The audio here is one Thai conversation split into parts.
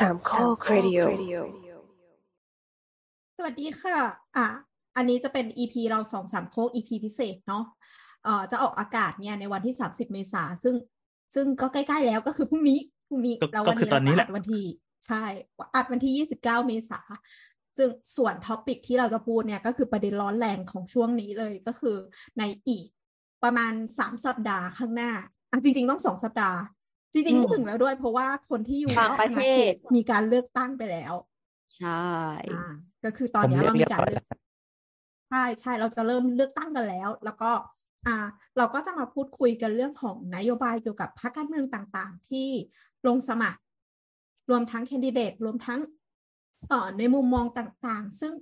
สามข้อครดิโอสวัสดีค่ะ อะ อันนี้จะเป็น EP เราสองสามโคก EP พิเศษเนาะเอ่อจะออกอากาศเนี่ยในวันที่สามสิบเมษาซึ่งซึ่งก็ใกล้ๆแล้วก็คือพรุ่งนี้พรุ่งนี้ก็แล้วก็วันคือนี้ตอนนี้แหเราละอัดวันที่ใช่อัดวันที่ยี่สิบเก้าเมษาซึ่งส่วน topic ที่เราจะพูดเนี่ยก็คือประเด็นร้อนแรงของช่วงนี้เลยก็คือในอีกประมาณสามสัปดาห์ข้างหน้าอะจริงๆต้องสองสัปดาห์ จริงๆไม่ถึงแล้วด้วยเพราะว่าคนที่อยู่ต่างประเทศนอกอาณาขตมีการเลือกตั้งไปแล้ว ใช่อ่าก็คือตอนผมเนี้ยเรียกเราเรีมียบการร้อยเลืแล้อกวใช่ใช่เราจะเริ่มเลือกตั้งกันแล้ว แล้วก็อ่า เราก็จะมาพูดคุยกันเรื่องของนโยบายเกี่ยวกับพรรคการเมืองต่างๆ ที่ลงสมัคร รวมทั้งแคนดิเดตรวมทั้งเอ่อในมุมมองต่างๆ ซึ่ง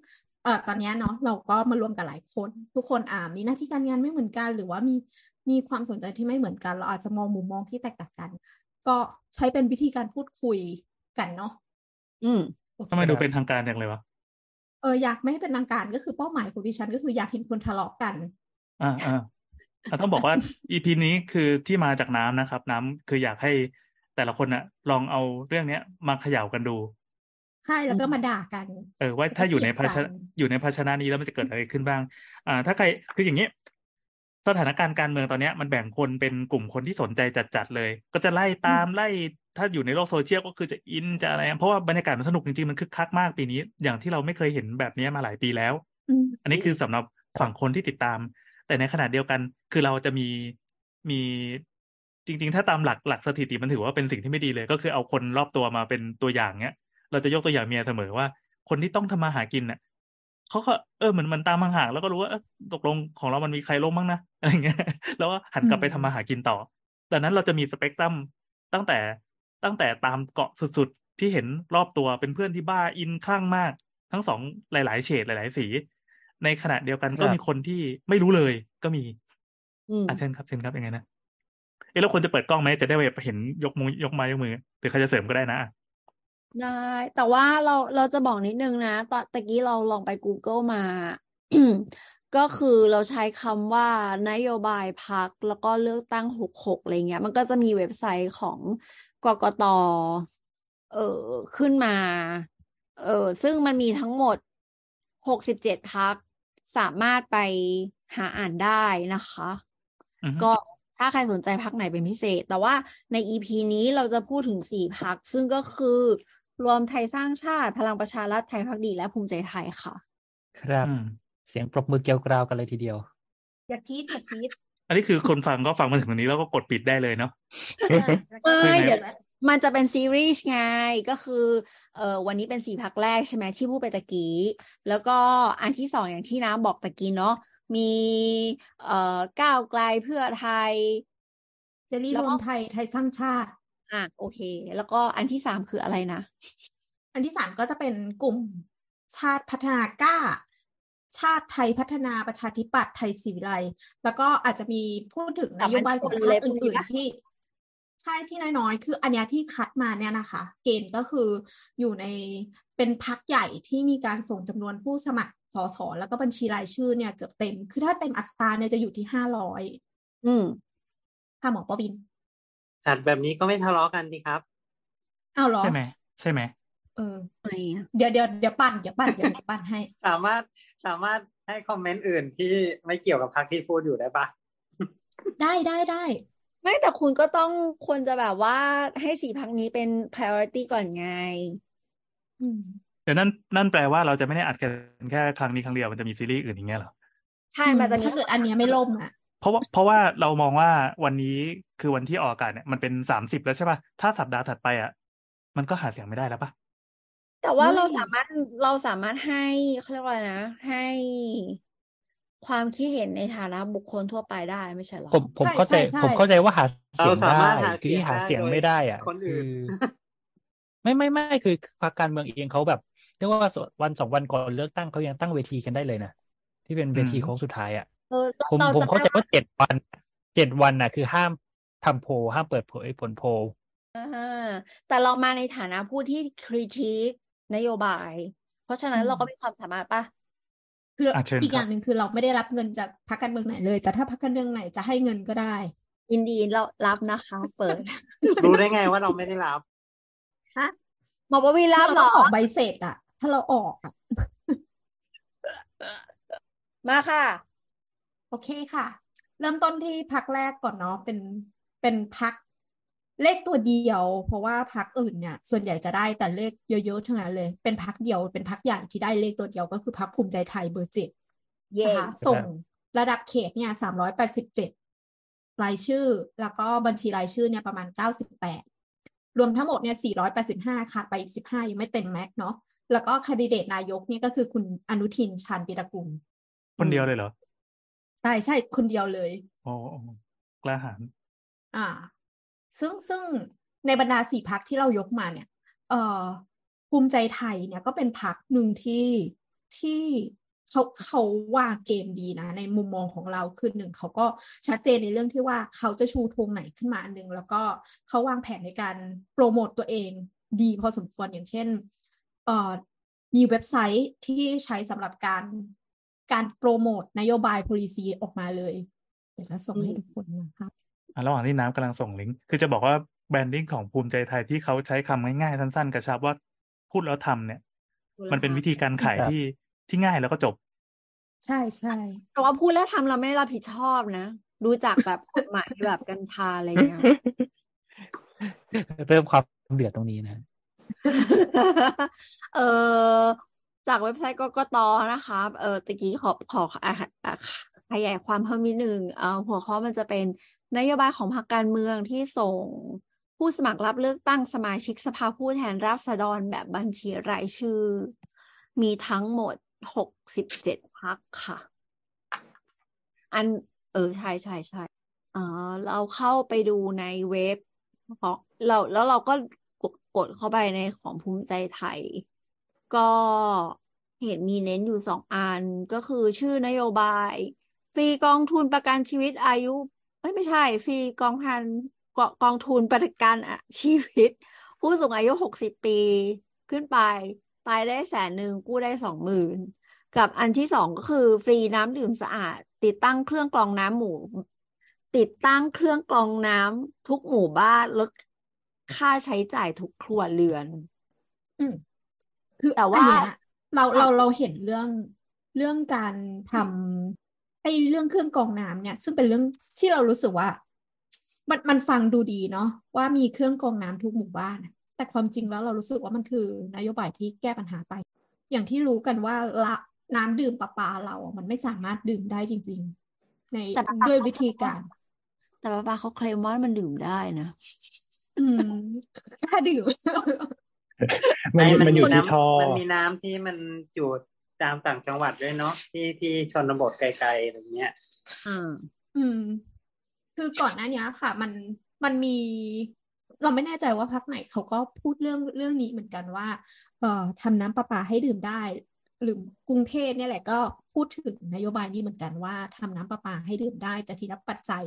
เอ่อตอนเนี้ยเนาะเราก็มารวมกันหลายคน ทุกคนอ่ามีหน้าที่การงานไม่เหมือนกัน หรือว่ามี มีความสนใจที่ไม่เหมือนกัน เราอาจจะมองมุมมองที่แตกต่างกัน ก็ใช้เป็นวิธีการพูดคุยกันเนาะอืมโอเคทำไมดูเป็นทางการอย่างเลยวะเอออยากไม่ให้เป็นทางการก็คือเป้าหมายของดิฉันก็คืออยากเห็นคนทะเลาะกัน อ่าอ่าอะต้องบอกว่า EP นี้คือที่มาจากน้ำนะครับ น้ำคืออยากให้แต่ละคนน่ะลองเอาเรื่องเนี้ยมาเขย่ากันดูใช่แล้วก็มาด่ากัน เออว่าถ้าอยู่ในภาชเกลียนะดกันอยู่ในภาชนะนี้แล้วมันจะเกิดอะไรขึ้นบ้าง อ่า ถ้าใครคืออย่างนี้ สถานการณ์การเมืองตอนเนี้ยมันแบ่งคนเป็นกลุ่มคนที่สนใจจัดๆเลย ก็จะไล่ตามไล่ถ้าอยู่ในโลกโซเชียลก็คือจะอินจะอะไร เพราะว่าบรรยากาศมันสนุกจริงๆ มันคึกคักมากปีนี้ อย่างที่เราไม่เคยเห็นแบบนี้มาหลายปีแล้วอืมอันนี้คือสำหรับฝั่งคนที่ติดตาม แต่ในขณะเดียวกันคือเราจะมีมีจริง ๆ ถ้าตามหลักหลักสถิติมันถือว่าเป็นสิ่งที่ไม่ดีเลย ก็คือเอาคนรอบตัวมาเป็นตัวอย่างเนี้ย เราจะยกตัวอย่างเมียเสมอว่า คนที่ต้องทำมาหากินน่ะ เขาก็เออเหมือนมันตามห่างๆแล้วก็รู้ว่าเออตกลงของเรามันมีใครล้มบ้างนะอะไรเงี้ย แล้วก็หันกลับไปทำมาหากินต่อดังนั้นเราจะมีสเปกตรัมตั้งแต่ตั้งแต่ตามเกาะสุดๆ ที่เห็นรอบตัวเป็นเพื่อนที่บ้าอินคลั่งมาก ทั้งสองหลาย ๆ เฉดหลาย ๆ สี ในขณะเดียวกันก็ครับมีคนที่ไม่รู้เลยก็มีอืมอะเช่นครับเช่นครับยังไงนะเอะแล้วควรจะเปิดกล้องไหมจะได้แบบเห็นยกมือยกไม้ยกมือหรือใครจะเสริมก็ได้นะอะ ได้ แต่ว่าเราเราจะบอกนิดนึงนะตอนตะกี้เราลองไป Google มา ก็คือเราใช้คำว่านโยบายพักแล้วก็เลือกตั้งหกหกอะไรเงี้ย มันก็จะมีเว็บไซต์ของกกตเออขึ้นมา เออซึ่งมันมีทั้งหมดหกสิบเจ็ดพักสามารถไปหาอ่านได้นะคะอือฮึก็ถ้าใครสนใจพักไหนเป็นพิเศษ แต่ว่าใน EP นี้เราจะพูดถึงสี่พัก ซึ่งก็คือ รวมไทยสร้างชาติ พลังประชารัฐไทยพักดีและภูมิใจไทยค่ะ ครับอืมเสียงปรบมือเกลียวกราวกันเลยทีเดียว อย่าคิดอย่าคิด อันนี้คือคนฟังก็ฟังมาถึงตรงนี้แล้วก็กดปิดได้เลยเนาะไม่คือไงเดี๋ยวมันจะเป็นซีรีส์ไงก็คือเออวันนี้เป็นสี่พักแรกใช่ไหมที่พูดไปตะกี้ แล้วก็อันที่สองอย่างที่น้ำบอกตะกี้เนาะมีเอ่อก้าวไกลเพื่อไทยเจรี่แล้รววก็มไทยไทยสร้างชาติ อะโอเค แล้วก็อันที่สามคืออะไรนะ อันที่สามก็จะเป็นกลุ่มชาติพัฒนากล้า ชาติไทยพัฒนาประชาธิปัตย์ไทยศรีวิไลย์แล้วก็อาจจะมีพูดถึงนโยบายของพรรคอื่นๆที่ใช่ที่น้อยๆ คืออันเนี้ยที่คัดมาเนี่ยนะคะ เกณฑ์ก็คืออยู่ในเป็นพักใหญ่ที่มีการส่งจำนวนผู้สมัครสสแล้วก็บัญชีรายชื่อเนี่ยเกือบเต็ม คือถ้าเต็มอัตราเนี่ยจะอยู่ที่ห้าร้อยอืมค่ะหมอปวิน จัดแบบนี้ก็ไม่ทะเลาะกันดีครับอ้าวเหรอใช่ไหมใช่ไหมเออไม่อะเดี๋ยวเดี๋ยวเดี๋ยวปั่นเดี๋ยวปั่นเดี๋ยวปั่นให้ สามารถสามารถให้คอมเมนต์อื่นที่ไม่เกี่ยวกับพรรคที่พูดอยู่ได้ปะได้ได้ได้ไม่แต่คุณก็ต้องควรจะแบบว่าให้สี่พักนี้เป็น priority ก่อนไงอืมเดี๋ยวนั่นนั่นแปลว่าเราจะไม่ได้อัดกันแค่ครั้งนี้ครั้งเดียวมันจะมีซีรีส์อื่นอย่างเงี้ยเหรอใช่มันจะมีถ้าเกิดอันเนี้ยไม่ล่มอะ เพราะว่าเพราะว่าเรามองว่าวันนี้คือวันที่ออกอากาศเนี่ยมันเป็นสามสิบแล้วใช่ป่ะถ้าสัปดาห์ถัดไปอะ มันก็หาเสียงไม่ได้แล้วป่ะแต่ว่าไม่เราสามารถเราสามารถให้เขาเรียกว่าอะไรนะ ให้ความคิดเห็นในฐานะบุคคลทั่วไปได้ไม่ใช่เหรอผมผมใช่เข้าใจใช่ใช่ผมเข้าใจว่าหาเสียเรางสาได้มารถหาคือเสียงที่หาเสียงโดไม่ได้อะคนอื่นคือไม่ไม่ไม่คือพรรคการเมืองเองเขาแบบเรียกว่าวันสองวันก่อนเลือกตั้งเขายังตั้งเวทีกันได้เลยนะที่เป็นเวทีอืมโค้งสุดท้ายอะเออเราผมเราผมจะเข้าใจไม่ว่าเจ็ดวันเจ็ดวันน่ะ คือห้ามทำโพลห้ามเปิดเผยผลโพลอ่าแต่เรามาในฐานะผู้ที่คริติคนโยบาย เพราะฉะนั้นอืมเราก็มีความสามารถป่ะคืออะเชิญอีกครับอย่างหนึ่งคือเราไม่ได้รับเงินจากพรรคการเมืองไหนเลย แต่ถ้าพรรคการเมืองไหนจะให้เงินก็ได้ยินดีเรารับนะคะ เปิด รู้ได้ไงว่าเราไม่ได้รับฮะหมอปวีรับเหรเราอต้องออกใบเสร็จอะถ้าเราออกอะมาค่ะ โอเคค่ะ เริ่มต้นที่พักแรกก่อนเนาะเป็นเป็นพักเลขตัวเดียว เพราะว่าพักอื่นเนี่ย ส่วนใหญ่จะได้แต่เลขเยอะๆทั้งนั้นเลย เป็นพักเดียวเป็นพักใหญ่ที่ได้เลขตัวเดียวก็คือพักภูมิใจไทยเบอร์เจ็ดเย่นะคะส่งระดับเขตเนี่ยสามร้อยแปดสิบเจ็ดรายชื่อ แล้วก็บัญชีรายชื่อเนี่ยประมาณเก้าสิบแปดรวมทั้งหมดเนี่ยสี่ร้อยแปดสิบห้าขาดไปอีกสิบห้ายังไม่เต็มแม็กซ์เนาะแล้วก็คดิเดตนายกเนี่ยก็คือคุณอนุทินชาญปีรกุลคนเดียวเลยเหรอ ใช่ใช่คนเดียวเลยโอ้โอ้กล้าหาญอ่า ซึ่งซึ่งในบรรดาสี่พักที่เรายกมาเนี่ย เอ่อภูมิใจไทยเนี่ยก็เป็นพักหนึ่งที่ที่เขาเขาวางเกมดีนะ ในมุมมองของเราคือหนึ่งเขาก็ชัดเจนในเรื่องที่ว่าเขาจะชูธงไหนขึ้นมาอันหนึ่งแล้วก็เขาวางแผนในการโปรโมตตัวเองดีพอสมควรอย่างเช่นเอ่อมีเว็บไซต์ที่ใช้สำหรับการ การโปรโมตนโยบาย policy ออกมาเลย เดี๋ยวจะส่งให้ทุกคนนะคะอะระหว่างที่น้ำกำลังส่งลิงก์คือจะบอกว่าแบรนดิ้งของภูมิใจไทยที่เขาใช้คำง่ายๆ สั้นๆ กระชับว่าพูดแล้วทำเนี่ย มันเป็นวิธีการขายครับที่ที่ง่ายแล้วก็จบ ใช่ใช่แต่ว่าพูดแล้วทำเราไม่รับผิดชอบนะดูจากแบบกฎหมายแบบกัญชาอะไรเงี้ยเริ่มความเดือดตรงนี้นะ เออ จากเว็บไซต์กกตนะคะเออตะกี้ขอขออะอะขยายความเพิ่มนิดนึงเอ่อหัวข้อมันจะเป็นนโยบายของพรรคการเมืองที่ส่งผู้สมัครรับเลือกตั้งสมาชิกสภาผู้แทนราษฎรแบบบัญชีรายชื่อ มีทั้งหมดหกสิบเจ็ดพรรคค่ะ อันเออใช่ใช่ใช่เออเราเข้าไปดูในเว็บของเราแล้วเราก็กดเข้าไปในของภูมิใจไทย ก็เห็นมีเน้นอยู่สองอันก็คือชื่อนโยบาย ฟรีกองทุนประกันชีวิตอายุเอ้ยไม่ใช่ ฟรีกองทันกกองทุนประกันอะชีวิต ผู้สูงอายุหกสิบปีขึ้นไป ตายได้แสนหนึ่งกู้ได้สองหมื่นกับอันที่สองก็คือฟรีน้ำดื่มสะอาด ติดตั้งเครื่องกรองน้ำหมู่ติดตั้งเครื่องกรองน้ำทุกหมู่บ้านลดค่าใช้จ่ายทุกครัวเรือนอื คือแต่ว่าอันเนี้ยเราเราเราเห็นเรื่องเรื่องการทำไอ้เรื่องเครื่องกรองน้ำเนี่ย ซึ่งเป็นเรื่องที่เรารู้สึกว่า มันมันฟังดูดีเนาะว่ามีเครื่องกรองน้ำทุกหมู่บ้านอะแต่ความจริงแล้วเรารู้สึกว่ามันคือนโยบายที่แก้ปัญหาไป อย่างที่รู้กันว่าละน้ำดื่มประปาเราอะมันไม่สามารถดื่มได้จริง ๆ ในแต่ประปาด้วยวิธีการ แต่ป้าปาเขาเคลมว่ามันดื่มได้นะ อืมถ้าดื่ม มันไอ้มันอยู่ที่น้ำท่อมันมีน้ำที่มันอยู่ตามต่างจังหวัดด้วยเนาะที่ที่ชนบทไกลๆอะไรเงี้ยอืมอืม คือก่อนหน้านี้ค่ะ มันมันมี เราไม่แน่ใจว่าพักไหนเขาก็พูดเรื่องเรื่องนี้เหมือนกันว่า เอ่อทำน้ำประปาให้ดื่มได้ หรือกรุงเทพเนี่ยแหละก็พูดถึงนโยบายนี้เหมือนกันว่าทำน้ำประปาให้ดื่มได้ แต่ทีนี้ปัจจัย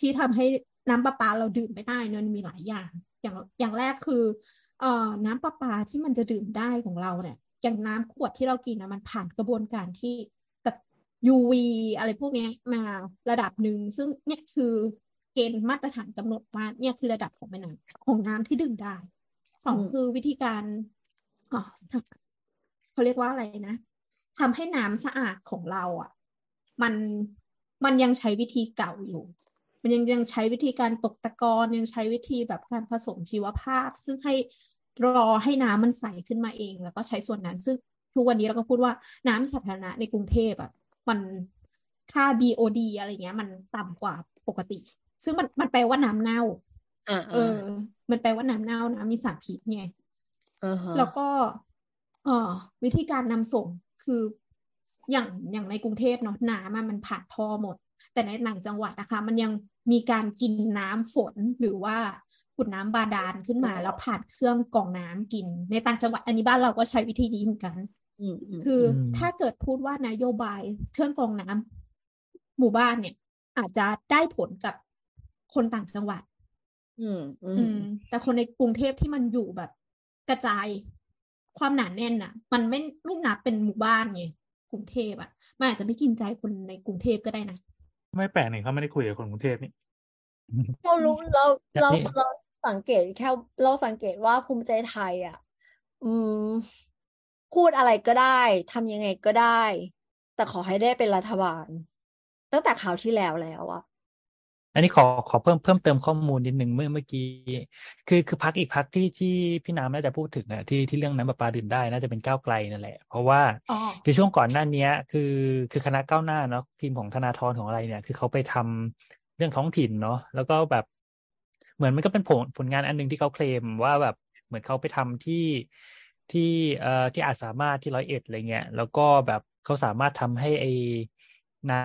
ที่ทำให้น้ำประปาเราดื่มไม่ได้เนี่ยมันมีหลายอย่าง อย่างอย่างแรกคือ เอ่อน้ำประปาที่มันจะดื่มได้ของเราเนี่ยอย่างน้ำขวดที่เรากินนะมันผ่านกระบวนการที่แบบ UV อะไรพวกเนี้ยมาระดับหนึ่งซึ่งเนี่ยคือเกณฑ์มาตรฐานกำหนดว่าเนี่ยคือระดับของแม่น้ำของน้ำที่ดื่มได้สองอืมคือวิธีการอ๋อเขาเรียกว่าอะไรนะทำให้น้ำสะอาดของเราอะ มันมันยังใช้วิธีเก่าอยู่ มันยังยังใช้วิธีการตกตะกอนยังใช้วิธีแบบการผสมชีวภาพ ซึ่งให้ รอให้น้ำมันใสขึ้นมาเอง แล้วก็ใช้ส่วนนั้น ซึ่งทุกวันนี้เราก็พูดว่าน้ำสาธารณะในกรุงเทพอะมันค่า BOD อะไรเงี้ย มันต่ำกว่าปกติ ซึ่งมันมันแปลว่าน้ำเน่าอ่าเออ มันแปลว่าน้ำเน่าน้ำมีสารพิษไงอ่าฮะแล้วก็เอ่อวิธีการนำส่งคืออย่างอย่างในกรุงเทพเนาะน้ำอะมันผ่านท่อหมด แต่ในต่างจังหวัดนะคะ มันยังมีการกินน้ำฝนหรือว่า ขุดน้ำบาดาลขึ้นมา แล้วผ่านเครื่องกรองน้ำกิน ในต่างจังหวัดอันนี้บ้านเราก็ใช้วิธีนี้เหมือนกันอืมอืมคืออมถ้าเกิดพูดว่านโยบายเครื่องกรองน้ำหมู่บ้านเนี่ย อาจจะได้ผลกับคนต่างจังหวัด อืม อือืมมแต่คนในกรุงเทพที่มันอยู่แบบ กระจายความหนาแน่นน่ะ มันไม่ไม่นับเป็นหมู่บ้านไงกรุงเทพอะ มันอาจจะไม่กินใจคนในกรุงเทพก็ได้นะไม่แปลกนี่เขาไม่ได้คุยกับคนกรุงเทพนี่เรารู้เราแบบเรานี้เรา สังเกตแค่เราสังเกตว่าภูมิใจไทยอะ อืม พูดอะไรก็ได้ทำยังไงก็ได้ แต่ขอให้ได้เป็นรัฐบาล ตั้งแต่คราวที่แล้วแล้วอะอันนี้ขอขอเพิ่มเพิ่มเติมข้อมูลนิดหนึ่งเมื่อเมื่อกี้ คือคือพักอีกพักที่ที่พี่น้ำน่าจะพูดถึงอะที่ที่เรื่องน้ำประปาดื่มได้น่าจะเป็นก้าวไกลนั่นแหละ เพราะว่าอ๋อคือช่วงก่อนหน้าเนี้ยคือคือคณะก้าวหน้าเนาะทีมของธนาธรของอะไรเนี่ย คือเขาไปทำเรื่องท้องถิ่นเนาะแล้วก็แบบ เหมือนมันก็เป็นผลผลงานอันหนึงที่เขาเคลมว่าแบบเหมือนเขาไปทำที่ที่เอ่อที่อาจสามารถที่ร้อยเอ็ดอะไรเงี้ยแล้วก็แบบเขาสามารถทำให้ไอ้น้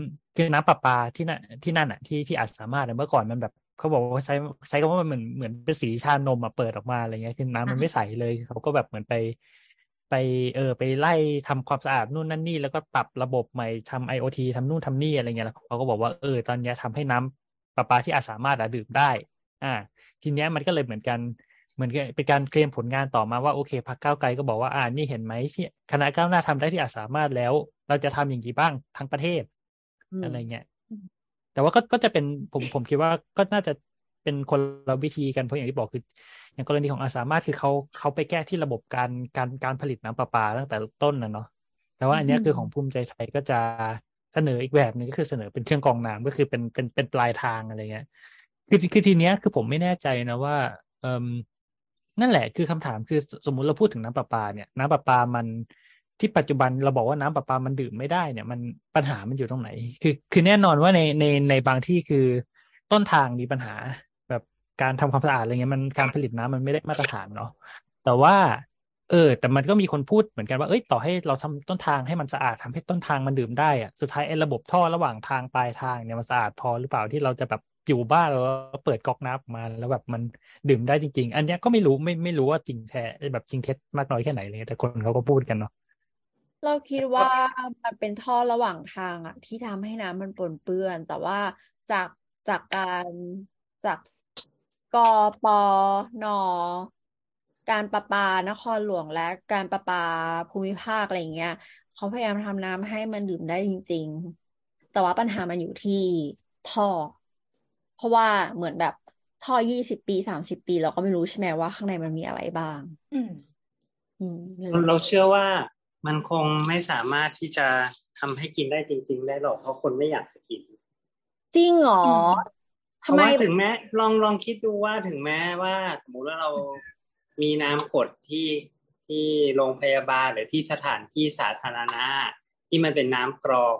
ำคือน้ำประปาที่นั่นที่นั่นอะที่ที่อาจสามารถอะเมื่อก่อนมันแบบเขาบอกว่าใช้ใช้คำว่ามันเหมือนเหมือนเป็นสีชานมอะเปิดออกมาอะไรเงี้ยคือน้ำมันไม่ใสเลยเขาก็แบบเหมือนไป ไปเออไปไล่ทำความสะอาดนู่นนั่นนี่แล้วก็ปรับระบบใหม่ทำ IoT ทำนู่นทำนี่อะไรเงี้ยแล้วเขาก็บอกว่าเออตอนเนี้ยทำให้น้ำประปาที่อาจสามารถอะดื่มได้ อ่า ทีเนี้ยมันก็เลยเหมือนกันเหมือนกับเป็นการเคลมผลงานต่อมาว่าโอเคพรรคก้าวไกลก็บอกว่าอ่านี่เห็นไหมที่คณะก้าวหน้าทำได้ที่อาจสามารถแล้ว เราจะทำอย่างนี้บ้างทั้งประเทศอืมอะไรเงี้ยแต่ว่าก็ก็จะเป็นผมผมคิดว่าก็น่าจะเป็นคนละวิธีกันเพราะอย่างที่บอกคือ อย่างกรณีของอาสามารถคือเขาเขาไปแก้ที่ระบบการการการผลิตน้ำประปาตั้งแต่ต้นนะเนาะแต่ว่าอันเนี้ยคือของภูมิใจไทยก็จะเสนออีกแบบหนึงก็คือเสนอเป็นเครื่องกรองน้ำก็คือเป็นเป็นเป็นปลายทางอะไรเงี้ย คือคือทีเนี้ยคือผมไม่แน่ใจนะว่าเอมนั่นแหละคือคำถามคือสมมุติเราพูดถึงน้ำประปาเนี่ย น้ำประปามันที่ปัจจุบันเราบอกว่าน้ำประปามันดื่มไม่ได้เนี่ย มันปัญหามันอยู่ตรงไหน คือคือแน่นอนว่าในในในบางที่คือต้นทางมีปัญหา แบบการทำความสะอาดอะไรเงี้ยมันการผลิตน้ำมันไม่ได้มาตรฐานเนาะแต่ว่า เออ แต่มันก็มีคนพูดเหมือนกันว่าเอ้ยต่อให้เราทำต้นทางให้มันสะอาดทำให้ต้นทางมันดื่มได้อะสุดท้ายไอ้ระบบท่อระหว่างทางปลายทางเนี่ยมันสะอาดพอหรือเปล่าที่เราจะแบบ อยู่บ้านแล้วเปิดก๊อกน้ำมาแล้วแบบมันดื่มได้จริง ๆ อันเนี้ยก็ไม่รู้ไม่ไม่รู้ว่าจริงแท้แบบจริงเท็จมากน้อยแค่ไหนเลยแต่คนเขาก็พูดกันเนาะเราคิดว่ามันเป็นท่อระหว่างทางอะที่ทำให้น้ำมันปนเปื้อน แต่ว่าจากจากการจากกปนการประปานครหลวงและการประปาภูมิภาคอะไรเงี้ยเขาพยายามทำน้ำให้มันดื่มได้จริง ๆ แต่ว่าปัญหามันอยู่ที่ท่อ ราะว่าเหมือนแบบท่อยี่สิบปีสามสิบปี เราก็ไม่รู้ใช่ไหมว่าข้างในมันมีอะไรบ้าง อืมอืมนั่นแหละเราเชื่อว่ามันคงไม่สามารถที่จะทำให้กินได้จริง ๆ ได้หรอกเพราะคนไม่อยากจะกิน จริงเหรออืมเพทำราะไมว่าถึงแม้ลองลองคิดดูว่าถึงแม้ว่าสมมติว่าเรามีน้ำกรดที่ที่โรงพยาบาลหรือที่สถานที่สาธารณะที่มันเป็นน้ำกรอง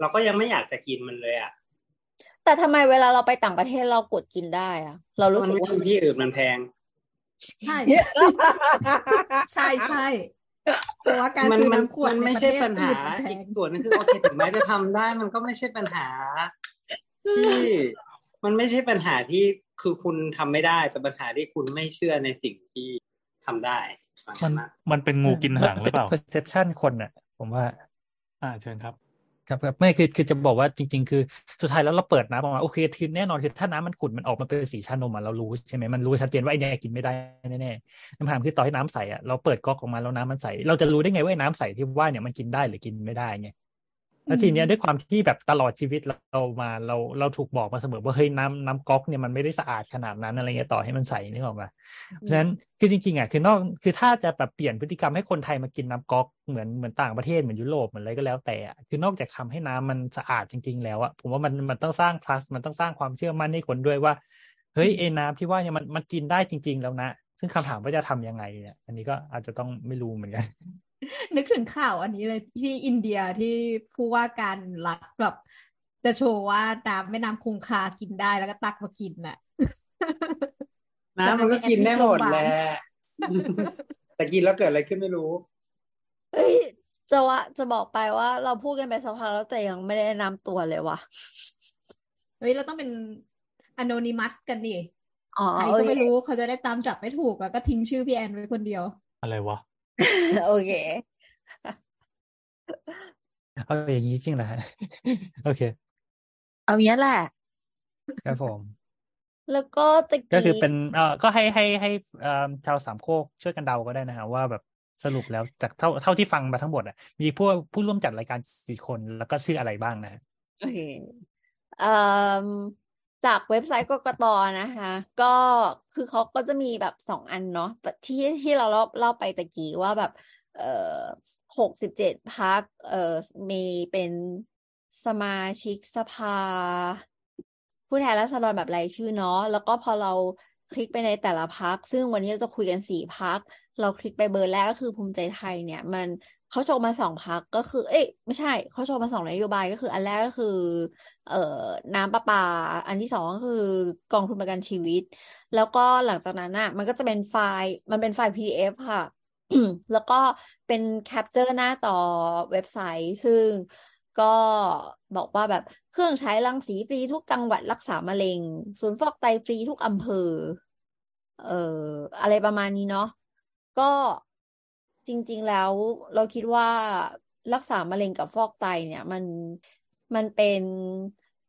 เราก็ยังไม่อยากจะกินมันเลยอะ แต่ทำไมเวลาเราไปต่างประเทศเรากดกินได้อะเรารู้มันสึกไม่ว่ามีที่อื่นมันแพง ใช่ใช่ใช่เพราะว่าการมันซื้อมันน้ำขวดมันในไม่ประใช่เทศปัญหาอื่นมันแพอีกงส่วนหนึงคือโอเคถึงแม้จะทำได้ มันก็ไม่ใช่ปัญหาที่มันไม่ใช่ปัญหาที่คือคุณทำไม่ได้แต่ปัญหาที่คุณไม่เชื่อในสิ่งที่ทำได้บางคมันรั้งมันเป็นงูกินหางหรือเปล่าเป็น perception คนอะ ผมว่า อ่าเชิญครับ ครับครับไม่คือคือจะบอกว่าจริง ๆ คือสุดท้ายแล้วเราเปิดน้ำออกมาโอเคทีแน่นอนคือถ้าน้ำมันขุ่นมันออกมาเป็นสีชานมอะเรารู้ใช่ไหมมันรู้ชัดเจนว่าไอ้เนี่ยกินไม่ได้แน่ๆคำถามคือต่อให้น้ำใสอะเราเปิดก๊อกออกมาแล้วน้ำมันใส เราจะรู้ได้ไงว่าน้ำใสที่ว่าเนี่ยมันกินได้หรือกินไม่ได้ไง แล้วทีเนี้ยด้วยความที่แบบตลอดชีวิตเรามาเราเราถูกบอกมาเสมอว่าเฮ้ยน้ำน้ำก๊อกเนี่ยมันไม่ได้สะอาดขนาดนั้นอะไรเงี้ยต่อให้มันใสนึกออกมาเพราะฉะนั้นคือจริงๆอะคือนอกคือถ้าจะแบบเปลี่ยนพฤติกรรมให้คนไทยมากินน้ำก๊อกเหมือนเหมือนต่างประเทศเหมือนยุโรปเหมือนอะไรก็แล้วแต่อะคือนอกจากทำให้น้ำมันสะอาดจริง ๆ แล้วอะผมว่ามันมันต้องสร้าง trust มันต้องสร้างความเชื่อมั่นให้คนด้วยว่าเฮ้ยไอ้น้ำที่ว่าเนี่ยมันมันกินได้จริง ๆ แล้วนะซึ่งคำถามว่าจะทำยังไงเนี่ย อันนี้ก็อาจจะต้องไม่รู้เหมือนกัน นึกถึงข่าวอันนี้เลยที่อินเดียที่ผู้ว่าการรัฐแบบจะโชว์ว่าน้ำแม่น้ำคงคากินได้แล้วก็ตักมากินน่ะน้ำมันก็กินได้หมดแหละแต่กินแล้วเกิดอะไรขึ้นไม่รู้ เฮ้ยจะว่าจะบอกไปว่าเราพูดกันไปสักพักแล้วแต่ยังไม่ได้แนะนำตัวเลยว่ะ เฮ้ย เราต้องเป็นอน y นิมัสกันดิอ๋อใครโอก็เคไม่รู้เขาจะได้ตามจับไม่ถูกแล้วก็ทิ้งชื่อพี่แอนไว้คนเดียว อะไรวะ โอเค เอาอย่างนี้จริงเหรอฮะโอเค เอาเนี้ยแหละครับผม แล้วก็ตะก็คือกี้เป็นเอ่อก็ให้ให้ให้เอ่อชาวสามโคกช่วยกันเดาก็ได้นะฮะว่าแบบสรุปแล้วจากเท่าเท่าที่ฟังมาทั้งหมดอะ มีผู้ผู้ร่วมจัดรายการกี่คนแล้วก็ชื่ออะไรบ้างนะฮะโอเคเอ่อ จากเว็บไซต์กกตนะคะ ก็คือเขาก็จะมีแบบสองอันเนาะที่ที่เราเล่าเล่าไปตะกี้ว่าแบบ เอ่อหกสิบเจ็ดพักเอ่อมีเป็นสมาชิกสภา ผู้แทนราษฎรแบบรายชื่อเนาะแล้วก็พอเราคลิกไปในแต่ละพัก ซึ่งวันนี้เราจะคุยกันสี่พัก เราคลิกไปเบอร์แรกก็คือภูมิใจไทยเนี่ย มัน เขาโชว์มาสองพักก็คือ เอ๊ะไม่ใช่ เขาโชว์มาสองนโยบายก็คือ อันแรกก็คือ เอ่อน้ำประปา อันที่สองก็คือกองทุนประกันชีวิต แล้วก็หลังจากนั้นอะ มันก็จะเป็นไฟล์ มันเป็นไฟล์ PDF ค่ะแล้วก็เป็นแคปเจอร์หน้าจอเว็บไซต์ ซึ่งก็บอกว่าแบบเครื่องใช้รังสีฟรีทุกจังหวัดรักษามะเร็ง ศูนย์ฟอกไตฟรีทุกอำเภอ เอ่ออะไรประมาณนี้เนาะก็ จริง ๆ แล้วเราคิดว่ารักษามะเร็งกับฟอกไตเนี่ยมันมันเป็น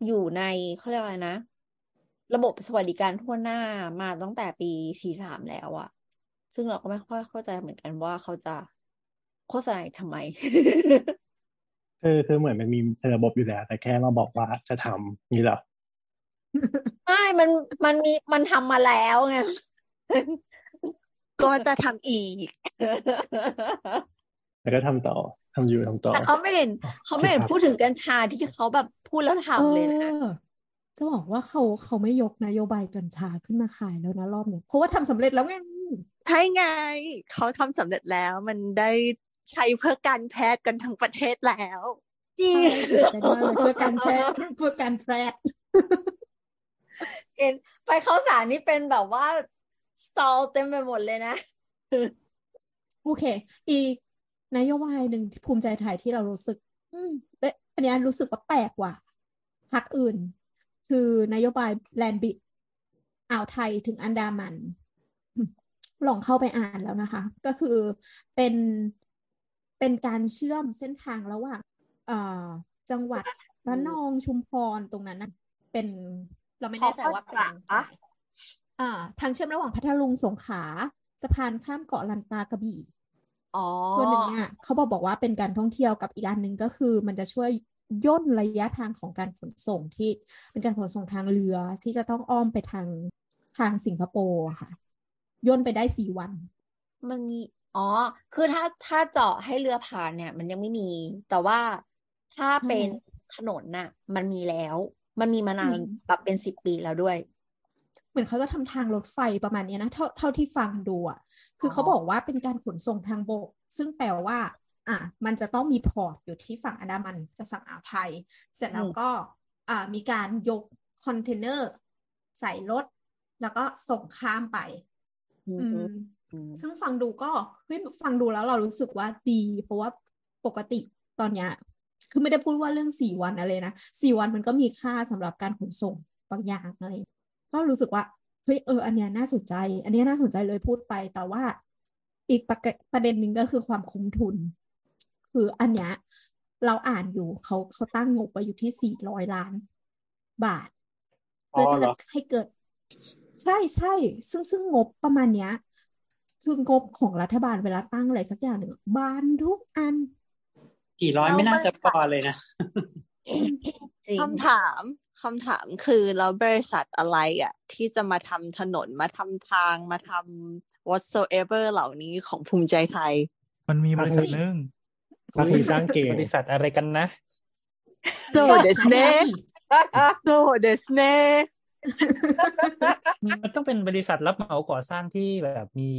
อยู่ในเขาเรียกอะไรนะ ระบบสวัสดิการทั่วหน้ามาตั้งแต่ปีสี่สามแล้วอะซึ่งเราก็ไม่ค่อยเข้าใจเหมือนกันว่าเขาจะโฆษณาทำไมคือคือเหมือนมันมีระบบอยู่แล้ว แต่แค่มาบอกว่าจะทำนี่เหรอไม่มันมันมีมันทำมาแล้วไง ก็จะทำอีก แล้วก็ทำต่อทำอยู่ทำต่อ แต่เขาไม่เห็นเขาไม่เห็นครับพูดถึงกัญชาที่เขาแบบพูดแล้วทำเลยนะออจะบอกว่าเขาเขาไม่ยกนโยบายกัญชาขึ้นมาขายแล้วนะรอบเนี้ยเพราะว่าทำสำเร็จแล้วไงใช่ไง เขาทำสำเร็จแล้วมันได้ใช้เพื่อการแพทย์กันทั้งประเทศแล้วจริงใช่ตื่นเต้นมากเลยเพื่อการแชร์เพื่อการแพร่เห็นไปเข้าสารนี่เป็นแบบว่า สตอลเต็มไปหมดเลยนะ โอเค อีกนโยบายหนึ่งที่ภูมิใจไทยที่เรารู้สึก อืมแต่อันเนี้ยรู้สึกว่าแปลกกว่าพรรคอื่น คือนโยบายแลนบิดอ่าวไทยถึงอันดามัน ลองเข้าไปอ่านแล้วนะคะ ก็คือเป็นเป็นการเชื่อมเส้นทางระหว่างเอ่อจังหวัดระนองชุมพรตรงนั้นนะเป็นเราไม่แน่ใจว่าเป็นขอภาคกลางปะ อ่า ทางเชื่อมระหว่างพัทลุงสงขลาสะพานข้ามเกาะลันตากระบี่อ๋อส่วนหนึ่งเนี่ยเขาบอกบอกว่าเป็นการท่องเที่ยวกับอีกอันหนึ่งก็คือ มันจะช่วยย่นระยะทางของการขนส่งที่เป็นการขนส่งทางเรือที่จะต้องอ้อมไปทางทางสิงคโปร์อะค่ะ ย่นไปได้สี่วัน มันมีอ๋อ คือถ้าถ้าเจาะให้เรือผ่านเนี่ย มันยังไม่มี แต่ว่าถ้าใช่เป็นถนนน่ะ มันมีแล้ว มันมีมานานอืมแบบเป็นสิบปีแล้วด้วย เหมือนเขาจะทำทางรถไฟประมาณเนี้ยนะเท่าเท่าที่ฟังดูอะคือเขาอ๋อบอกว่าเป็นการขนส่งทางบก ซึ่งแปลว่า อะมันจะต้องมีพอร์ตอยู่ที่ฝั่งอันดามันกับฝั่งอ่าวไทย เสร็จแล้วก็อ่ามีการยกคอนเทนเนอร์ใส่รถ แล้วก็ส่งข้ามไป อือืมมอืมซึ่งฟังดูก็เฮ้ยฟังดูแล้วเรารู้สึกว่าดี เพราะว่าปกติตอนเนี้ยคือไม่ได้พูดว่าเรื่องสี่วันอะไรนะสี่วันมันก็มีค่าสำหรับการขนส่งบางอย่างอะไร ก็รู้สึกว่าเฮ้ยเออ อันเนี้ยน่าสนใจ อันเนี้ยน่าสนใจเลยพูดไปแต่ว่า อีกประเกประเด็นหนึ่งก็คือความคุ้มทุน คืออันเนี้ยเราอ่านอยู่เขาเขาตั้งงบไว้อยู่ที่สี่ร้อยล้านบาทอ๋อเพื่อเหรจะอให้เกิด ใช่ใช่ซึ่งซึ่งงบประมาณเนี้ย คืองบของรัฐบาลเวลาตั้งอะไรสักอย่างหนึ่งบานทุกอันกี่ร้อยไม่น่าจะพอเลยนะจริง คำถามคำถามคือแล้วบริษัทอะไรอะ ที่จะมาทำถนนมาทำทางมาทำ whatsoever เหล่านี้ของภูมิใจไทย มันมีบริษัทหนึ่งพรรคนี้สร้างเก่งบริษัทอะไรกันนะโดเดสเน่โดเดสเน่ มันต้องเป็นบริษัทรับเหมาก่อสร้างที่แบบมี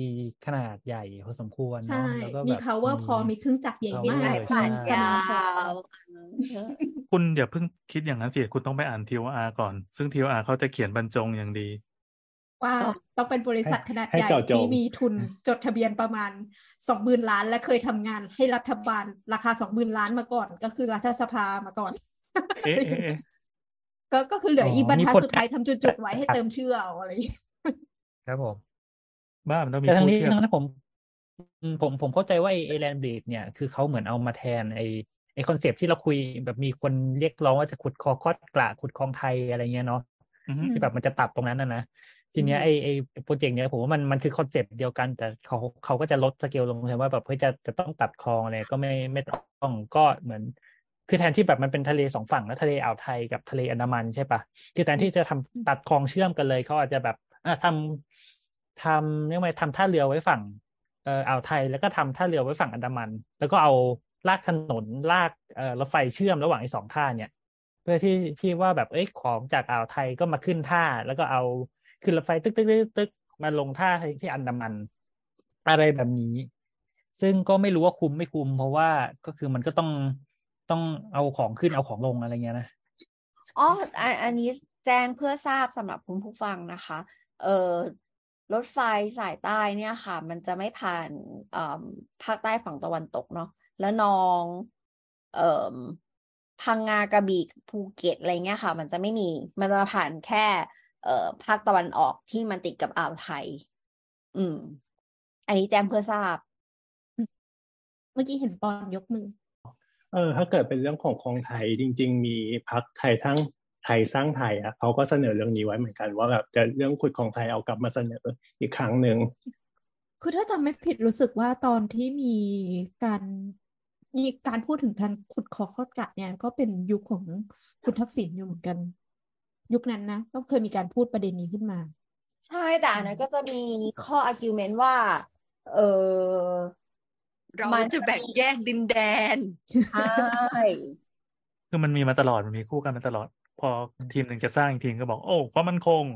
ขนาดใหญ่พอสมควรใช่เนาะแล้วก็มีแบบ power พอมีเครื่องจักรใหญ่ power มากใช่ผ่านยกำลังพอาวคุณอย่าเพิ่งคิดอย่างนั้นสิคุณต้องไปอ่าน TOR ก่อน ซึ่ง TOR เขาจะเขียนบรรจงอย่างดีว่าต้องเป็นบริษัทขนาดให้ใหญ่เจาะจงที่มีทุนจดทะเบียนประมาณสองหมื่นล้าน และเคยทำงานให้รัฐบาลราคาสองหมื่นล้านมาก่อน ก็คือรัฐสภามาก่อนเอ๊ะเอ๊ะเอ๊ะ ก็ก็คือเหลืออีกบรรทัดมีผลสุดท้ายทำจุดๆไว้ให้เติมชื่อเอาอะไรอย่างเงี้ยครับผม บ้ามันต้องมีแต่ทั้งผู้นี้เทียบทั้งนั้นผมอืมผมผมเข้าใจว่าไอ้ land bridge เนี่ยคือเขาเหมือนเอามาแทนไอ้ไอ้ concept ที่เราคุยแบบมีคนเรียกร้องว่าจะขุดคอคอดกระขุดคลองไทยอะไรเงี้ยเนาะอือฮึที่แบบมันจะตัดตรงนั้นนะนะทีเนี้ยไอ้ไอ้ project เนี้ยผมว่ามันมันคือ concept เดียวกัน แต่เขาเขาก็จะลดสเกลลงใช่ว่าแบบเฮ้ยจะจะต้องตัดคลองอะไรก็ไม่ไม่ต้องก็เหมือน คือแทนที่แบบมันเป็นทะเลสองฝั่งแล้วทะเลอ่าวไทยกับทะเลอันดามันใช่ปะคือแทนที่จะทำตัดคลองเชื่อมกันเลยเขาอาจจะแบบอะทำทำเรียกว่าทำท่าเรือไว้ฝั่งเอ่ออ่าวไทยแล้วก็ทำท่าเรือไว้ฝั่งอันดามัน แล้วก็เอาลากถนนลากเอ่อรถไฟเชื่อมระหว่างไอ้สองท่าเนี่ย เพื่อที่ที่ว่าแบบเอ้ยของจากอ่าวไทยก็มาขึ้นท่า แล้วก็เอาขึ้นรถไฟตึกตึกตึกตึกมาลงท่าที่อันดามัน อะไรแบบนี้ ซึ่งก็ไม่รู้ว่าคุ้มไม่คุ้มเพราะว่าก็คือมันก็ต้อง ต้องเอาของขึ้นเอาของลงอะไรเงี้ยนะอ๋ออันอันนี้แจ้งเพื่อทราบสำหรับคุณผู้ฟังนะคะ เอ่อรถไฟสายใต้เนี่ยค่ะ มันจะไม่ผ่านเอ่อภาคใต้ฝั่งตะวันตกเนาะแล้วนองเอ่อพังงากระบี่ภูเก็ตอะไรเงี้ยค่ะ มันจะไม่มี มันจะมาผ่านแค่ เอ่อภาคตะวันออกที่มันติดกับอ่าวไทย อืม อันนี้แจ้งเพื่อทราบ เมื่อกี้เห็นปอนยกมือ เออถ้าเกิดเป็นเรื่องของคลองไทยจริง ๆ มีพักไทยทั้งไทยสร้างไทยอะเขาก็เสนอเรื่องนี้ไว้เหมือนกัน ว่าแบบจะเรื่องขุดคลองไทยเอากลับมาเสนออีกครั้งหนึ่งคือถ้าจำไม่ผิดรู้สึกว่าตอนที่มีการมีการพูดถึงการขุดคอข้อกะเนี่ยก็เป็นยุคของคุณทักษิณอยู่เหมือนกัน ยุคนั้นนะก็เคยมีการพูดประเด็นนี้ขึ้นมา ใช่แต่อันนั้นก็จะมีข้อ argument ว่า เออ เรามันจะแบ่งแยกดินแดนใช่คือมันมีมาตลอดมันมีคู่กันมาตลอด พอทีมหนึ่งจะสร้างอีกทีมก็บอก โอ้ความมั่นคง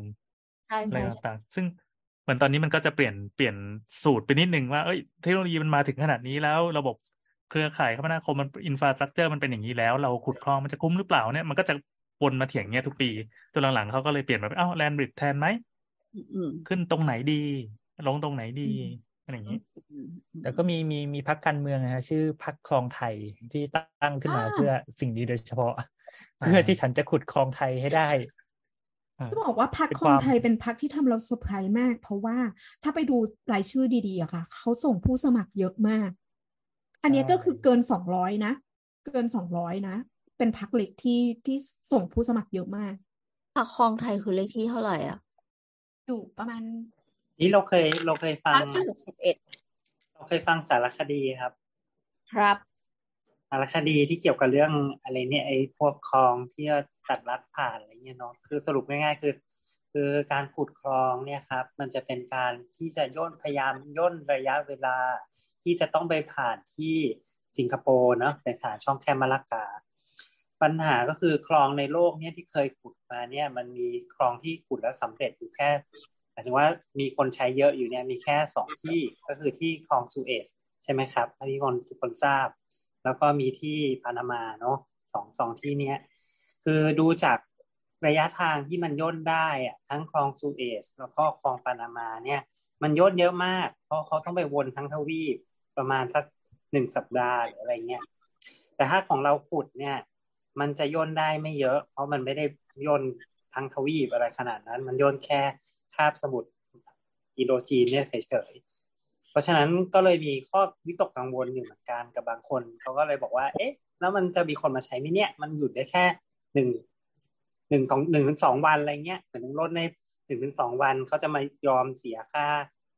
ใช่อะไรใช่ใช่ต่างๆซึ่งเหมือนตอนนี้มันก็จะเปลี่ยนเปลี่ยนสูตรไปนิดนึงว่าเอ้ยเทคโนโลยีมันมาถึงขนาดนี้แล้วระบบเครือข่ายคมนาคมมันอินฟราสตรักเจอร์มันเป็นอย่างนี้แล้ว เราขุดคลองมันจะคุ้มหรือเปล่าเนี่ยมันก็จะวนมาเถียงเงี้ยทุกปีจนหลังๆเขาก็เลยเปลี่ยนแบบเอ้าแลนบริดแทนไหมอืมขึ้นตรงไหนดี ลงตรงไหนดี อะไรอย่างนี้อืมแต่ก็มีมีมีพักการเมืองนะฮะชื่อพักคลองไทยที่ตั้งขึ้นมาอ่าเพื่อสิ่งนี้โดยเฉพาะอ่าเพื่อที่ฉันจะขุดคลองไทยให้ได้อ่าจะบอกว่าพรรคเป็นคลองความไทยเป็นพรรคที่ทำเราเซอร์ไพรส์มาก เพราะว่าถ้าไปดูรายชื่อดีๆอะค่ะ เขาส่งผู้สมัครเยอะมาก อันเนี้ยก็คือเกินสองร้อยนะ เกินสองร้อยนะ เป็นพรรคเล็กที่ที่ส่งผู้สมัครเยอะมากพรรคครองไทยคือเลขที่เท่าไหร่อะ อยู่ประมาณ นี่เราเคยเราเคยฟัพรงรคที่หกสิบเอ็ดเราเคยฟังสารคดีครับ ครับ สารคดีที่เกี่ยวกับเรื่องอะไรเนี่ยไอ้พวกคลองที่ตัดลัดผ่านอะไรเงี้ยเนาะคือสรุปง่ายๆคือ คือการขุดคลองเนี่ยครับ มันจะเป็นการที่จะย่นพยายามย่นระยะเวลา ที่จะต้องไปผ่านที่สิงคโปร์เนาะไปผ่านช่องแคมมาลากาปัญหาก็คือคลองในโลกเนี่ยที่เคยขุดมาเนี่ย มันมีคลองที่ขุดแล้วสำเร็จอยู่แค่หมายถึงว่ามีคนใช้เยอะอยู่เนี่ยมีแค่สองที่ก็คือที่คลองสุเอซใช่ไหมครับถ้าที่คนทุกคนทราบ แล้วก็มีที่ปานามาเนาะสองสองที่เนี้ยคือดูจากระยะทางที่มันย่นได้อะทั้งคลองสุเอซแล้วก็คลองปานามาเนี่ยมันย่นเยอะมาก เพราะเขาต้องไปวนทั้งทวีปประมาณสักหนึ่งสัปดาห์หรืออะไรเงี้ยแต่ถ้าของเราขุดเนี่ย มันจะย่นได้ไม่เยอะ เพราะมันไม่ได้ย่นทั้งทวีปอะไรขนาดนั้น มันย่นแค่ คาบสมุทรอิโดจีนเนี่ยเฉยๆเพราะฉะนั้นก็เลยมีข้อวิตกกังวลอยู่เหมือนกันกับบางคนเขาก็เลยบอกว่า เอ๊ะ แล้วมันจะมีคนมาใช้ไหมเนี่ย มันหยุดได้แค่หนึ่งหนึ่งของหนึ่งถึงสองวันอะไรเงี้ยเหมือนรถในหนึ่งถึงสองวันเขาจะมายอมเสียค่า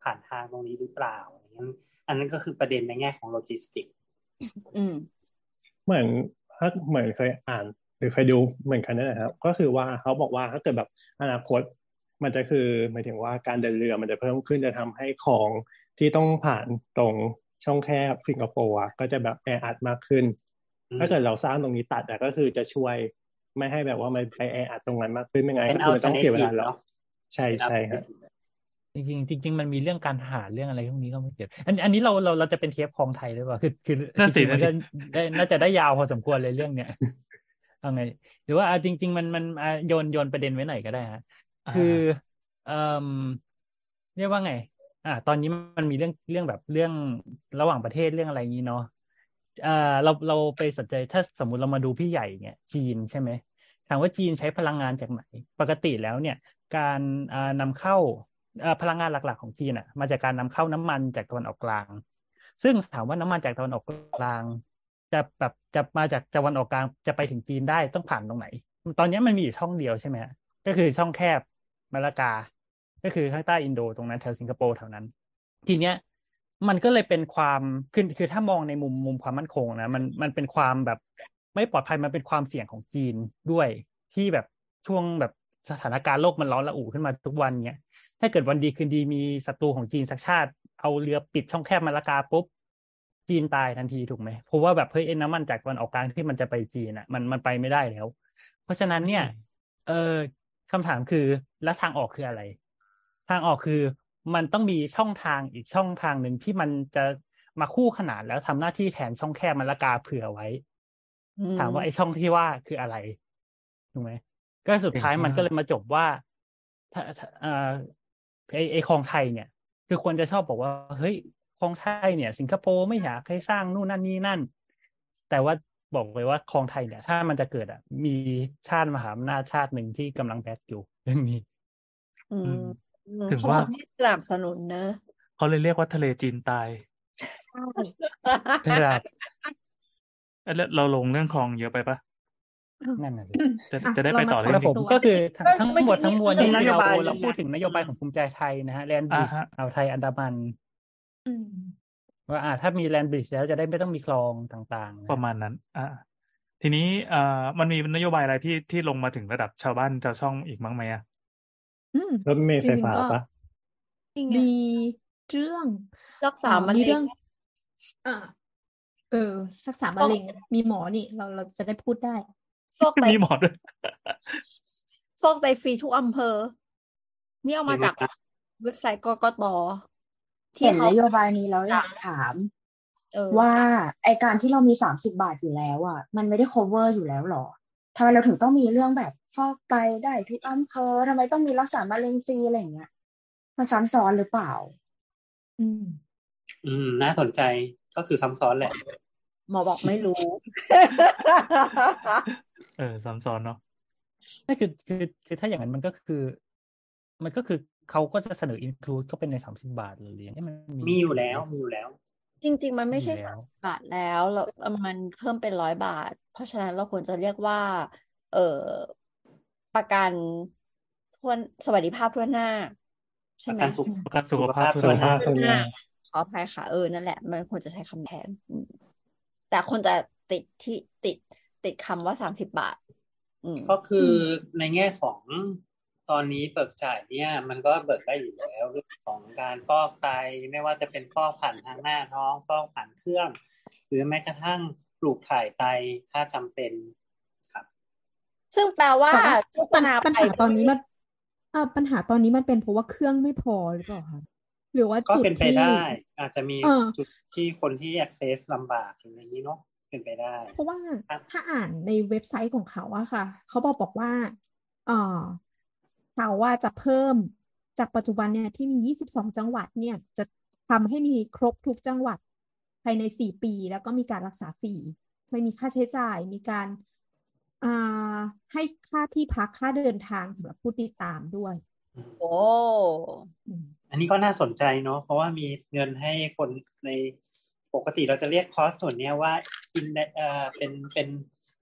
ผ่านทางตรงนี้หรือเปล่าอะไรเงี้ยอันนั้นก็คือประเด็นในแง่ของโลจิสติกอืมเหมือนถ้าเหมือนเคยอ่านหรือเคยดูเหมือนกันนั่นแหละครับ ก็คือว่าเขาบอกว่าถ้าเกิดแบบอนาคต มันจะคือหมายถึงว่าการเดินเรือมันจะเพิ่มขึ้นจะทำให้ของที่ต้องผ่านตรงช่องแคบสิงคโปร์อะก็จะแบบแออัดมากขึ้นอืมถ้าเกิดเราสร้างตรงนี้ตัดอะก็คือจะช่วยไม่ให้แบบว่ามันไปแออัดตรงนั้นมากขึ้นไม่งั้นเป็นก็คือมันต้องเสียเวลา alternative แล้วเนาะใช่ใช่ครับจริงๆจริงๆมันมีเรื่องการหาเรื่องอะไรพวกนี้ก็ไม่เกี่ยวอันอันนี้เราเราเราจะเป็นเทปคลองไทยหรือเปล่าคือคือนั่นสิจริงๆมันนั่นสิจะได้น่าจะได้ยาวพอสมควรเลยเรื่องเนี้ยเอาไง หรือว่าอะจริง ๆ มันมันอะโยนโยนประเด็นไว้หน่อยก็ได้ฮะ คือเอ่อเรียกว่าไง อ่า ตอนนี้มันมีเรื่องเรื่องแบบเรื่องระหว่างประเทศเรื่องอะไรอย่างนี้เนาะอ่าเราเราไปสนใจถ้าสมมุติเรามาดูพี่ใหญ่เนี่ยจีนใช่ไหมถามว่าจีนใช้พลังงานจากไหน ปกติแล้วเนี่ย การอ่านำเข้าอ่าพลังงานหลัก ๆ ของจีนอะ มาจากการนำเข้าน้ำมันจากตะวันออกกลาง ซึ่งถามว่าน้ำมันจากตะวันออกกลาง จะแบบจะมาจากตะวันออกกลางจะไปถึงจีนได้ต้องผ่านตรงไหน ตอนนี้มันมีอยู่ช่องเดียวใช่ไหมฮะ ก็คือช่องแคบมาลากา ก็คือข้างใต้อินโดตรงนั้นแถวสิงคโปร์แถวนั้น ทีเนี้ยมันก็เลยเป็นความคือคือถ้ามองในมุมมุมความมั่นคงนะ มันมันเป็นความแบบไม่ปลอดภัยมันเป็นความเสี่ยงของจีนด้วยที่แบบช่วงแบบสถานการณ์โลกมันร้อนระอุขึ้นมาทุกวันเนี้ยถ้าเกิดวันดีคืนดีมีศัตรูของจีนสักชาติ เอาเรือปิดช่องแคบมาละกาปุ๊บจีนตายทันทีถูกไหมเพราะว่าแบบเฮ้ยเอ็นน้ำมันจากตะวันออกกลางที่มันจะไปจีนอะ มันมันไปไม่ได้แล้ว เพราะฉะนั้นเนี่ย เออ คำถามคือแล้วทางออกคืออะไร ทางออกคือมันต้องมีช่องทางอีกช่องทางหนึ่งที่มันจะมาคู่ขนานแล้วทำหน้าที่แทนช่องแคบมันละกาเผื่อไว้อืมถามว่าไอ้ช่องที่ว่าคืออะไรถูกไหมก็สุดท้ายเก่งมากมันก็เลยมาจบว่าถ้าถ้าเอ่อไอ้ไอ้คลองไทยเนี่ย คือคนจะชอบบอกว่า เฮ้ยคลองไทยเนี่ย สิงคโปร์ไม่อยากให้สร้างนู่นนั่นนี่นั่น แต่ว่า บอกเลยว่าคลองไทยเนี่ย ถ้ามันจะเกิดอะ มีชาติมหาอำนาจชาติหนึ่งที่กำลังแบกอยู่เรื่องนี้ อืมถึงว่าเขไม่สนับสนุนเนอะเขาเลยเรียกว่าทะเลจีนตายครับเอ้ยแล้วเราลงเรื่องคลองเยอะไปปะนั่นน่ะสิจะอะจะได้ไปต่อเรามาเรื่องแล้วผมนี้ก็คือทั้งก็ทั้งเมื่อหมดกี้ทั้งมวลเรื่ที่องนโยเราบายเราพูดถึงนโยบายของภูมิใจไทยนะฮะแลนด์บริดอ่าฮะอ่าวไทยอันดามันอืม ว่าอ่าถ้ามีแลนด์บริดแล้วจะได้ไม่ต้องมีคลองต่างๆนะประมาณนั้น อ่าทีนี้เอ่อมันมีนโยบายอะไรที่ที่ลงมาถึงระดับชาวบ้านชาวช่องอีกมั้งไหมอะอืมรถเมล์ไฟฟ้าจริงๆก็ปะนี่ไงมีเรื่องรักษาเอ่อมะมีเร็เรื่องงอ่าเออ รักษามะเร็งมีหมอนี่ เราเราจะได้พูดได้ฟอกไตมีหมอด้วยฟอกไตฟรีทุกอำเภอ นี่เอามาจากเว็บไซต์กกต ที่เห็นเขานโยบายนี้แล้วอยากถามเออว่าไอการที่เรามีสามสิบาทอยู่แล้วอะ มันไม่ได้ cover อยู่แล้วหรอทำไมเราถึงต้องมีเรื่องแบบฟอกไตได้ทุกอำเภอทำไมต้องมีรักษามะเร็งฟรีอะไรอย่างเงี้ยมันซ้ำซ้อนหรือเปล่า อืม อืม น่าสนใจก็คือซ้ำซ้อนแหละ หมอบอกไม่รู้ เออซ้ำซ้อนเนาะนั่นคือคือคือถ้าอย่างนั้นมันก็คือ มันก็คือ เขาก็จะเสนออินคลูดก็เป็นในสามสิบาทเลยหรือยังไงมันมีอยู่แล้วมีอยู่แล้ว จริง ๆ มันไม่ใช่อยู่แล้สาวมสิบบาทแล้วแล้วมันเพิ่มเป็นร้อยบาท เพราะฉะนั้นเราควรจะเรียกว่า เออประกันทวนสวัสดิภาพทั่วหน้า ใช่ไหมประกันสุขประกันสุขภาพสุทั่ขวหภาน้าพส่วนใหญ่ขออภัยค่ะเออนั่นแหละ มันควรจะใช้คำแทนอืมแต่คนจะติดที่ติดติดคำว่าสามสิบบาทอืมก็คือในแง่ของ ตอนนี้เบิกจ่ายเนี่ยมันก็เบิกได้อยู่แล้วเรื่องของการฟอกไตไม่ว่าจะเป็นฟอกผ่านทางหน้าท้องฟอกผ่านเครื่อง หรือแม้กระทั่งปลูกถ่ายไตถ้าจำเป็นครับ ซึ่งแปลว่าแต่ว่าโฆษณาปัญไปหาตอนนี้มันอ่าปัญหาตอนนี้มันเป็นเพราะว่าเครื่องไม่พอหรือเปล่าคะหรือว่าก็จุดเป็นไปที่ได้ อาจจะมีเออจุดที่คนที่ access ลำบากอย่างนี้เนาะเป็นไปได้ เพราะว่าครับถ้าอ่านในเว็บไซต์ของเขาอะค่ะ เขาบอกบอกว่าเอ่อ เขาว่าจะเพิ่มจากปัจจุบันเนี่ยที่มี 22 จังหวัดเนี่ยจะทำให้มีครบทุกจังหวัดภายใน 4 ปี แล้วก็มีการรักษาฟรีไม่มีค่าใช้จ่ายมีการอ่าให้ค่าที่พักค่าเดินทางสำหรับผู้ติดตามด้วย โอ้อืมอันนี้ก็น่าสนใจเนาะเพราะว่ามีเงินให้คนในปกติเราจะเรียกคอร์สส่วนเนี้ยว่า in เอ่อเป็นเป็น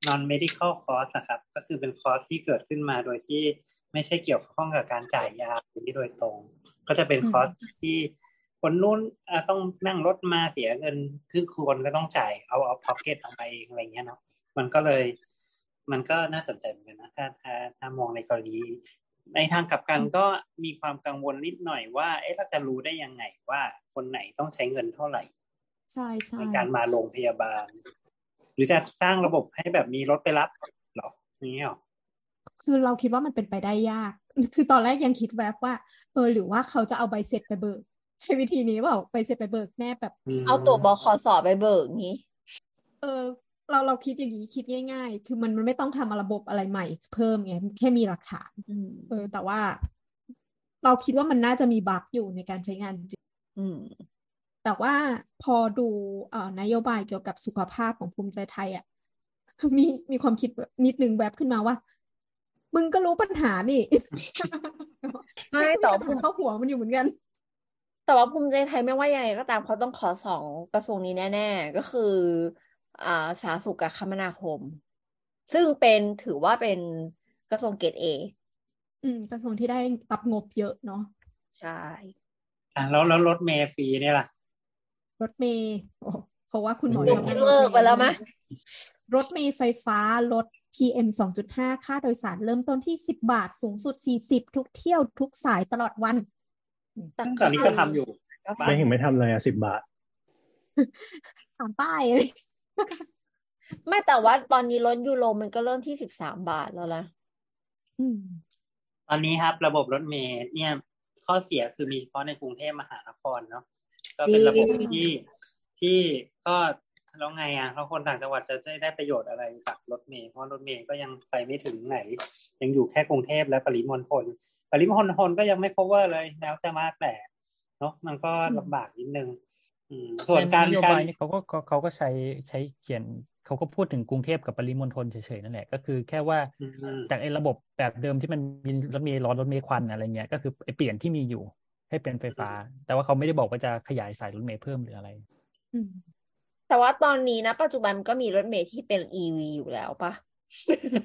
non medical cost นะครับ ก็คือเป็นคอร์สที่เกิดขึ้นมาโดยที่ ไม่ใช่เกี่ยวข้องกับการจ่ายยาอย่างนี้โดยตรง ก็จะเป็นคอร์สที่คนนู้นอะต้องนั่งรถมาเสียเงินคือคนก็ต้องจ่ายเอาเอา pocket ออกมาเองอะไรเงี้ยเนาะมันก็เลย มันก็น่าสนใจเหมือนกันนะถ้าถ้าถ้ามองในกรณีในทางกลับกันก็มีความกังวลนิดหน่อยว่า เอ๊ะเราจะรู้ได้ยังไงว่าคนไหนต้องใช้เงินเท่าไหร่ ใช่ใช่ในการมาโรงพยาบาล หรือจะสร้างระบบให้แบบมีรถไปรับเหรออย่างนี้เหรอ คือเราคิดว่ามันเป็นไปได้ยาก คือตอนแรกยังคิดแวบว่า เออหรือว่าเขาจะเอาใบเสร็จไปเบิก ใช้วิธีนี้เปล่าใบเสร็จไปเบิกแนบแบบมเอาตัวบคสไปเบิกงี้ เออ เราเราคิดอย่างนี้คิดง่าย ๆ คือมันมันไม่ต้องทำระบบอะไรใหม่ เพิ่มไงแค่มีหลักฐานอืมเออ แต่ว่า เราคิดว่ามันน่าจะมีบั๊กอยู่ในการใช้งานจริงอืมแต่ว่าพอดูเอ่อนโยบายเกี่ยวกับสุขภาพของภูมิใจไทยอะมีมีความคิดแบบนิดนึงแบบขึ้นมาว่า มึงก็รู้ปัญหานี่ไม่แต่ว่าภูปัญมิหาเข้าหัวมันอยู่เหมือนกัน แต่ว่าภูมิใจไทยไม่ว่ายังไงก็ตามเขาต้องขอสองกระทรวงนี้แน่ ๆ ก็คือ อ่าสาธารณสุขกับคมนาคม ซึ่งเป็นถือว่าเป็นกระทรวงเกรดเออืม กระทรวงที่ได้รับงบเยอะเนาะใช่อะแล้วแล้วรถเมล์ฟรีเนี่ยล่ะ รถเมย์โอ้เพราะว่าคุณหมอไม่ชอบนั่งรถเลิกเมไปแล้วไหมล์รถเมล์ไฟฟ้าลด PM 2.5 ค่าโดยสารเริ่มต้นที่ 10 บาทสูงสุด 40 ทุกเที่ยวทุกสายตลอดวันซึ่งตอนนี้ก็ทำอยู่ก็ไม่เห็นไม่ทำเลยอะสิบบาทถามป้ายเลยไม่แต่ว่าตอนนี้รถยูโรมันก็เริ่มที่สิบสามบาทแล้วนะอืมตอนนี้ครับระบบรถเมล์เนี่ยข้อเสียคือมีเฉพาะในกรุงเทพมหานครเนาะก็เป็นระบบจริงที่ที่ก็ แล้วไงอะแล้วคนต่างจังหวัดจะได้ประโยชน์อะไรจากรถเมล์เพราะรถเมล์ก็ยังไปไม่ถึงไหน ยังอยู่แค่กรุงเทพและปริมณฑลปริมณฑลก็ยังไม่ cover เลยแล้วแต่มากแต่เนาะมันก็ลำบากนิดนึงอืมส่วนการนโยการบายนี่เขาก็เขาเขาก็ใช้ใช้เขียนเขาก็พูดถึงกรุงเทพกับปริมณฑลเฉยๆนั่นแหละ ก็คือแค่ว่าอืมจากไอ้ระบบแบบเดิมที่มันมีรถเมล์ร้อนรถเมล์ควันอะไรเงี้ยก็คือไอ้เปลี่ยนที่มีอยู่ให้เป็นไฟฟ้า แต่ว่าเขาไม่ได้บอกว่าจะขยายสายรถเมล์เพิ่มหรืออะไรอืม แต่ว่าตอนนี้นะ ปัจจุบันก็มีรถเมล์ที่เป็น EV อยู่แล้วปะ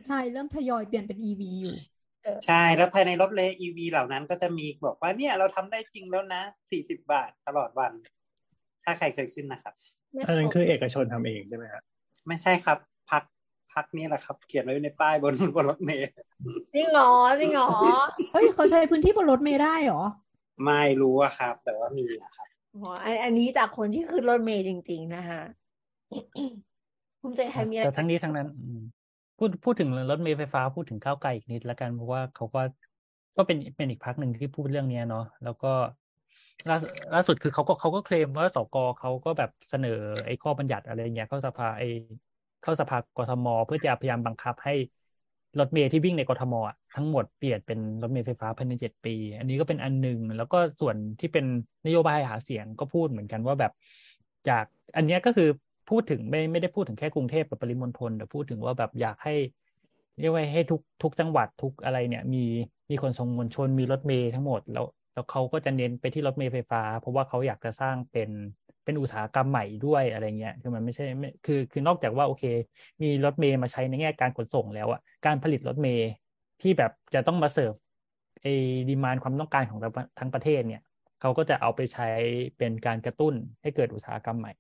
ใช่เริ่มทยอยเปลี่ยนเป็น EV อยู่ใช่แล้วภายในรถเล EV เหล่านั้นก็จะมีบอกว่าเนี่ยเราทำได้จริงแล้วนะสี่สิบบาทตลอดวัน ถ้าใครเคยขึ้นนะครับไม่อันนั้นเข้าคือเอกชนทำเองใช่ไหมฮะไม่ใช่ครับ พักพักนี่แหละครับ เขียนไว้ในป้ายบนบนรถเมล์จริงเหรอจริงเหรอเฮ้ยเขาใช้พื้นที่บนรถเมล์ได้เหรอ ไม่รู้อะครับ แต่ว่ามีนะครับ อ๋ออันอันนี้จากคนที่ขึ้นรถเมล์จริง ๆ นะคะภูมิใจไทยมีอะไรแต่ทั้งนี้ทั้งนั้นอืมพูดพูดถึงรถเมล์ไฟฟ้าพูดถึงก้าวไกลอีกนิดละกันเพราะว่าเขาก็ก็เป็นเป็นอีกพักหนึ่งที่พูดเรื่องเนี้ยเนาะแล้วก็ล่าล่าสุดคือเขาก็เขาก็เคลมว่าสกเขาก็แบบเสนอไอ้ข้อบัญญัติอะไรเงี้ยเข้าสภาไอ้เข้าสภากทมเพื่อจะพยายามบังคับให้ รถเมล์ที่วิ่งในกทมอะทั้งหมดเปลี่ยนเป็นรถเมล์ไฟฟ้าภายในเจ็ดปี อันนี้ก็เป็นอันหนึ่งแล้วก็ส่วนที่เป็นนโยบายหาเสียงก็พูดเหมือนกันว่าแบบ จากอันนี้ก็คือพูดถึงไม่ไม่ได้พูดถึงแค่กรุงเทพกับปริมณฑลแต่พูดถึงว่าแบบอยากให้เรียกว่าให้ทุกทุกจังหวัดทุกอะไรเนี่ย มีมีขนส่งมวลชนมีรถเมล์ทั้งหมดแล้วแล้วเขาก็จะเน้นไปที่รถเมล์ไฟฟ้า เพราะว่าเขาอยากจะสร้างเป็น เป็นอุตสาหกรรมใหม่ด้วยอะไรเงี้ยคือมันไม่ใช่ไม่คือคือนอกจากว่าโอเค มีรถเมล์มาใช้ในแง่การขนส่งแล้วอะการผลิตรถเมล์ที่แบบจะต้องมาเสิร์ฟไอ้ดีมานความต้องการของทั้งประเทศเนี่ยเขาก็จะเอาไปใช้เป็นการกระตุ้นให้เกิดอุตสาหกรรมใหม่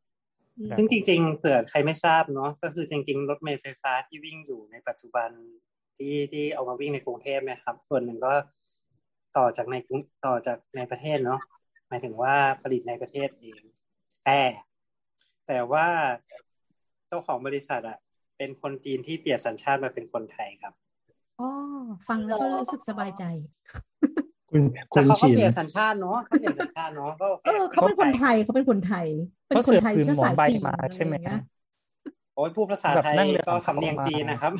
ครับซึ่งจริงๆเผื่อใครไม่ทราบเนาะก็คือจริง ๆ รถเมล์ไฟฟ้าที่วิ่งอยู่ในปัจจุบันที่ที่เอามาวิ่งในกรุงเทพเนะครับ ส่วนหนึ่งก็ต่อจากในกรุงต่อจากในประเทศเนาะหมายถึงว่าผลิตในประเทศเอง แต่ แต่ว่าเจ้าของบริษัทอะเป็นคนจีนที่เปลี่ยนสัญชาติมาเป็นคนไทยครับอ๋อฟังแล้วก็รู้สึกสบายใจ คุณแต่คุณเขาก็ชินเปลี่ยนสัญชาติเนาะเขาเปลี่ยนสัญชาติเนาะก็โอเคเออเขาเป็นคนไทยเขาเป็นคนไทย เป็นเขาคนเสือกไทยผืนเชื้อหมอสายใบจีนมาอะไรใช่ไหมอย่างเงี้ยโอ้ยพูดภาษาแบบไทยนั่งเรือก็สองสำเนียงมาจีนนะครับ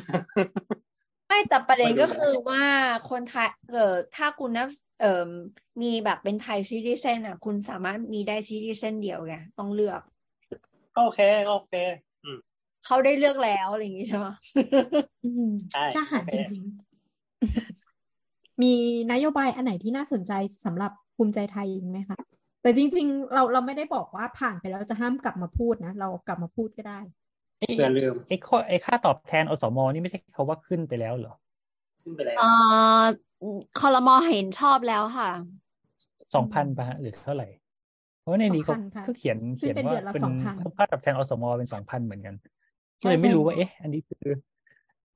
ไม่แต่ประเด็นไม่รู้ก็คือว่าคนไทยเออถ้าคุณนะเอ่อ มีแบบเป็นไทยซิติเซนอะ คุณสามารถมีได้ซิติเซนเดียวไงต้องเลือก โอเค โอเคอืมเขาได้เลือกแล้วอะไรอย่างงี้ใช่ไหมอืมใช่กล้าหาญโอเคจริงๆ มีนโยบายอันไหนที่น่าสนใจสำหรับภูมิใจไทยอีกไหมคะแต่จริง ๆ เราเราไม่ได้บอกว่าผ่านไปแล้วจะห้ามกลับมาพูดนะ เรากลับมาพูดก็ได้ไอ้เพื่อลืมไอ้ข้อไอ้ค่าตอบแทนอสมนี่ไม่ใช่เขาว่าขึ้นไปแล้วเหรอ ขึ้นไปแล้วเอ่อ คอรมอเห็นชอบแล้วค่ะสองพันป่ะฮะหรือเท่าไหร่ เพราะว่าในนี้เขา2,000ค่ะก็เขียนขึ้เขีนยนเป็นว่าเดือนละเป็น2,000ค่าตอบแทนอสมเป็นสองพันเหมือนกันใช่เลยไม่รู้ว่าใช่เอ๊ะ อันนี้คือ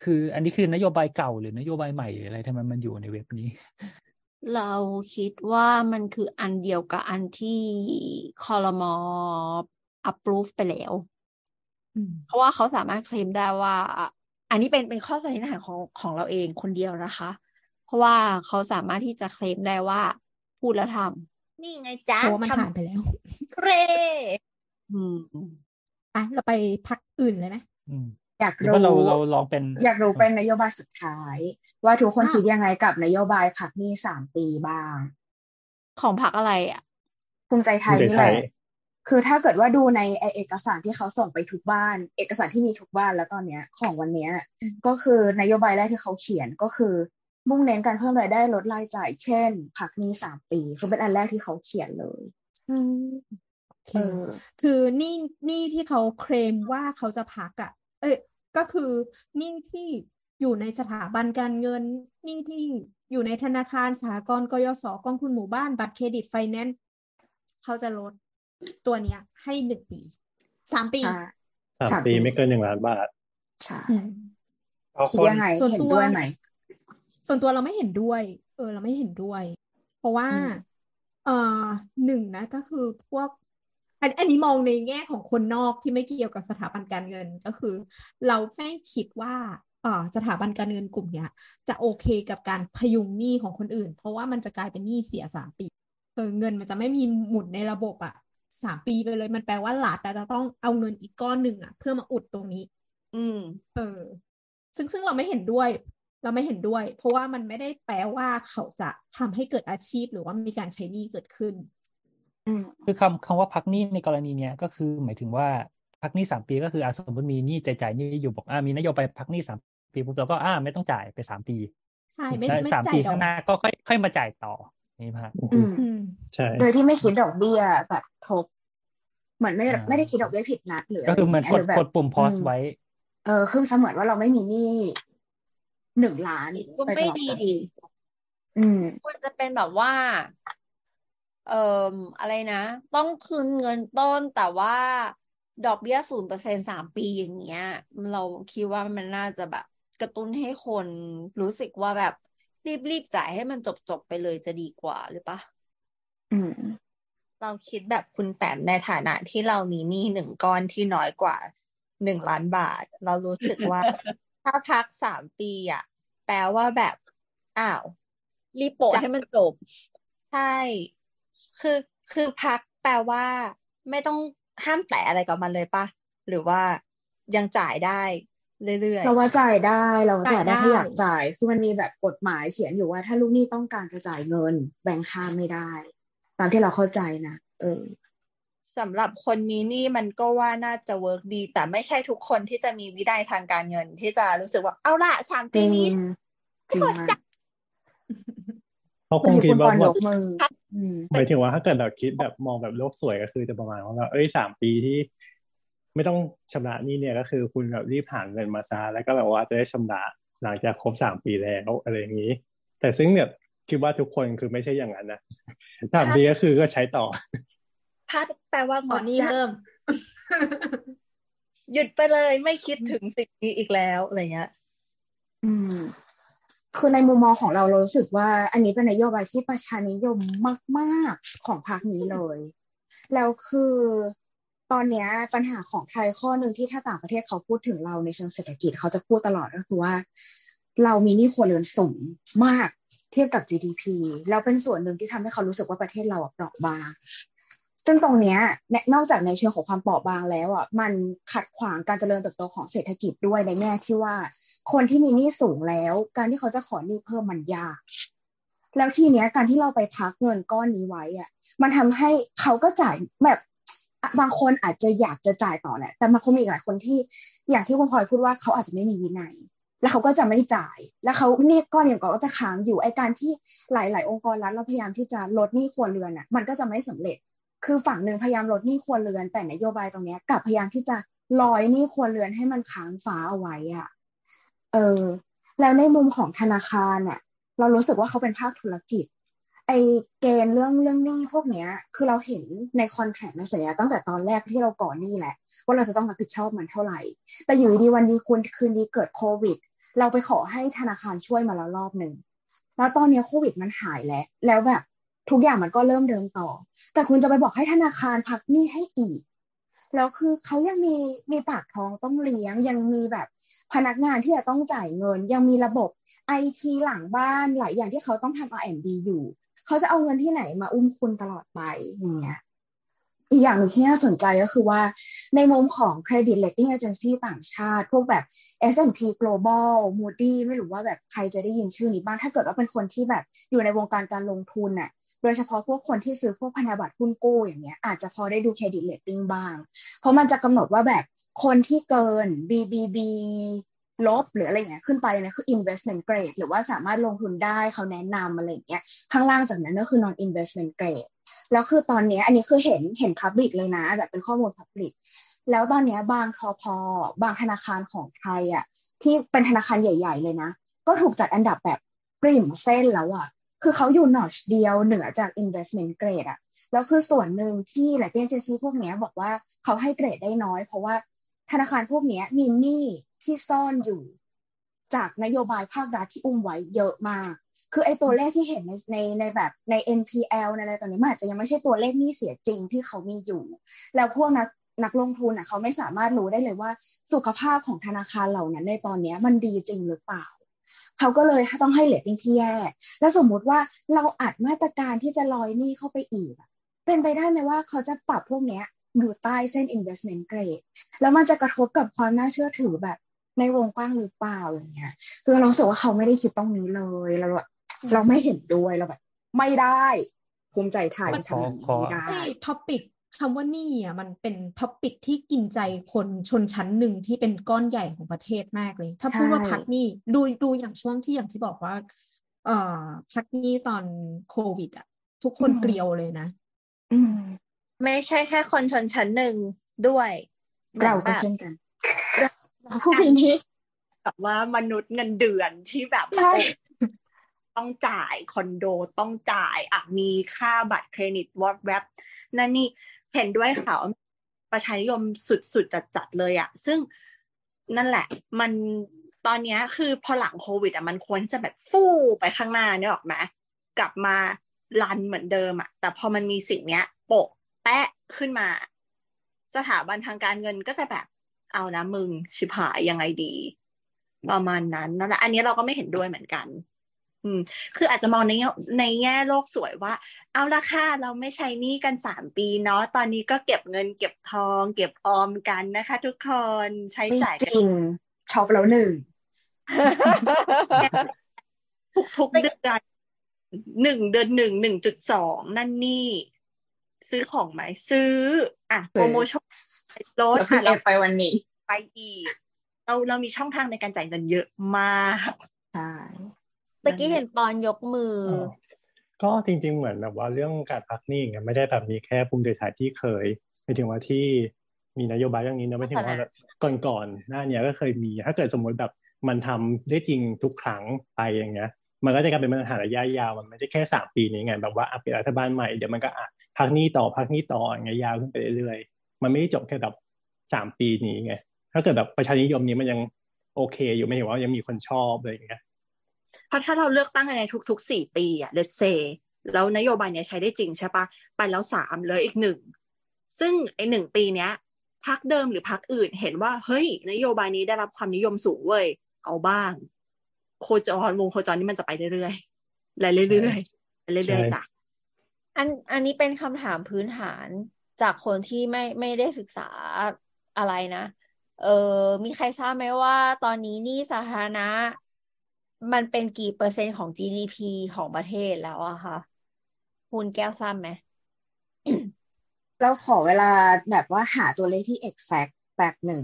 คืออันนี้คือนโยบายเก่าหรือนโยบายใหม่หรืออะไรทำไมมันอยู่ในเว็บนี้ เราคิดว่ามันคืออันเดียวกับอันที่คอรมอ approve ไปแล้วอืมเพราะว่าเขาสามารถเคลมได้ว่า อันนี้เป็นเป็นข้อสันนิษฐานของของเราเองคนเดียวนะคะ เพราะว่าเขาสามารถที่จะเคลมได้ว่า พูดแล้วทำนี่ไงจ๊ะเพราะว่ามันทำผ่านไปแล้วเครอืมอะเราไปพักอื่นเลยไหมอืมอยากหรือว่าเรารู้เราลองเป็น อยากรู้เป็นนโยบายสุดท้าย ว่าทุกคนอ้าวคิดยังไงกับนโยบายพักหนี้สามปีบ้าง ของพรรคอะไรอะภูมิใจไทภูยมิใจนี่ไทแหยละคือถ้าเกิดว่าดูในไอ้เอกสารที่เขาส่งไปทุกบ้าน เอกสารที่มีทุกบ้านแล้วตอนเนี้ย ของวันเนี้ย ก็คือนโยบายแรกที่เขาเขียนก็คือ มุ่งเน้นการเพิ่มรายได้ลดรายจ่าย เช่น พักหนี้สามปีคือเป็นอันแรกที่เขาเขียนเลยอืมโอเคเออคือหนี้นี่ที่เขาเคลมว่าเขาจะพักอะ เอ้ยก็คือหนี้ที่อยู่ในสถาบันการเงินหนี้ที่อยู่ในธนาคารสหกรณ์กยศกองทุนหมู่บ้านบัตรเครดิตไฟแนนซ์เขาจะลดตัวเนี้ย ให้หนึ่งปีสามปีใช่สามสามปีปีไม่เกินหนึ่งล้านบาทใช่อืมเอาคิคดนยังไงส่วนเห็นตัวด้วยไหม ส่วนตัวเราไม่เห็นด้วย เออ เราไม่เห็นด้วย เพราะว่าอืมเอ่อหนึ่งนะก็คือพวกอันอันนี้มองในแง่ของคนนอกที่ไม่เกี่ยวกับสถาบันการเงินก็คือ เราไม่คิดว่าเอ่อสถาบันการเงินกลุ่มเนี้ยจะโอเคกับการพยุงหนี้ของคนอื่น เพราะว่ามันจะกลายเป็นหนี้เสียสามปีเออเงินมันจะไม่มีหมุนในระบบอะสามปีไปเลยมันแปลว่ารัฐอะจะต้องเอาเงินอีกก้อนหนึ่งอะเพื่อมาอุดตรงนี้ อืม เออ ซึ่งซึ่งเราไม่เห็นด้วย เราไม่เห็นด้วย เพราะว่ามันไม่ได้แปลว่าเขาจะทำให้เกิดอาชีพหรือว่ามีการใช้หนี้เกิดขึ้นอืมคือคำคำว่าพักหนี้ในกรณีเนี้ยก็คือหมายถึงว่าพักหนี้สามปีก็คืออะสมมติมีหนี้จ่ายจ่ายหนี้อยู่บอกอ่ามีนโยบายพักหนี้สามปีปุ๊บเราก็อ่าไม่ต้องจ่ายไปสามปีใช่ไม่แล้วไม่สามจ่าปียดอข้ากงหน้าก็ค่อยค่อยมาจ่ายต่อนี่ฮะอืมอืมใช่โดยที่ไม่คิดดอกเบี้ยแบบทบเหมือนไม่อ่าไม่ได้คิดดอกเบี้ยผิดนัดหรือก็อะไรคือเหมือนย่างกเงี้ยดหรือแบบกดปุ่มพอสอืมไว้ เออคือเสมือนว่าเราไม่มีหนี้ หนึ่งล้านก็ไปตไม่ลอดดีไปดีอืมควรจะเป็นแบบว่า เอ่ออะไรนะ ต้องคืนเงินต้นแต่ว่าดอกเบี้ยศูนย์เปอร์เซ็นสามปีอย่างเงี้ย เราคิดว่ามันน่าจะแบบ กระตุ้นให้คนรู้สึกว่าแบบรีบๆจ่ายให้มันจบๆไปเลยจะดีกว่าหรือปะอืมเราคิดแบบคุณแต้มในฐานะที่เรามีหนี้หนึ่งก้อนที่น้อยกว่าหนึ่งล้านบาท เรารู้สึกว่า ถ้าพักสามปีอะ แปลว่าแบบ อ้าว รีบโปะให้มันจบ ใช่ คือคือพักแปลว่า ไม่ต้องห้ามแตะอะไรกับมันเลยปะหรือว่ายังจ่ายได้เรื่อยเราว่าจ่ายได้เราจ่ายได้จ่ายได้ถ้าอยากจ่าย คือมันมีแบบกฎหมายเขียนอยู่ว่า ถ้าลูกหนี้ต้องการจะจ่ายเงิน แบงค์ห้ามไม่ได้ ตามที่เราเข้าใจนะเออๆ สำหรับคนมีหนี้มันก็ว่าน่าจะเวิร์กดี แต่ไม่ใช่ทุกคนที่จะมีวินัยทางการเงิน ที่จะรู้สึกว่าเอาละสามจปีริงนี้จริงมากเขาคบางงทีคิดคุณปว่าอนแบยบกมืออืมหมายถึงว่าถ้าเกิดแบบคิดแบบมองแบบโลกสวยก็คือจะประมาณว่าแบบเอ้ยสามปีที่ ไม่ต้องชำระหนี้เนี่ยก็คือคุณแบบรีบหาเงินมาซะแล้วก็แบบว่าจะได้ชำระหลังจากครบสามปีแล้วอะไรอย่างนี้ แต่ซึ่งเนี่ยคิดว่าทุกคนคือไม่ใช่อย่างนั้นนะสามปีก็คือก็ใช้ต่อ พัดแปลว่างตอนดนี้จ่ายเริ่ม หยุดไปเลยไม่คิดถึงสิ่งนี้อีกแล้วอะไรเงี้ย อืม คือในมุมมองของเราเรารู้สึกว่า อันนี้เป็นนโยบายที่ประชานิยมมากๆของพรรคนี้เลย แล้วคือตอนเนี้ยปัญหาของไทยข้อหนึ่งที่ถ้าต่างประเทศเขาพูดถึงเราในเชิงเศรษฐกิจเขาจะพูดตลอดก็คือว่า เรามีหนี้ครัวเรือนสูงมากเทียบกับ GDP แล้วเป็นส่วนหนึ่งที่ทำให้เขารู้สึกว่าประเทศเราอะเปราะบาง ซึ่งตรงเนี้ยนอกจากในเชิงของความเปราะบางแล้วอะมันขัดขวางการเจริญเติบโตของเศรษฐกิจด้วยในแง่ที่ว่า คนที่มีหนี้สูงแล้ว การที่เขาจะขอหนี้เพิ่มมันยาก แล้วทีเนี้ยการที่เราไปพักเงินก้อนนี้ไว้อะมันทำให้เขาก็จ่ายแบบบางคนอาจจะอยากจะจ่ายต่อแหละ แต่มันคงมีอีกหลายคนที่อย่างที่คุณพลอยพูดว่าเขาอาจจะไม่มีวินัย แล้วเขาก็จะไม่จ่าย แล้วเขาหนี่ก้อนเดียวก็จะค้างอยู่ไอการที่หลาย ๆ องค์กรรัฐเราพยายามที่จะลดหนี้ครัวเรือนอะ มันก็จะไม่สำเร็จ คือฝั่งหนึ่งพยายามลดหนี้ครัวเรือน แต่นโยบายตรงนี้กลับพยายามที่จะลอยหนี้ครัวเรือนให้มันค้างฟ้าเอาไว้อะ เออ แล้วในมุมของธนาคารอะ เรารู้สึกว่าเขาเป็นภาคธุรกิจ ไอเกณฑ์เรื่องเรื่องหนี้พวกเนี้ย คือเราเห็นในคอนแทคในสัญญาตั้งแต่ตอนแรกที่เราก่อนหนี้แหละ ว่าเราจะต้องรับผิดชอบมันเท่าไหร่ แต่อยู่ดีวันดีคุณคืนดีเกิดโควิด เราไปขอให้ธนาคารช่วยมาแล้วรอบหนึ่งแล้วตอนนี้โควิดมันหายแล้ว แล้วแบบ ทุกอย่างมันก็เริ่มเดินต่อ แต่คุณจะไปบอกให้ธนาคารพักหนี้ให้อีก แล้วคือเขายังมีมีปากท้องต้องเลี้ยง ยังมีแบบพนักงานที่จะต้องจ่ายเงิน ยังมีระบบไอทีหลังบ้านหลายอย่างที่เขาต้องทำ R&D อยู่ เขาจะเอาเงินที่ไหนมาอุ้มคุณตลอดไปอย่างเงี้ยอีกอย่างหนึ่งที่น่าสนใจก็คือว่าในมุมของ Credit Rating Agency ต่างชาติ พวกแบบ S&P Global Moody ไม่รู้ว่าแบบใครจะได้ยินชื่อนี้บ้าง ถ้าเกิดว่าเป็นคนที่แบบอยู่ในวงการการลงทุนน่ะ โดยเฉพาะพวกคนที่ซื้อพวกพันธบัตรหุ้นกู้อย่างเงี้ยอาจจะพอได้ดูเครดิตเรตติ้งบ้าง เพราะมันจะกำหนดว่าแบบคนที่เกิน BBB ลบหรืออะไรเงี้ยขึ้นไปเนี่ยคือ investment grade หรือว่าสามารถลงทุนได้เขาแนะนำอะไรเงี้ยข้างล่างจากนั้นก็คือ non investment grade แล้วคือตอนนี้อันนี้คือเห็นเห็น public เลยนะ แบบเป็นข้อมูล public แล้วตอนนี้บางทอพอบางธนาคารของไทยอะที่เป็นธนาคารใหญ่ ๆ เลยนะ ก็ถูกจัดอันดับแบบปริ่มเส้นแล้วอะ คือเขาอยู่นอชเดียวเหนือจาก investment grade อะแล้วคือส่วนหนึ่งที่หลายเจนซี่พวกนี้บอกว่าเขาให้เกรดได้น้อย เพราะว่าธนาคารพวกนี้มีหนี้ที่ซ่อนอยู่ จากนโยบายภาครัฐที่อุ้มไว้เยอะมาก คือไอ้ตัวเลขที่เห็นในในในแบบใน NPL ในอะไรตอนนี้มันอาจจะยังไม่ใช่ตัวเลขหนี้เสียจริงที่เขามีอยู่ แล้วพวกนักนักลงทุนอะเขาไม่สามารถรู้ได้เลยว่าสุขภาพของธนาคารเหล่านั้นในตอนนี้มันดีจริงหรือเปล่า เขาก็เลยต้องให้เลตติ้งที่แย่ แล้วสมมุติว่าเราอัดมาตรการที่จะลอยหนี้เข้าไปอีกอะเป็นไปได้ไหมว่าเขาจะปรับพวกเนี้ยอยู่ใต้เส้น investment grade แล้วมันจะกระทบกับความน่าเชื่อถือแบบในวงกว้างหรือเปล่าอย่างเงี้ย คือเราสึกว่าเขาไม่ได้คิดตรงนี้เลยเราแบบเราไม่เห็นด้วยเราแบบ ไม่ได้ ภูมิใจไทยขอทำอย่างนี้ขอไม่ได้ไอ้ topic คำว่าหนี้อะมันเป็น topic ที่กินใจคนชนชั้นหนึ่งที่เป็นก้อนใหญ่ของประเทศมากเลย ถ้าพูดว่าใช่พักหนี้ดูดูอย่างช่วงที่อย่างที่บอกว่า เอ่อพักหนี้ตอนโควิด อะ ทุกคนเกลียวเลยนะอืมไม่ใช่แค่คนชนชั้นหนึ่งด้วยเหมือนเราก็แบบเช่นกันเราพูดอย่างนี้แบบว่ามนุษย์เงินเดือนที่แบบใช่โอ้ต้องจ่ายคอนโดต้องจ่ายอะมีค่าบัตรเครดิตวอตแวบนั่นนี่ เห็นด้วยค่ะประชานิยมสุดๆจัดๆเลยอะซึ่งนั่นแหละ มันตอนนี้คือพอหลังโควิดอะมันควรจะแบบฟู่ไปข้างหน้าเนี่ยหรอกไหมกลับมารันเหมือนเดิมอะแต่พอมันมีสิ่งเนี้ย โปะแปะขึ้นมา สถาบันทางการเงินก็จะแบบเอานะมึงชิบหายยังไงดี ประมาณนั้นนั่นแหละอันนี้เราก็ไม่เห็นด้วยเหมือนกัน อืมคืออาจจะมองในแง่ในแง่โลกสวยว่า เอาละค่ะเราไม่ใช้หนี้กันสามปีเนาะตอนนี้ก็เก็บเงินเก็บทอง เก็บออมกันนะคะ ทุกคนใช้ไม่จ่ายกันจริงช็อปแล้วหนึ่งทุกทุกๆเดือนหนึ่งเดือนหนึ่งหนึ่งจุดสองนั่นนี่ ซื้อของไหมซื้อ อะโปรโมชั่นลดแล้วเพิ่งอะแอเราบไปวันนี้ ไปอีก เราเรามีช่องทางในการจ่ายเงินเยอะมากใช่ ตะกี้เห็นตอนยกมืออ๋อก็จริง ๆ เหมือนแบบว่าเรื่องการพักหนี้อย่างเงี้ยไม่ได้แบบมีแค่ภูมิใจไทยที่เคยหมายถึงว่าที่มีนโยบายเรื่องนี้นะไม่ถึงว่าแบบก่อนๆหน้าเนี้ยก็เคยมี ถ้าเกิดสมมติแบบมันทำได้จริงทุกครั้งไปอย่างเงี้ยมันก็จะกลายเป็นปัญหาระยะยาว มันไม่ได้แค่สามปีนี้ไงแบบว่าอะเป็นรัฐบาลใหม่เดี๋ยวมันก็อะพักหนี้ต่อพักหนี้ต่ออย่างเงี้ยยาวขึ้นไปเรื่อยๆมันไม่ได้จบแค่แบบสามปีนี้ไงถ้าเกิดแบบประชานิยมนี้มันยังโอเค อยู่ไม่ถึงว่ายังมีคนชอบอะไรอย่างเงี้ย เพราะถ้าเราเลือกตั้งกันในทุกๆสี่ปีอะ let's say แล้วนโยบายเนี้ยใช้ได้จริงใช่ปะไปแล้วสามเหลืออีกหนึ่งซึ่งไอหนึ่งปีเนี้ยพักเดิมหรือพักอื่นเห็นว่าเฮ้ย นโยบายนี้ได้รับความนิยมสูงเว้ยเอาบ้าง โคจรวงโคจรนี่มันจะไปเรื่อยๆและเรื่อยๆไปเรื่อยใช่ๆจ้ะอันอันนี้เป็นคำถามพื้นฐานจากคนที่ไม่ไม่ได้ศึกษาอะไรนะ เออมีใครทราบไหมว่า ตอนนี้หนี้สาธารณะ มันเป็นกี่เปอร์เซ็นต์ของ GDP ของประเทศแล้วอะคะคุณแก้วทราบไหมเราขอเวลาแบบว่าหาตัวเลขที่ exact แบบหนึ่ง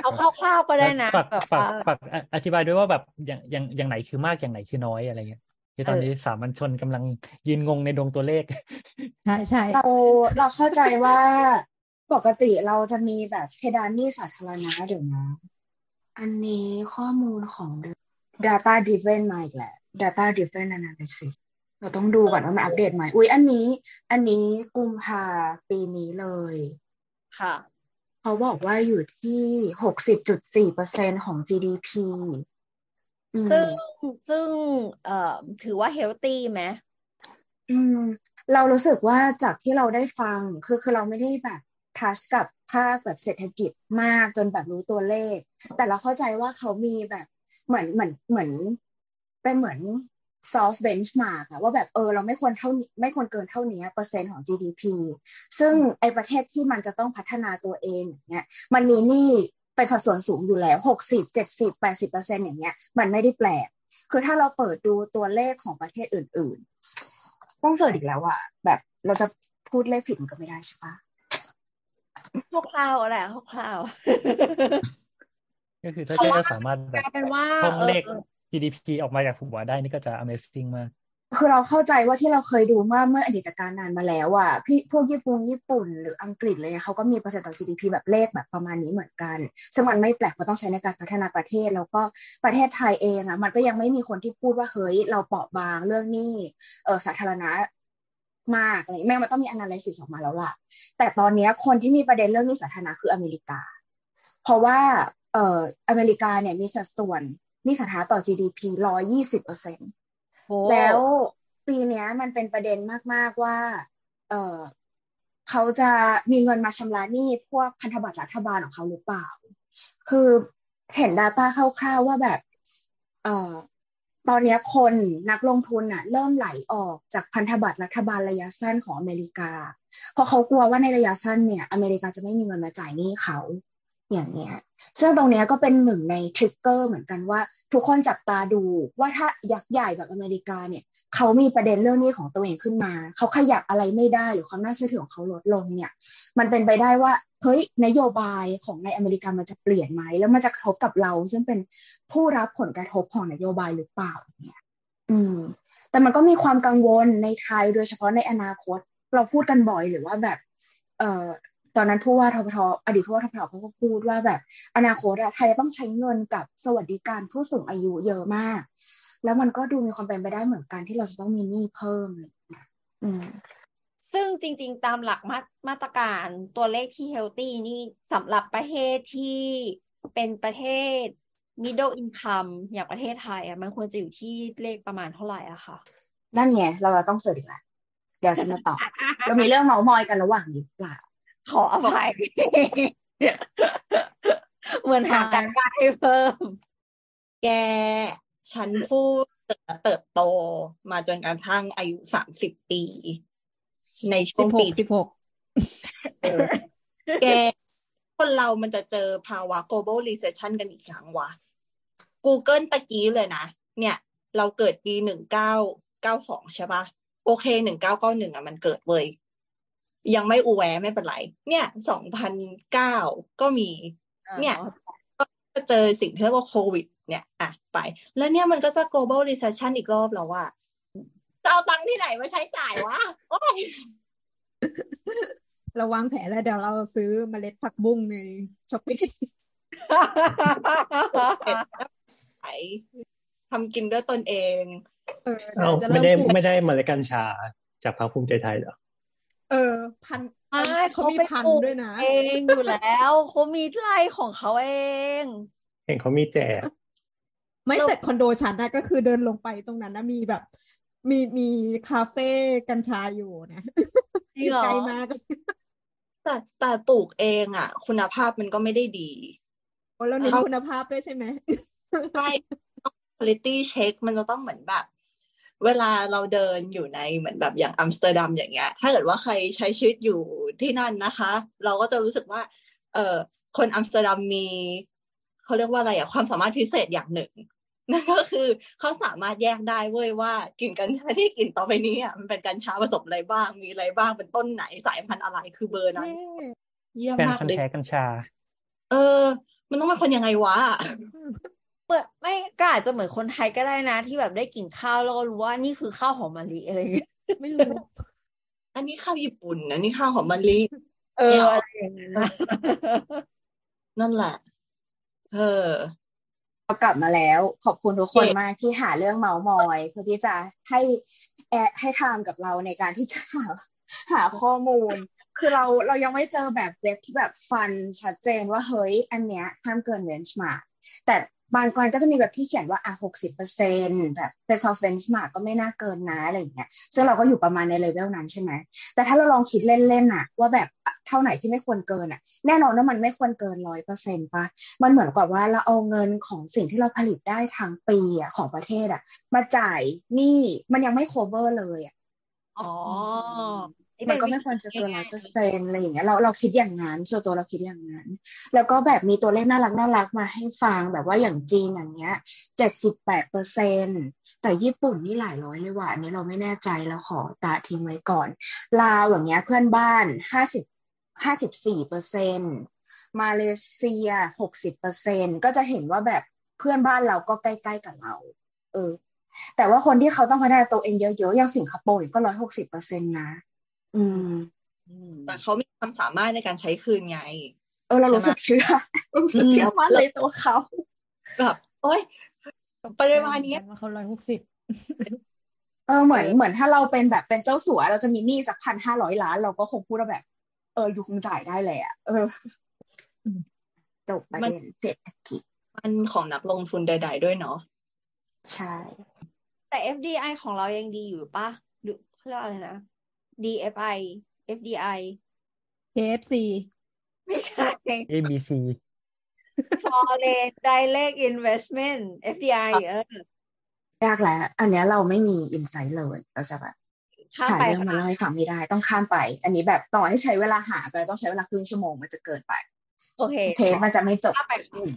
เอาคร่าวๆก็ได้นะฝากแบบฝากว่าฝากออธิบายด้วยว่าแบบอย่างอย่างอย่างไหนคือมากอย่างไหนคือน้อยอะไรเงี้ยที่ตอนเออนี้สามัญชนกำลังยืนงงในดวงตัวเลขใช่ใช่เราเราเข้าใจว่าปกติเราจะมีแบบเพดานหนี้สาธารณะเดี๋ยวนะ อันนี้ข้อมูลของ data driven มาอีกแหละ data driven analysis เราต้องดูก่อนว่ามันอัปเดตใหม่ อุ๊ยอันนี้ อันนี้กุมภาปีนี้เลย ค่ะ เขาบอกว่าอยู่ที่หกสิบจุดสี่เปอร์เซ็นของ GDP อืมซึ่งซึ่งเอ่อถือว่าเฮลตี้ไหมอืม เรารู้สึกว่าจากที่เราได้ฟังคือคือเราไม่ได้แบบทัชกับภาคแบบเศรษฐกิจมากจนแบบรู้ตัวเลข แต่เราเข้าใจว่าเขามีแบบ เหมือนเหมือนเหมือนเป็นเหมือน soft benchmark อะว่าแบบเออเราไม่ควรเท่านี้ไม่ควรเกินเท่านี้เปอร์เซ็นต์ของ GDP ซึ่งไอประเทศที่มันจะต้องพัฒนาตัวเองอย่างเงี้ยมันมีหนี้เป็นสัดส่วนสูงอยู่แล้วหกสิบเจ็ดสิบแปดสิบเปอร์เซ็นต์อย่างเงี้ยมันไม่ได้แปลก คือถ้าเราเปิดดูตัวเลขของประเทศอื่น ๆ ต้องเสิร์ชอีกแล้วอะแบบเราจะพูดเลขผิดมันก็ไม่ได้ใช่ปะคร่าวๆแหละคร่าว ก็คือถ้าเพราะว่าจะสามารถๆแบกบลายเป็นว่าท่องเออเลขเออ GDP ออกมาจากหัวได้นี่ก็จะ Amazing มาก คือเราเข้าใจว่าที่เราเคยดูเมื่อเมื่ออดีตการนานมาแล้วอะพี่พวกญี่ปุ่นญี่ปุ่นหรืออังกฤษอะไรเลยเขาก็มีเปอร์เซ็นต์ต่อ GDP แบบเลขแบบประมาณนี้เหมือนกัน ซึ่งมันไม่แปลกเพราะต้องใช้ในการพัฒนาประเทศ แล้วก็ประเทศไทยเองอะมันก็ยังไม่มีคนที่พูดว่าเฮ้ยเราเปราะบางเรื่องหนี้เออสาธารณะมากอะไรแม่งมันต้องมี analysis ออกมาแล้วล่ะ แต่ตอนเนี้ยคนที่มีประเด็นเรื่องหนี้สาธารณะคืออเมริกา เพราะว่า เอ่ออเมริกาเนี่ยมีสัดส่วนหนี้สาธารณะต่อ GDP ร้อยยี่สิบเปอร์เซ็นต์โหแล้วปีเนี้ยมันเป็นประเด็นมาก ๆ ว่า เออเขาจะมีเงินมาชำระหนี้พวกพันธบัตรรัฐบาลของเขาหรือเปล่า คือเห็น Data คร่าวๆว่าแบบ เอ่อตอนเนี้ยคนนักลงทุนน่ะเริ่มไหลออกจากพันธบัตรรัฐบาลระยะสั้นของอเมริกา เพราะเขากลัวว่าในระยะสั้นเนี่ย อเมริกาจะไม่มีเงินมาจ่ายหนี้เขาอย่างเนี้ย ซึ่งตรงนี้ก็เป็นหนึ่งในทริกเกอร์เหมือนกันว่า ทุกคนจับตาดูว่าถ้ายักษ์ใหญ่แบบอเมริกาเนี่ยเขามีประเด็นเรื่องนี้ของตัวเองขึ้นมา เขาขยับอะไรไม่ได้หรือความน่าเชื่อถือของเขาลดลงเนี่ย มันเป็นไปได้ว่าเฮ้ยนโยบายของในอเมริกามันจะเปลี่ยนไหมแล้วมันจะกระทบกับเรา ซึ่งเป็นผู้รับผลกระทบของนโยบายหรือเปล่าเนี่ย อืม แต่มันก็มีความกังวลในไทยโดยเฉพาะในอนาคต เราพูดกันบ่อยหรือว่าแบบ เอ่อ ตอนนั้นผู้ว่าทพทอดีตผู้ว่าทพทเขาก็พูดว่าแบบอนาคตอะไทยต้องใช้เงินกับสวัสดิการผู้สูงอายุเยอะมาก แล้วมันก็ดูมีความเป็นไปได้เหมือนกันที่เราจะต้องมีหนี้เพิ่มอะไรอย่างเงี้ยอืมซึ่งจริง ๆ ตามหลักมามาตรการตัวเลขที่เฮลตี้นี่สำหรับประเทศที่เป็นประเทศ middle income อย่างประเทศไทยอะมันควรจะอยู่ที่เลขประมาณเท่าไหร่อะค่ะ นั่นไง เราต้องเสิร์ชอีกแล้วเดี๋ยวฉันมาตอบเรามีเรื่องเมาส์มอยกันระหว่างนี้หรือเปล่า ขออภัย เหมือนหาการบ้านให้เพิ่ม แกฉันพูดเติบโตมาจนกระทั่งอายุสามสิบปี ในช่สิวงบหปีกสิบหกเออแกคนเรามันจะเจอภาวะ global recession กันอีกครั้งวะ Google ตะกี้เลยนะ เนี่ย เราเกิดปีหนึ่งเก้าเก้าสองใช่ปะโอเคหนึ่งเก้าเก้าหนึ่งอะมันเกิดเว้ย ยังไม่อูแวไม่เป็นไร เนี่ยสองพันเก้าก็มี เนี่ยก็จะเจอสิ่งที่เรียกว่าโควิด เนี่ยอะไป แล้วเนี่ยมันก็จะ global recession อีกรอบแล้วว่าจะเอาตังค์ที่ไหนมาใช้จ่ายวะโอ้ยเราวางแผนแล้วเดี๋ยวเราซื้อเมล็ดผักบุ้งในช้อปปี้ขายทำกินด้วยตนเอง เออเอาจะไม่เริ่มได้ปลูกไม่ได้เมาเลยกัญชาจากพรรคภูมิใจไทยเหรอ เออ พันไม่เขามีไปพันปลูกด้วยนะ เองอยู่แล้วเขามีไร่ของเขาเอง เห็นเขามีแจกไม่แต่คอนโดฉันนะก็คือเดินลงไปตรงนั้นนะมีแบบ มีมีคาเฟ่กัญชาอยู่นะจริงเหรอไกลมากแต่แต่ปลูกเองอะ คุณภาพมันก็ไม่ได้ดีโอ้แล้วเน้นเขาคุณภาพด้วยใช่ไหมใช่ quality check มันจะต้องเหมือนแบบ เวลาเราเดินอยู่ในเหมือนแบบอย่างอัมสเตอร์ดัมอย่างเงี้ย ถ้าเกิดว่าใครใช้ชีวิตอยู่ที่นั่นนะคะ เราก็จะรู้สึกว่า เออคนอัมสเตอร์ดัมมีเขาเรียกว่าอะไรอะความสามารถพิเศษอย่างหนึ่งนั่นก็คือเขาสามารถแยกได้เว้ยว่ากลิ่นกัญชาที่กลิ่นต่อไปนี้อะมันเป็นกัญชาผสมอะไรบ้างมีอะไรบ้างเป็นต้นไหนสายพันธุ์อะไรคือเบอร์นั้นเยี่ยมแฟนมากพันเลธุ์ยแท้กัญชา เออ มันต้องเป็นคนยังไงวะเปิดไม่ก็อาจจะเหมือนคนไทยก็ได้นะ ที่แบบได้กินข้าวแล้วก็รู้ว่านี่คือข้าวหอมมะลิอะไรอย่างเงี้ยไม่รู้ อันนี้ข้าวญี่ปุ่นอันนี้ข้าวหอมมะลิเออไม่เอาอะไรอย่างนั้นนะนั่นแหละ เออเรากลับมาแล้ว ขอบคุณทุกคนเย้มากที่หาเรื่องเมาส์มอยเพื่อที่จะให้แอร์ให้ time กับเราในการที่จะหาหาข้อมูล คือเราเรายังไม่เจอแบบเว็บที่แบบฟันชัดเจนว่าเฮ้ย อันเนี้ยห้ามเกิน benchmark แต่ บางกรก็จะมีแบบที่เขียนว่าอะหกสิบเปอร์เซ็นแบบเป็น soft benchmark ก็ไม่น่าเกินนะอะไรอย่างเงี้ยซึ่งเราก็อยู่ประมาณในเลเวลนั้นใช่ไหมแต่ถ้าเราลองคิดเล่นๆอะว่าแบบเท่าไหนที่ไม่ควรเกินอะแน่นอนว่ามันไม่ควรเกินร้อยเปอร์เซ็นต์ปะมันเหมือนกับว่าเราเอาเงินของสิ่งที่เราผลิตได้ทั้งปีอะของประเทศอะมาจ่ายนี่มันยังไม่ cover เลยอะอ๋อ มันก็ไม่ควรจะเกินร้อยเปอร์เซ็นต์อะไรอย่างเงี้ยเราเราคิดอย่างนั้นส่วนตัวเราคิดอย่างนั้น แล้วก็แบบมีตัวเลขน่ารักน่ารักมาให้ฟังแบบว่าอย่างจีนอย่างเงี้ยเจ็ดสิบแปดเปอร์เซ็นต์แต่ญี่ปุ่นนี่หลายร้อยเลยว่ะอันนี้เราไม่แน่ใจเราขอตาทิ้งไว้ก่อน ลาวอย่างเงี้ยเพื่อนบ้านห้าสิบห้าสิบสี่เปอร์เซ็นต์มาเลเซียหกสิบเปอร์เซ็นก็จะเห็นว่าแบบเพื่อนบ้านเราก็ใกล้ๆกับเรา เออ แต่ว่าคนที่เขาต้องพัฒนาตัวเองเยอะๆอย่างสิงคโปร์ก็ร้อยหกสิบเปอร์เซ็นต์นะ อืมแต่เขามีความสามารถในการใช้คืนไง เออเรารู้สึกเชื่อรู้สึกเชื่อมั่นในตัวเขาแบบโอ๊ยปริมาณเนี้ยว่าเขาร้อยหกสิบเออเหมือนเหมือนถ้าเราเป็นแบบเป็นเจ้าสัว เราจะมีหนี้สักพันห้าร้อยล้าน เราก็คงพูดว่าแบบ เอออยู่คงจ่ายได้แหละเออจบประมันเด็นเศรษฐกิจมันของนักลงทุนใด ๆ ด้วยเนาะใช่ แต่ FDI ของเรายังดีอยู่ปะหรือเขาเรียกอะไรนะ DFI FDI KFC ไม่ใช่ ABC Foreign Direct Investment FDI เออยากแล้วอันเนี้ยเราไม่มีอินไซต์เลยเราจะแบบข้ามหาไปเรื่องมาเล่าให้ฟังไม่ได้ ต้องข้ามไป อันนี้แบบต่อให้ใช้เวลาหาก็ต้องใช้เวลาครึ่งชั่วโมงมันจะเกินไป โอเคเทปมันจะไม่จบข้ามไปอืม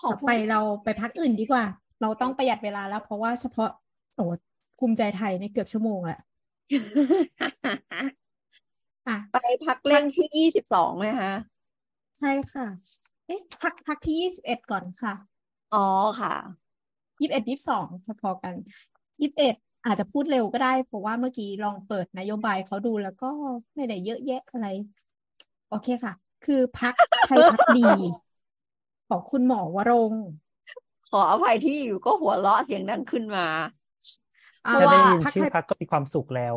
ของต่อผู้ไปเราไปพักอื่นดีกว่า เราต้องประหยัดเวลาแล้ว เพราะว่าเฉพาะโอ้ภูมิใจไทยในยเกือบชั่วโมงแหละอะ ไปพักเล่นที่ยี่สิบสองไหมคะ ใช่ค่ะ เอ๊ะ พักพักที่ยี่สิบเอ็ดก่อนค่ะ อ๋อค่ะยี่สิบเอ็ดยี่สิบสองพอๆกันยี่สิบเอ็ดอาจจะพูดเร็วก็ได้ เพราะว่าเมื่อกี้ลองเปิดนโยบายเขาดูแล้วก็ไม่ได้เยอะแยะอะไร โอเคค่ะ คือพักไทยพักดี ของคุณหมอวรงค์ขออภัยที่อยู่ก็หัวเราะเสียงดังขึ้นมาอ่า เพราะแค่ว่าได้ยินพักชื่ไทอยพักก็มีความสุขแล้ว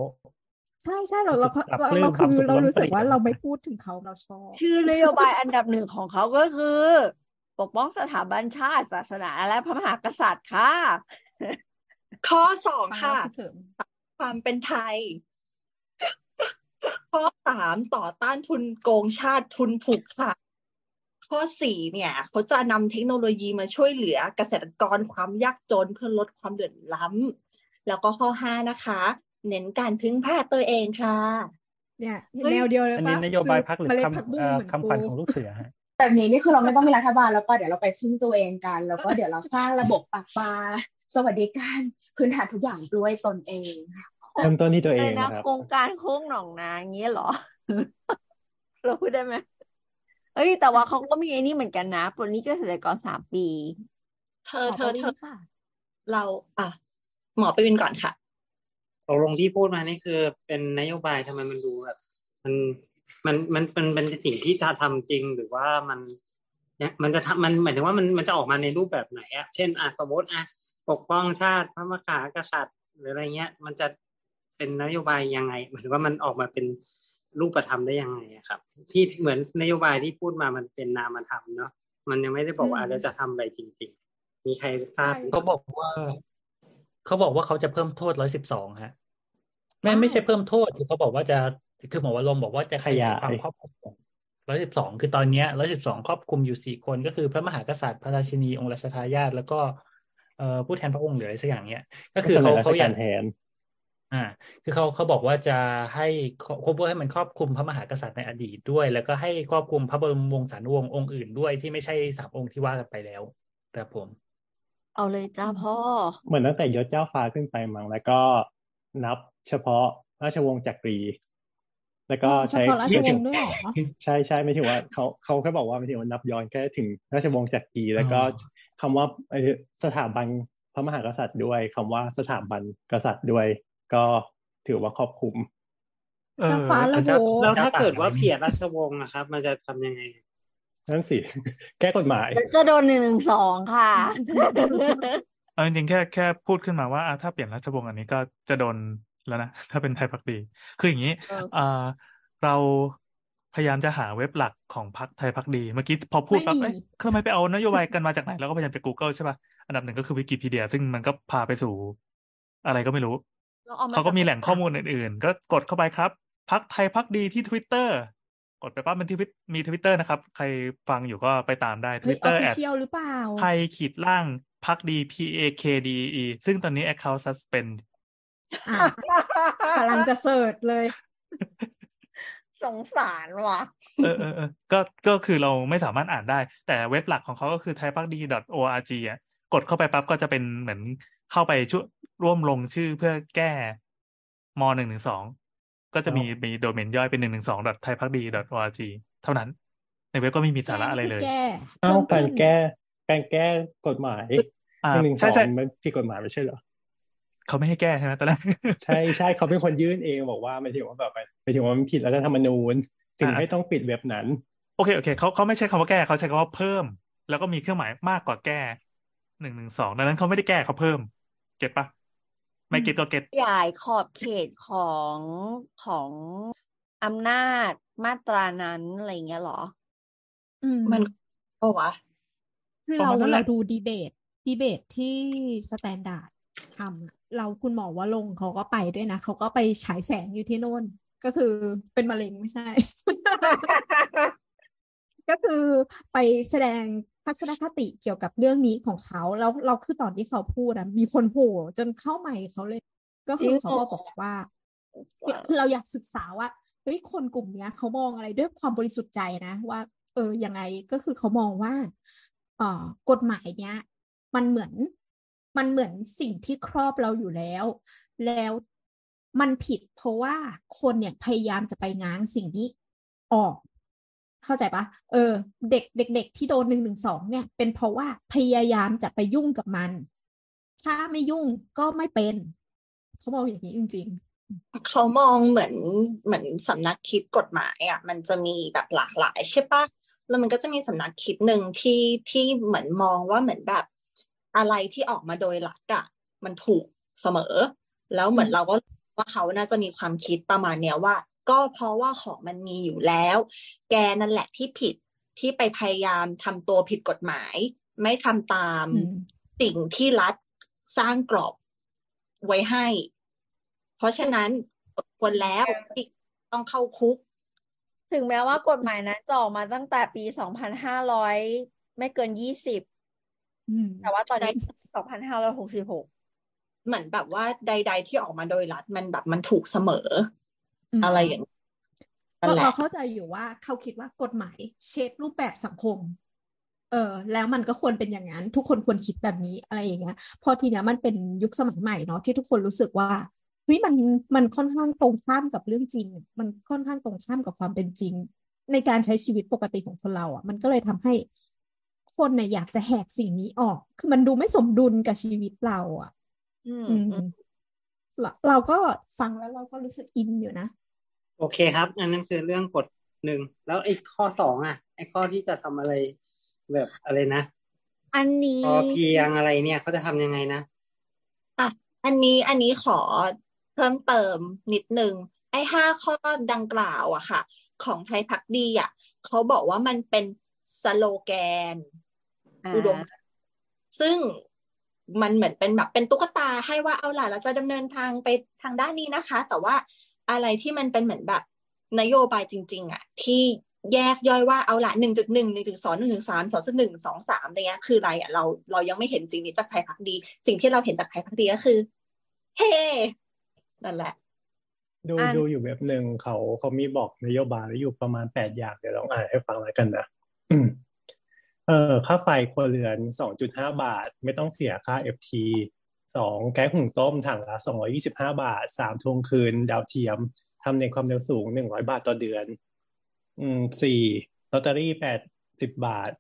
ใช่ใช่เราเรารู้สึกปรับเราปลื้มเราความคือสุขเราล้นรู้สึกปรีว่าอะเราไม่พูดถึงเขาเราชอบชื่อนโยบายอันดับหนึ่งของเขาก็คือ ปกป้องสถาบันชาติศาสนาและพระมหากษัตริย์ค่ะ ข้อสองฟังแล้วค่ะคิดถึงความเป็นไทย ข้อสามต่อต้านทุนโกงชาติทุนผูกขาดข้อสี่เนี่ยเขาจะนำเทคโนโลยีมาช่วยเหลือเกษตรกรความยากจนเพื่อลดความเดือดร้ำ แล้วก็ข้อห้านะคะ เน้นการพึ่งพาตัวเองค่ะ เนี่ยเฮ้ยแนวเดียวเลยอันปะนี้นโยบายพักหรือซื้เมล็ดคำผักบุ้งเอ่อเหมือนคำขวัญกูของลูกเสือฮะแบบนี้นี่คือเราไม่ต้องมีรัฐบาลแล้วป่ะเดี๋ยวเราไปพึ่งตัวเองกัน แล้วก็เดี๋ยวเราสร้างระบบปากปลาสวัสดิการพื้นฐานทุกอย่างด้วยตนเองเริ่มต้นที่ตัวอะเอไรงนะนะครับโครงการโค้งหนองนาอย่างเงี้ยเหรอ เราพูดได้ไหมเอ้ย แต่ว่าเขาก็มีไอ้นี่เหมือนกันนะปลดหนี้เกษตรกรสามปี เธหอมอเธปอวิเธนอค่ะเรา อะ หมอไปวินก่อนค่ะตกลงที่พูดมานี่คือเป็นนโยบายทำไมมันดูแบบมันมันมันมันเป็นสิ่งที่จะทำจริงหรือว่ามันเนี่ยมันจะทำมันหมายถึงว่ามันมันจะออกมาในรูปแบบไหนอะเช่นอะสมมติอะปกป้องชาติพระมหากษัตริย์หรืออะไรเงี้ย มันจะเป็นนโยบายยังไงหมายถึงว่ามันออกมาเป็นรูปธรรมได้ยังไงอะครับ ที่เหมือนนโยบายที่พูดมามันเป็นนามธรรมเนาะมันยังไม่ได้บอกว่าอืมเราจะทำอะไรจริง ๆ มีใครทราบไหมเขาบอกว่า เขาบอกว่าเขาจะเพิ่มโทษร้อยสิบสองฮะไม่อ้าวไม่ใช่เพิ่มโทษคือเขาบอกว่าจะคือหมอวรงค์บอกว่าจะขยายขยายความครอบคลุมร้อยสิบสองคือตอนเนี้ยร้อยสิบสองครอบคลุมอยู่สี่คนก็คือพระมหากษัตริย์พระราชินีองค์รัชทายาทแล้วก็เอ่อผู้แทนพระองค์หรืออะไรสักอย่างเนี้ย ก็คือเสนเขาอราชเขาอยากการแทนอ่า คือเขาเขาบอกว่าจะให้ควบให้มันครอบคลุมพระมหากษัตริย์ในอดีตด้วย แล้วก็ให้ครอบคลุมพระบรมวงศานุวงศ์องค์อื่นด้วยที่ไม่ใช่สามองค์ที่ว่ากันไปแล้วครับผม เอาเลยจ้าพ่อ เหมือนตั้งแต่ยศเจ้าฟ้าขึ้นไปมั้งแล้วก็นับเฉพาะราชวงศ์จักรี แล้วก็อ๋อเฉใช้พาะราชวงศ์ด้วยเหรอใช่ใช่ไม่ถึงว่าเขาเขาแค่บอกว่าไม่ถึงว่านับย้อนแค่ถึงราชวงศ์จักรี แล้วก็อ๋อคำว่าไอ้สถาบันพระมหากษัตริย์ด้วยคำว่าสถาบันกษัตริย์ด้วย ก็ถือว่าครอบคลุมเออเจ้าฟ้าละเจ้าโว้แล้วถ้าจ้เกิดว่าต่งเปลี่ยนราชวงศ์นะครับ มันจะทำยังไง นั่นสิ แก้กฎหมาย จะโดนหนึ่งหนึ่งสองค่ะเอาจริงๆแค่แค่พูดขึ้นมาว่าอะถ้าเปลี่ยนราชวงศ์อันนี้ก็จะโดนแล้วนะ ถ้าเป็นไทยพักดี คืออย่างนี้เอออ่าเราพยายามจะหาเว็บหลักของพรรคไทยพักดี เมื่อกี้พอพูดปั๊บไม่มีเอ้ยทำไมไปเอานโยบายกันมาจากไหนเราก็พยายามจะ Google ใช่ป่ะ อันดับหนึ่งก็คือวิกิพีเดีย ซึ่งมันก็พาไปสู่ อะไรก็ไม่รู้เราเอามาเขาก็จากมีแหล่งข้อมูลอื่นๆ ก็กดเข้าไปครับ พักไทยพักดีที่ Twitter กดไปปั๊บมันที่มีทวิตเตอร์นะครับ ใครฟังอยู่ก็ไปตามได้เฮ้ยออ Twitter ฟฟิแอดเชียลหรือเปล่าไทยขีดล่างพักดี P A K D E ซึ่งตอนนี้ Account suspend อะกำลังจะเสิร์ชเลย สงสารว่ะเออเออเออก็ก็คือเราไม่สามารถอ่านได้ แต่เว็บหลักของเขาก็คือ thaiparkdi.org อะกดเข้าไปปั๊บก็จะเป็นเหมือนเข้าไปช่วยร่วมลงชื่อเพื่อแก้มหนึ่งหนึ่งสอง ก็จะมีมีโดเมนย่อยเป็นหนึ่งหนึ่งสอง thaiparkdi.org เท่านั้น ในเว็บก็ไม่มีสาระอะไรเลยแก้เอ้าเพิ่การมขึ้นแก้การแก้กฎหมายอ่าหนึ่งหนึ่งสใช่องใช่มันผิดกฎหมายไม่ใช่เหรอเขาไม่ให้แก้ใช่ไหมตอนแรกใช่ใช่เขาเป็นคนยื่นเองบอกว่าไม่ถึงว่าแบบไม่ถึงว่ามันผิดรัฐธรรมนูญถึงอ่าให้ต้องปิดเว็บนั้น โอเคโอเคเขาเขาไม่ใช้คำว่าแก้เขาใช้คำว่าเพิ่ม แล้วก็มีเครื่องหมายมากกว่าแก้หนึ่งหนึ่งสองดังนั้นเขาไม่ได้แก้เขาเพิ่ม เก็ตปะ ไม่เก็ตก็เก็ตขยายขอบเขตของของอำนาจมาตรานั้นอะไรเงี้ยเหรอ อืมมันก็วะคือประเรามาณนั้นแหเราละดูดีเบตดีเบตที่สแตนดาร์ดทำอะเราคุณหมอว่าลงค์เขาก็ไปด้วยนะ เขาก็ไปฉายแสงอยู่ที่โน่น ก็คือเป็นมะเร็งไม่ใช่ ก็คือไปแสดงทัศนคติเกี่ยวกับเรื่องนี้ของเขาแล้วเราคือตอนที่เขาพูดอะมีคนโห่จนเข้าใหม่เขาเลย ก็คือเขาก็บอกว่าคือเราอยากศึกษาว่าเฮ้ยคนกลุ่มเนี้ยเขามองอะไรด้วยความบริสุทธิ์ใจนะว่า เออยังไงก็คือเขามองว่าเอ่อกฎหมายเนี้ย มันเหมือนมันเหมือนสิ่งที่ครอบเราอยู่แล้ว แล้วมันผิดเพราะว่าคนเนี่ยพยายามจะไปง้างสิ่งนี้ออก เข้าใจปะเออ เด็กเด็ก ๆ ที่โดนหนึ่งหนึ่งสองเนี่ย เป็นเพราะว่าพยายามจะไปยุ่งกับมัน ถ้าไม่ยุ่งก็ไม่เป็น เขาบอกอย่างนี้จริง ๆ เขามองเหมือนเหมือนสำนักคิดกฎหมายอะ มันจะมีแบบหลากหลายใช่ปะแล้วมันก็จะมีสำนักคิดหนึ่งที่ที่เหมือนมองว่าเหมือนแบบอะไรที่ออกมาโดยรัฐอะมันถูกเสมอ แล้วเหมือนเราก็ว่าเขาน่าจะมีความคิดประมาณเนี้ยว่า ก็เพราะว่าของมันมีอยู่แล้ว แกนั่นแหละที่ผิดที่ไปพยายามทำตัวผิดกฎหมาย ไม่ทำตามอืมสิ่งที่รัฐสร้างกรอบไว้ให้ เพราะฉะนั้นคนแล้วที่ต้องเข้าคุก ถึงแม้ว่ากฎหมายนั้นจะออกมาตั้งแต่ปีสองพันห้าร้อยไม่เกินยี่สิบอืมแต่ว่าตอนนี้สองพันห้าร้อยหกสิบหกเหมือนแบบว่าใด ๆ ที่ออกมาโดยรัฐมันแบบมันถูกเสมอ อืมอะไรอย่างนี้นั่ก็นแหเราละเข้าใจอยู่ว่าเขาคิดว่ากฎหมายเชฟรูปแบบสังคม เออแล้วมันก็ควรเป็นอย่างนั้น ทุกคนควรคิดแบบนี้อะไรอย่างเงี้ย พอทีเนี้ยมันเป็นยุคสมัยใหม่เนาะที่ทุกคนรู้สึกว่าเฮ้ยมันมันค่อนข้างตรงข้ามกับเรื่องจริงอะมันค่อนข้างตรงข้ามกับความเป็นจริง ในการใช้ชีวิตปกติของคนเราอะ มันก็เลยทำให้คนเนี่ยอยากจะแหกสิ่งนี้ออก คือมันดูไม่สมดุลกับชีวิตเราอะ อืมอืมเราเราก็ฟังแล้วเราก็รู้สึกอินอยู่นะ โอเคครับ อันนั้นคือเรื่องกฎหนึ่งแล้วไอ้ข้อสองอะ ไอ้ข้อที่จะทำอะไรแบบอะไรนะอันนี้พอเพียงอะไรเนี่ยเขาจะทำยังไงนะอะอันนี้อันนี้ขอเพิ่มเติมนิดนึงไอ้ห้าข้อดังกล่าวอะค่ะ ของไทยพักดีอะเขาบอกว่ามันเป็นสโลแกนอ่าอุดมการณ์ซึ่งมันเหมือนเป็นแบบเป็นตุ๊กตาให้ว่าเอาล่ะเราจะดำเนินทางไปทางด้านนี้นะคะ แต่ว่า อะไรที่มันเป็นเหมือนแบบ นโยบายจริง ๆอะที่แยกย่อยว่าเอาล่ะหนึ่งจุดหนึ่งหนึ่งจุดสองหนึ่งจุดสามสองจุดหนึ่งสองสามอะไรเงี้ยคืออะไรอะเราเรายังไม่เห็นสิ่งนี้จากไทยพักดี สิ่งที่เราเห็นจากไทยพักดีก็คือ เฮ้นั่นแหละ ดูอ่านดูอยู่แบบหนึ่งเขาเขามีบอกนโยบายไว้อยู่ประมาณแปดอย่างเดี๋ยวลองอ่านให้ฟังแล้วกันนะอืมเออค่าไฟครัวเรือนสองจุดห้าบาท ไม่ต้องเสียค่า FT สองแก๊สหุงต้มถังละสองร้อยี่สิบห้าบาทสามทวงคืน ดาวเทียมทำในความเร็วสูงหนึ่งร้อยบาทต่อเดือน อืมสี่ลอตเตอรี่แปดสิบบาท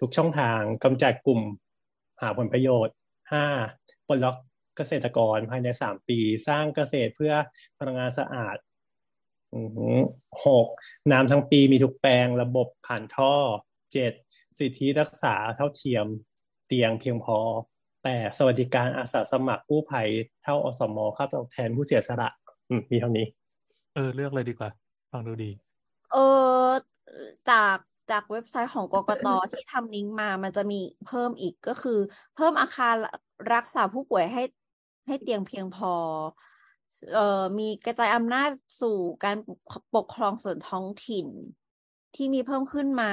ทุกช่องทางกำจัดกลุ่ม หาผลประโยชน์ห้าปลดล็อกเกษตรกรภายในสามปี สร้างเกษตรเพื่อพลังงานสะอาดอือหือหกน้ำทั้งปีมีทุกแปลงระบบผ่านท่อเจ็ดสิทธิรักษาเท่าเทียม เตียงเพียงพอ แปดสวัสดิการอาสาสมัครกู้ภัยเท่าอสมค่าตอบแทนผู้เสียสละอืมมีเท่านี้ เออ เลือกเลยดีกว่า ฟังดูดี เออจากจากเว็บไซต์ของกกตที่ทำลิงก์มามันจะมีเพิ่มอีกก็คือ เพิ่มอาคารรักษาผู้ป่วยให้ให้เตียงเพียงพอเอ่อมีกระจายอำนาจสู่การปกครองส่วนท้องถิ่น ที่มีเพิ่มขึ้นมา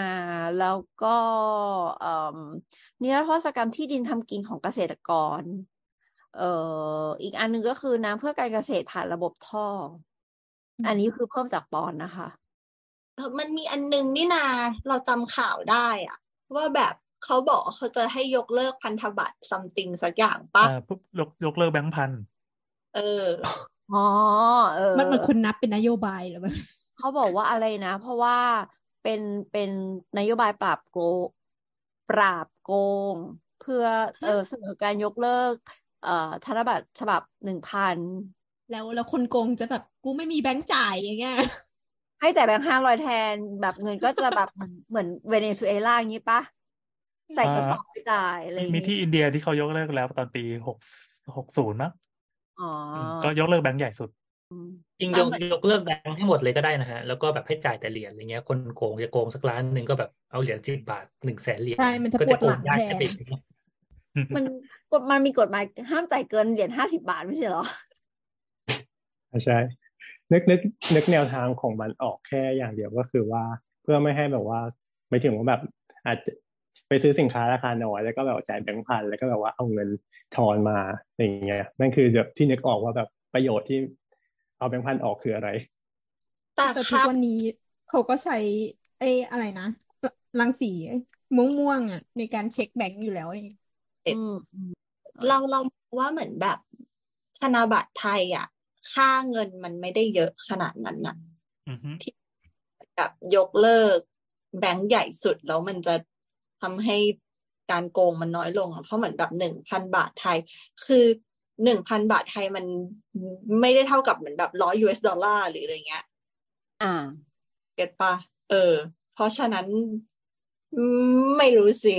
แล้วก็เอ่อนิรโทษกรรมที่ดินทำกินของเกษตรกรเอ่ออีกอันหนึงก็คือน้ำเพื่อการเกษตรผ่านระบบท่อ อันนี้คือเพิ่มจากปอนนะคะเออมันมีอันนึงนี่นาเราจำข่าวได้อะว่าแบบเขาบอกว่าเขาจะให้ยกเลิกพันธบัตรซัมติงสักอย่างปะอ่าปุ๊บยกยกเลิกแบงค์พันเอออ๋อเออ มันมันคุณนับเป็นนโยบายเหรือมันเขาบอกว่าอะไรนะ เพราะว่า เป็นเป็นนโยบายปราบโกงปราบโกง เพื่อเออเสนอการยกเลิก เอ่อธนบัตรฉบับหนึ่งพันแล้วแล้วคนโกงจะแบบกูไม่มีแบงค์จ่ายอย่างเงี้ยให้จ่ายแบงค์ห้าร้อยแทนแบบเงินก็จะแบบเหมือนเหมือนเวเนซุเอลาอย่างนี้ปะใส่กระสอบไปจ่ายอะไรอย่างมีงี้ที่อินเดียที่เขายกเลิกแล้วตอนปีหกหกศูนย์มั้งอ๋ออืมก็ยกเลิกแบงค์ใหญ่สุด จริงยกยกเลิกแบงค์ให้หมดเลยก็ได้นะฮะ แล้วก็แบบให้จ่ายแต่เหรียญอะไรเงี้ย คนโกงจะโกงสักล้านหนึ่งก็แบบเอาเหรียญสิบบาทหนึ่งแสนเหรียญใช่มันจะก็ปวดหลังยากแทจะนเป็นมันกฎมันมีกฎหมายห้ามจ่ายเกินเหรียญห้าสิบาทไม่ใช่เหรอใช่นึกนึกนึกแนวทางของมันออกแค่อย่างเดียวก็คือว่า เพื่อไม่ให้แบบว่าไม่ถึงว่าแบบ อาจจะไปซื้อสินค้าราคาน้อยแล้วก็แบบจ่ายแบงค์พันแล้วก็แบบว่าเอาเงินทอนมาอย่างเงี้ยนั่นคือแบบที่นึกออกว่าแบบประโยชน์ที่ เอาแบงค์พันออกคืออะไร แต่แต่คทุกรับวันนี้เขาก็ใช้ไอ้อะไรนะรังสีม่วงม่วงๆอะ ในการเช็คแบงก์อยู่แล้วนี่อืมเราเราว่าเหมือนแบบธนบัตรไทยอะ ค่าเงินมันไม่ได้เยอะขนาดนั้นนะอือฮึแบบยกเลิก แบงก์ใหญ่สุดแล้วมันจะทำให้การโกงมันน้อยลงอะเพราะเหมือนแบบหนึ่งพันบาทไทย คือ หนึ่งพันบาทไทยมันไม่ได้เท่ากับเหมือนแบบร้อย US ดอลลาร์หรืออะไรเงี้ย อ่า เก็ตปะเออ เพราะฉะนั้นอืมไม่รู้สิ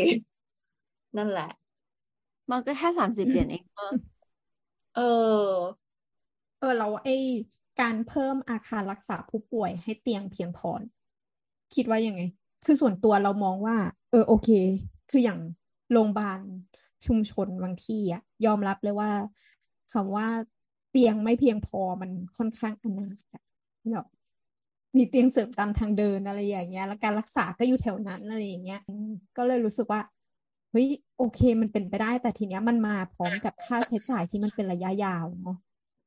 นั่นแหละ มันก็แค่สามสิบเหรียญเอง เออ เออเออเราไอ้การเพิ่มอาคารรักษาผู้ป่วยให้เตียงเพียงพอ คิดว่ายังไง คือส่วนตัวเรามองว่า เออโอเค คืออย่างโรงพยาบาล ชุมชนบางที่อะยอมรับเลยว่าคำว่าเตียงไม่เพียงพอมันค่อนข้างอนาถอะเนาะมีเตียงเสริมตามทางเดินอะไรอย่างเงี้ย แล้วการรักษาก็อยู่แถวนั้นอะไรอย่างเงี้ย ก็เลยรู้สึกว่าเฮ้ยโอเคมันเป็นไปได้ แต่ทีเนี้ยมันมาพร้อมกับค่าใช้จ่ายที่มันเป็นระยะยาวเนาะ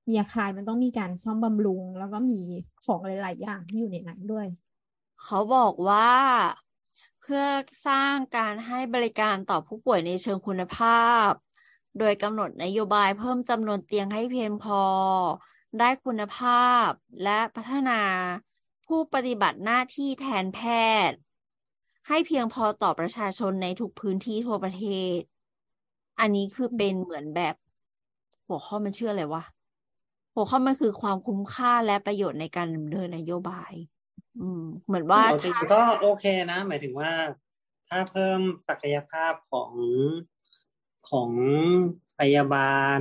มีอาคารมันต้องมีการซ่อมบำรุง แล้วก็มีของหลาย ๆ อย่างที่อยู่ในนั้นด้วย เขาบอกว่า พื่อสร้างการให้บริการต่อผู้ป่วยในเชิงคุณภาพ โดยกำหนดนโยบายเพิ่มจำนวนเตียงให้เพียงพอ ได้คุณภาพ และพัฒนาผู้ปฏิบัติหน้าที่แทนแพทย์ ให้เพียงพอต่อประชาชนในทุกพื้นที่ทั่วประเทศ อันนี้คือเป็นเหมือนแบบ หัวข้อมันชื่ออะไรวะ หัวข้อมันคือความคุ้มค่าและประโยชน์ในการดำเนินนโยบาย อืม เหมือนว่าจริงถ้าๆก็โอเคนะ หมายถึงว่า ถ้าเพิ่มศักยภาพของของพยาบาล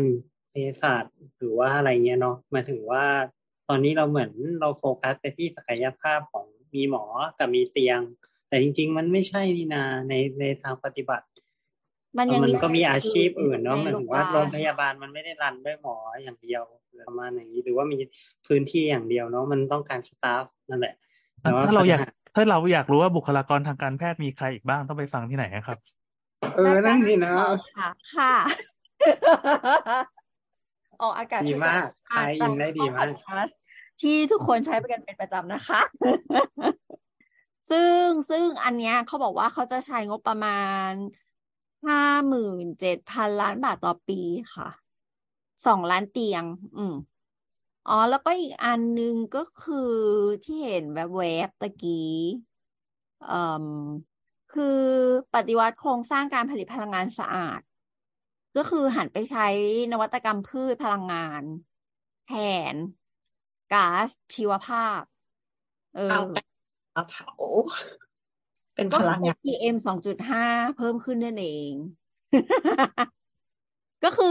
เภสัชหรือว่าอะไรเงี้ยเนาะหมายถึงว่า ตอนนี้เราเหมือนเราโฟกัสไปที่ศักยภาพของมีหมอกับมีเตียง แต่จริง ๆ มันไม่ใช่นี่นาในในทางปฏิบัติ มันยังมันมีก็มีอาชีพอื่นเนาะหในมายโรถึงงพว่าบาโรงลพยาบาลมันไม่ได้รันด้วยหมออย่างเดียวประมาณอย่างนี้ หรือว่ามีพื้นที่อย่างเดียวเนาะมันต้องการสตาฟนั่นแหละแต่ว่า ถ้าเราอยากปัญหถ้าเราอยากรู้ว่าบุคลากรทางการแพทย์มีใครอีกบ้างต้องไปฟังที่ไหนครับ เออนั่นสินะค่ะค่ะออกอากาศดีมากทุทายอินได้ดีมากพอดแคสต์ที่ทุกคนใช้ไปกันเป็นประจำนะคะ ซึ่งซึ่งอันเนี้ยเขาบอกว่าเขาจะใช้งบประมาณห้าหมื่นเจ็ดพันล้านบาทต่อปีค่ะสองล้านเตียง อืม อ๋อ แล้วก็อีกอันนึงก็คือที่เห็นแบบแวบๆตะกี้เอ่มคือปฏิวัติโครงสร้างการผลิตพลังงานสะอาด ก็คือหันไปใช้นวัตกรรมพืชพลังงาน แทนก๊าซชีวภาพ เออเอาไปมาเผาเป็นพก็ลัคืงองาน PM สองจุดห้าเพิ่มขึ้นนั่นเองก็คือ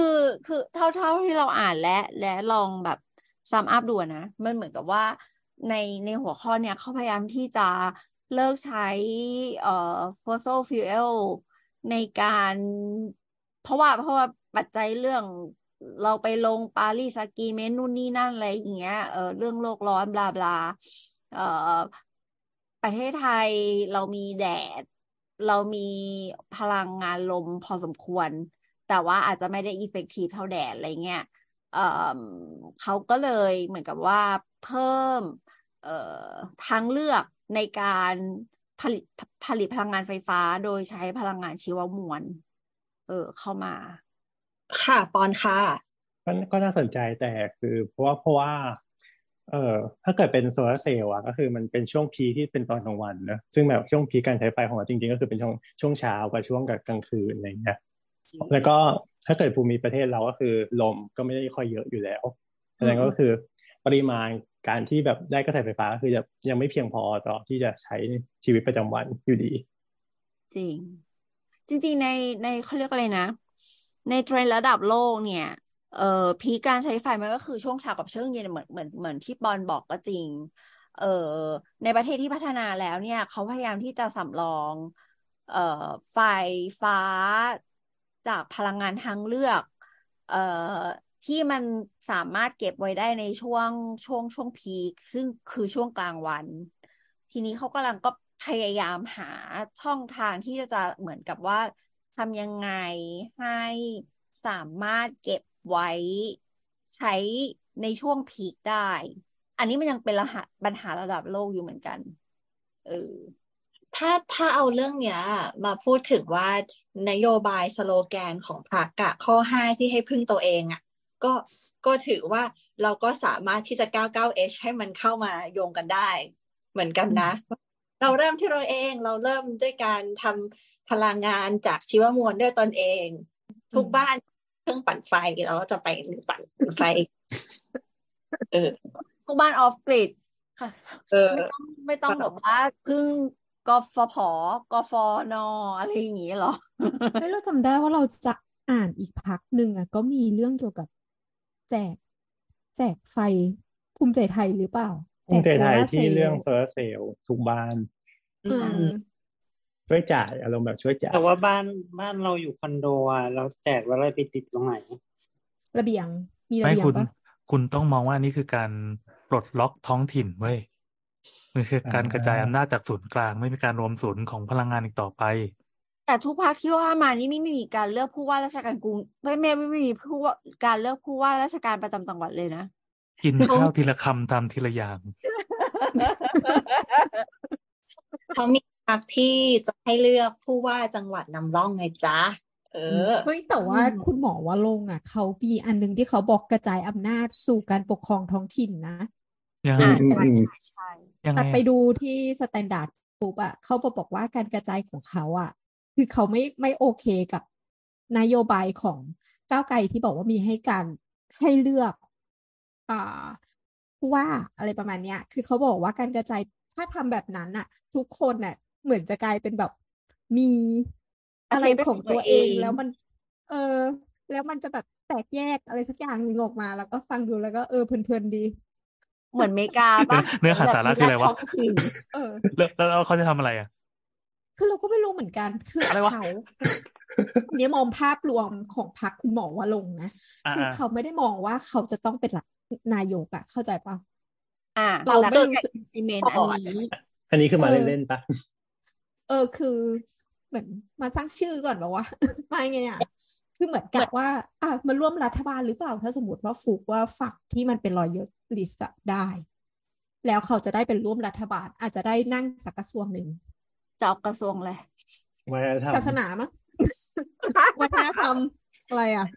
คือเท่าเท่าที่เราอ่านและและลองแบบ ซัมอัพดูนะ มันเหมือนกับว่าในในหัวข้อเนี่ยเขาพยายามที่จะเลิกใช้เอ่อ fossil fuel ในการ เพราะว่าเพราะว่าปัจจัยเรื่องเราไปลงปารีสก r เมนนู่นนี่นั่นอะไรอย่างเงี้ยเออเรื่องโลกร้อนบลาบลาเอ่อประเทศไทยเรามีแดด เรามีพลังงานลมพอสมควร แต่ว่าอาจจะไม่ได้ effective เท่าแดดอะไรเงี้ย เขาก็เลยเหมือนกับว่าเพิ่มเอ่อทางเลือกในการผลิตผลิตพลังงานไฟฟ้าโดยใช้พลังงานชีวมวลเออเข้ามา ค่ะปอนค่ะก็ก็น่าสนใจแต่คือเพราะว่าเพราะว่า เอ่อถ้าเกิดเป็นโซลาร์เซลล์อะก็คือมันเป็นช่วงพีคที่เป็นตอนกลางวันนะซึ่งแบบช่วงพีคการใช้ไฟของเราจริงๆ ก็คือเป็นช่วงช่วงเช้ากับช่วงกับกลางคืนอะไรอย่างเงี้ยแล้วก็ ถ้าเกิดภูมิประเทศเราก็คือลมก็ไม่ได้ค่อยเยอะอยู่แล้วแสดงก็คือปริมาณการที่แบบได้กระแสไฟฟ้าก็คือจะยังไม่เพียงพอต่อที่จะใช้ในชีวิตประจำวันอยู่ดี จริง จริงๆในในเขาเรียกอะไรนะ ในเทรนด์ระดับโลกเนี่ยเอ่อพีคการใช้ไฟมันก็คือช่วงเช้ากับช่วงเย็นเหมือนเหมือนเหมือนที่บอลบอกก็จริง เอ่อในประเทศที่พัฒนาแล้วเนี่ย เขาพยายามที่จะสำรอง เอ่อไฟฟ้า จากพลังงานทางเลือก เอ่อที่มันสามารถเก็บไว้ได้ในช่วงช่วงช่วงพีคซึ่งคือช่วงกลางวัน ทีนี้เขากำลังก็พยายามหาช่องทางที่จะเหมือนกับว่าทำยังไงให้สามารถเก็บไว้ใช้ในช่วงพีคได้ อันนี้มันยังเป็นรหัสปัญหาระดับโลกอยู่เหมือนกัน เออถ้าถ้าเอาเรื่องเนี้ย มาพูดถึงว่า นโยบายสโลแกนของพรรคอะข้อห้าที่ให้พึ่งตัวเองอะก็ก็ถือว่าเราก็สามารถที่จะ 99H ให้มันเข้ามาโยงกันได้ เหมือนกันนะ เราเริ่มที่เราเองเราเริ่มด้วยการทำพลังงานจากชีวมวลด้วยตนเอง ทุกบ้านเครื่องปั่นไฟเราก็จะไปปั่นไฟเออทุกบ้านออฟกริดค่ะเออไม่ต้องไม่ต้องแบบว่าพึ่ง กฟผกฟนอะไรอย่างงี้หรอเฮ้ยเราจำได้ว่าเราจะอ่านอีกพักหนึ่งอะ ก็มีเรื่องเกี่ยวกับแจก แจกไฟภูมิใจไทยหรือเปล่าภูมิใจไทยแจกโซลาร์ที่เซลล์เรื่องโซลาร์เซลล์ทุกบ้านเออช่วยจ่ายอารมณ์แบบช่วยจ่ายแต่ว่าบ้านบ้านเราอยู่คอนโดอะเราแจกแล้วอะไรไปติดตรงไหน ระเบียง มีระไม่เบียงคุณปะคุณต้องมองว่านี่คือการปลดล็อกท้องถิ่นเว้ย มันคือการกระจายอำนาจจากศูนย์กลาง ไม่มีการรวมศูนย์ของพลังงานอีกต่อไป แต่ทุกพักที่ว่ามานี่ไม่มีการเลือกผู้ว่าราชการกรุงไม่ไม่ไม่ไม่มีผู้ว่าการเลือกผู้ว่าราชการประจำจังหวัดเลยนะ กินข้าวทีละคำทำทีละอย่างเขามีพรรคที่จะให้เลือกผู้ว่าจังหวัดนำร่องไงจ๊ะเออเฮ้ยแต่ว่าคุณหมอว่าลงค์อะ เขามีอันหนึงที่เขาบอกกระจายอำนาจสู่การปกครองท้องถิ่นนะ ยังไงอ่าอืมใช่อืมใช่ใช่ยังไงแต่ไปดูที่ Standard ปุ๊บอะเขาบอกว่าการกระจายของเขาอะคือเขาไม่ไม่โอเคกับนโยบายของก้าวไกลที่บอกว่ามีให้การให้เลือกอ่าผู้ว่าอะไรประมาณเนี้ย คือเขาบอกว่าการกระจายถ้าทำแบบนั้นอะทุกคนน่ะ เหมือนจะกลายเป็นแบบมีอะไรของตัวเองแล้วมัน เออ แล้วมันจะแบบแตกแยกอะไรสักอย่างหนึ่งออกมา แล้วก็ฟังดูแล้วก็เออเพลินๆดี เหมือนอเมริกาปะเนื้อหาสาระคืออะไรวะแบบมีท้องถิ่นเออแล้วแล้วเขาจะทำอะไรอะ คือเราก็ไม่รู้เหมือนกัน คืออะไรวะเขาเนี่ยมองภาพรวมของพรรคคุณหมอว่าลงค์นะอ่าคือเขาไม่ได้มองว่าเขาจะต้องเป็นหลักนายกอะเข้าใจปะอ่าเราแต่ไม่ก็รู้สึก implement พออันนี้อันนี้คือมาเออเล่นๆปะเออคือ เหมือนมาสร้างชื่อก่อนแบบว่าไม่ไงอะ คือเหมือนกับว่า อะมาร่วมรัฐบาลหรือเปล่า ถ้าสมมติว่าฟุกว่าฝักที่มันเป็นรอยลิสต์ได้ แล้วเขาจะได้เป็นร่วมรัฐบาล อาจจะได้นั่งสักกระทรวงหนึ่งจะเอากระทรวงอะไรวัฒนธรรมศาสนามั้งวัฒนธรรมอะไรอะ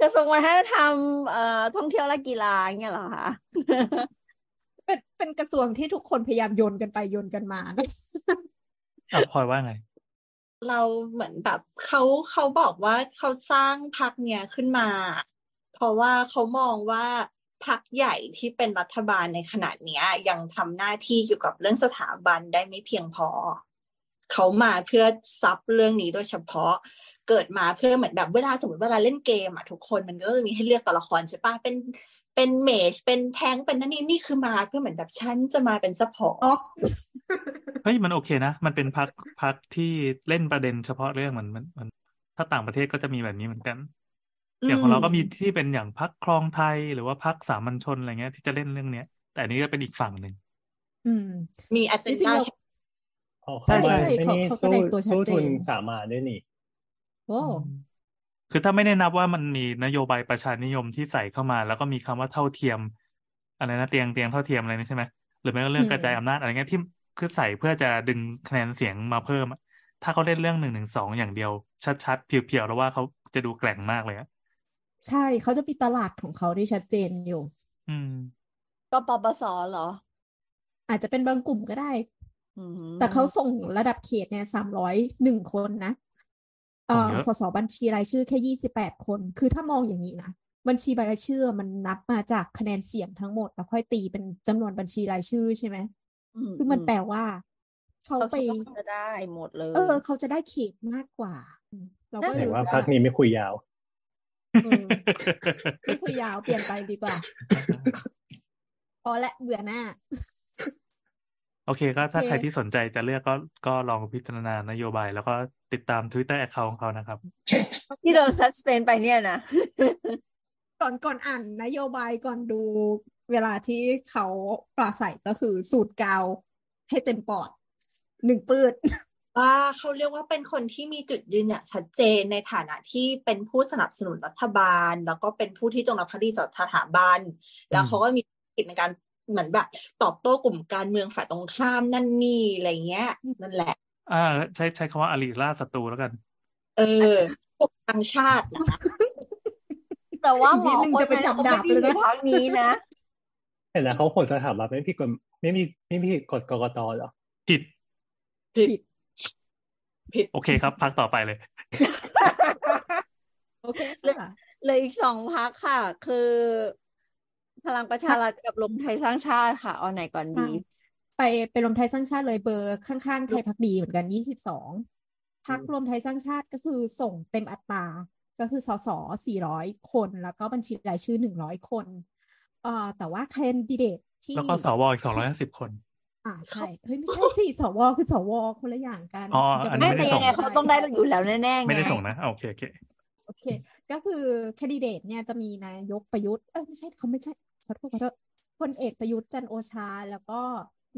กระทรวงวัฒนธรรมเอ่อท่องเที่ยวและกีฬาเงี้ยเหรอคะเป็นเป็นกระทรวงที่ทุกคนพยายามโยนกันไปโยนกันมานะอะพลอยว่าไง เราเหมือนแบบเขาเขาบอกว่าเขาสร้างพรรคเนี้ยขึ้นมา เพราะว่าเขามองว่าพรรคใหญ่ที่เป็นรัฐบาลในขณะเนี้ยยังทำหน้าที่เกี่ยวกับเรื่องสถาบันได้ไม่เพียงพอ เขามาเพื่อซับเรื่องนี้โดยเฉพาะเกิดมาเพื่อเหมือนแบบเวลาสมมติเวลาเล่นเกมอะทุกคนมันก็จะมีให้เลือกตัวละครใช่ปะเป็น เป็นเมจเป็นแทงค์เป็นนั่นนี่นี่คือมาเพื่อเหมือนแบบฉันจะมาเป็นเจ้าของอ๋อเฮ้ยมันโอเคนะ มันเป็นพักพักที่เล่นประเด็นเฉพาะเรื่องเหมือนมันมัน ถ้าต่างประเทศก็จะมีแบบนี้เหมือนกันอย่างของเราก็มีที่เป็นอย่างพักครองไทยหรือว่าพักสามัญชนอะไรเงี้ย ที่จะเล่นเรื่องเนี้ย แต่อันนี้ก็เป็นอีกฝั่งหนึ่งอืมมีอาจจจะริงๆเราเขาใช่เขาใช่ไอ้เขานี่เขาแสสู้ดงตัวชัดสู้เจทุนนสามานด้วยนี่โอ้ คือถ้าไม่ได้นับว่ามันมีนโยบายประชานิยมที่ใส่เข้ามา แล้วก็มีคำว่าเท่าเทียม อะไรนะเตียงเตียงเท่าเทียมอะไรนี่ใช่ไหมหรือไม่ก็เรื่องกระจายอำนาจอะไรเงี้ยที่คือใส่เพื่อจะดึงคะแนนเสียงมาเพิ่มอะถ้าเขาเล่นเรื่องหนึ่งหนึ่งสองอย่างเดียว ชัดๆเพียวๆแล้วว่าเขาจะดูแกร่งมากเลยอะใช่เขาจะมีตลาดของเขาที่ชัดเจนอยู่ อืม ก็ปปสเหรอ อาจจะเป็นบางกลุ่มก็ได้อืมแต่เขาส่งระดับเขตเนี่ยสามร้อยหนึ่งคนนะเอ่ ส่งอเยอะสสบัญชีรายชื่อแค่ยี่สิบแปดคน คือถ้ามองอย่างนี้นะบัญชีรายชื่อมันนับมาจากคะแนนเสียงทั้งหมด แล้วค่อยตีเป็นจำนวนบัญชีรายชื่อใช่ไหมมคือมันแปลว่าเขาเขาไปจะได้หมดเลย เออ เขาจะได้เขตมากกว่าอืมเราน่าก็แสเลยดงรู้ว่าสึกพักว่านี้ไม่คุยยาวอืมนี่คือยาวเปลี่ยนไปดีกว่าพอและเบื่อหน้า โอเคก็ถ้าโอเคใครที่สนใจจะเลือกก็ก็ลองพิจารณานโยบายแล้วก็ ติดตาม Twitter account ของเขานะครับ ที่โดนซัสเพนไปเนี่ยนะ ก่อนก่อนอ่านนโยบายก่อนดูเวลาที่เขาปราศัยก็คือสูตรกาวให้เต็มปอดหนึ่งปืดว่าเขาเรียกว่าเป็นคนที่มีจุดยืนอย่างชัดเจนในฐานะที่เป็นผู้สนับสนุนรัฐบาล แล้วก็เป็นผู้ที่จงรักภักดีต่อสถาบันแล้วเขาก็มีกิจในการเหมือนแบบ ตอบโต้กลุ่มการเมืองฝ่ายตรงข้ามนั่นนี่อะไรเงี้ย นั่นแหละ อ่า ใช้ใช้คำว่าอริราชศัตรูแล้วกัน เออพวกทางชาตินะแต่ว่าหมนิอดนึงคนจะไปนั้นจับเขาดาบไม่ได้เลยอยู่นะทางนี้นะเห็นนะเขาผลสถาบันไม่ผิดกฎไม่มีไม่ผิดกฎกกตเหรอผิดผิดผิด โอเคครับพักต่อไปเลยโอเคค่ะเลยอีกสองพักค่ะ คือ พลังประชารัฐกับรวมไทยสร้างชาติค่ะ เอาไหนก่อนดี ไปไปรวมไทยสร้างชาติเลยเบอร์ข้างๆไทยพักดีเหมือนกันยี่สิบสองพักรวมไทยสร้างชาติก็คือส่งเต็มอัตราก็คือสสสี่ร้อยคน แล้วก็บัญชีรายชื่อหนึ่งร้อยคนเอ่อแต่ว่าแคนดิเดตที่แล้วก็สวอีกสองร้อยห้าสิบคน อ่าใช่เฮ้ยไม่ใช่สิสวคือสวคนละอย่างกันอ๋อจะอันปนี้ไม่ไม่แต่ได้ส่งยังไงเขาต้องได้อยู่แล้วแน่ๆไงไม่ได้ส่งนะอ่าโอเคโอเคโอเค ก็คือแคนดิเดตเนี่ยจะมีนายกประยุทธ์เอ้ยไม่ใช่เขาไม่ใช่ขอโทษขอโทษพลเอกประยุทธ์จันทร์โอชา แล้วก็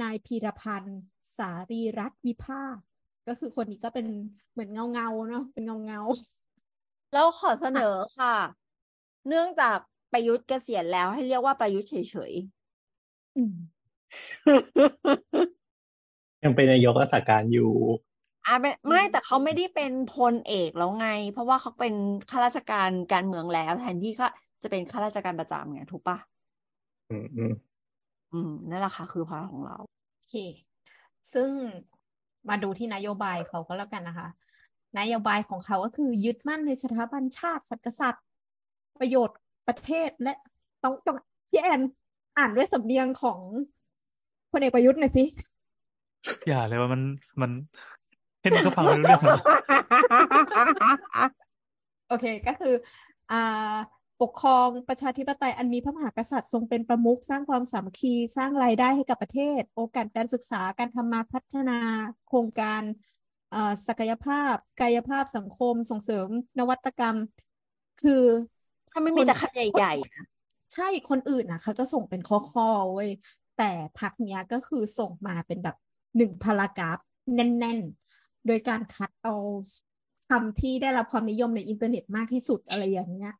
นายพีรพันธ์ สารีรัตน์วิภาคก็คือคนนี้ก็เป็นเหมือนเงาเงาๆเนาะเป็นเงาเงาแล้วขอเสนอค่ะ เนื่องจากประยุทธ์เกษียณแล้วให้เรียกว่าประยุทธ์เฉยๆอืมๆยังเป็นนายกรักษาการอยู่อะเป็นไม่แต่เขาไม่ได้เป็นพลเอกแล้วไง เพราะว่าเขาเป็นข้าราชการการเมืองแล้ว แทนที่เขาจะเป็นข้าราชการประจำไงถูกปะ อืมอืมอืมนั่นแหละค่ะคือพาของเราโอเค ซึ่งมาดูที่นโยบายเขาก็แล้วกันนะคะ นโยบายของเขาก็คือยึดมั่นในสถาบันชาติศาสตร์กษัตริย์ ประโยชน์ประเทศและต้องต้องพี่แอนอ่านด้วยสำเนียงของพลเอกประยุทธ์หน่อยสิอย่าเลยว่ามันมันแค่นี้ก็ฟังไม่รู้เรื่องแล้วโอเคก็คือ อ่า ปกครองประชาธิปไตยอันมีพระมหากษัตริย์ทรงเป็นประมุขสร้างความสามัคคี สร้างรายได้ให้กับประเทศ โอกาสการศึกษาการทำมาพัฒนาโครงการเอ่อศักยภาพ กายภาพสังคมส่งเสริมนวัตกรรม คือถ้าไม่มีแต่คำใหญ่ๆนะใช่คนอื่นนะเขาจะส่งเป็นข้อๆเว้ยแต่พักเนี้ยก็คือส่งมาเป็นแบบหนึ่งพารากราฟแน่น ๆ โดยการคัดเอาคำที่ได้รับความนิยมในอินเทอร์เน็ตมากที่สุดอะไรอย่างเงี้ย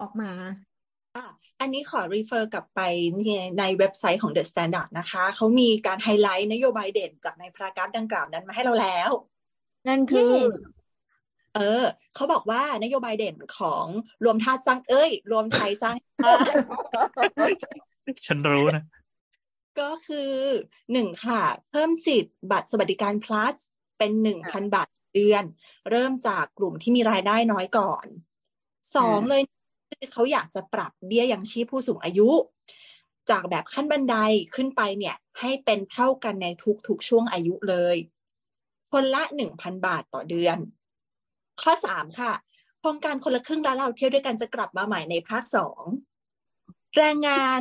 ออกมาอะอันนี้ขอ refer กลับไปในในเว็บไซต์ของ The Standard นะคะ เขามีการไฮไลท์นโยบายเด่นจากในพารากราฟดังกล่าวนั้นมาให้เราแล้ว นั่นคือ เออ เขาบอกว่านโยบายเด่นของรวมทาสสร้างเอ้ย รวมไทยสร้างชาติฉันรู้นะ ก็คือหนึ่งค่ะ เพิ่มสิทธิ์บัตรสวัสดิการ plus เป็นหนึ่งพันบาทต่อเดือน เริ่มจากกลุ่มที่มีรายได้น้อยก่อนสองอ่าเลย คือเขาอยากจะปรับเบี้ยยังชีพผู้สูงอายุ จากแบบขั้นบันไดขึ้นไปเนี่ย ให้เป็นเท่ากันในทุกๆ ช่วงอายุเลย คนละหนึ่งพันบาทต่อเดือน ข้อสามค่ะโครงการคนละครึ่งร้านเราเที่ยวด้วยกันจะกลับมาใหม่ในภาคสองแรงงาน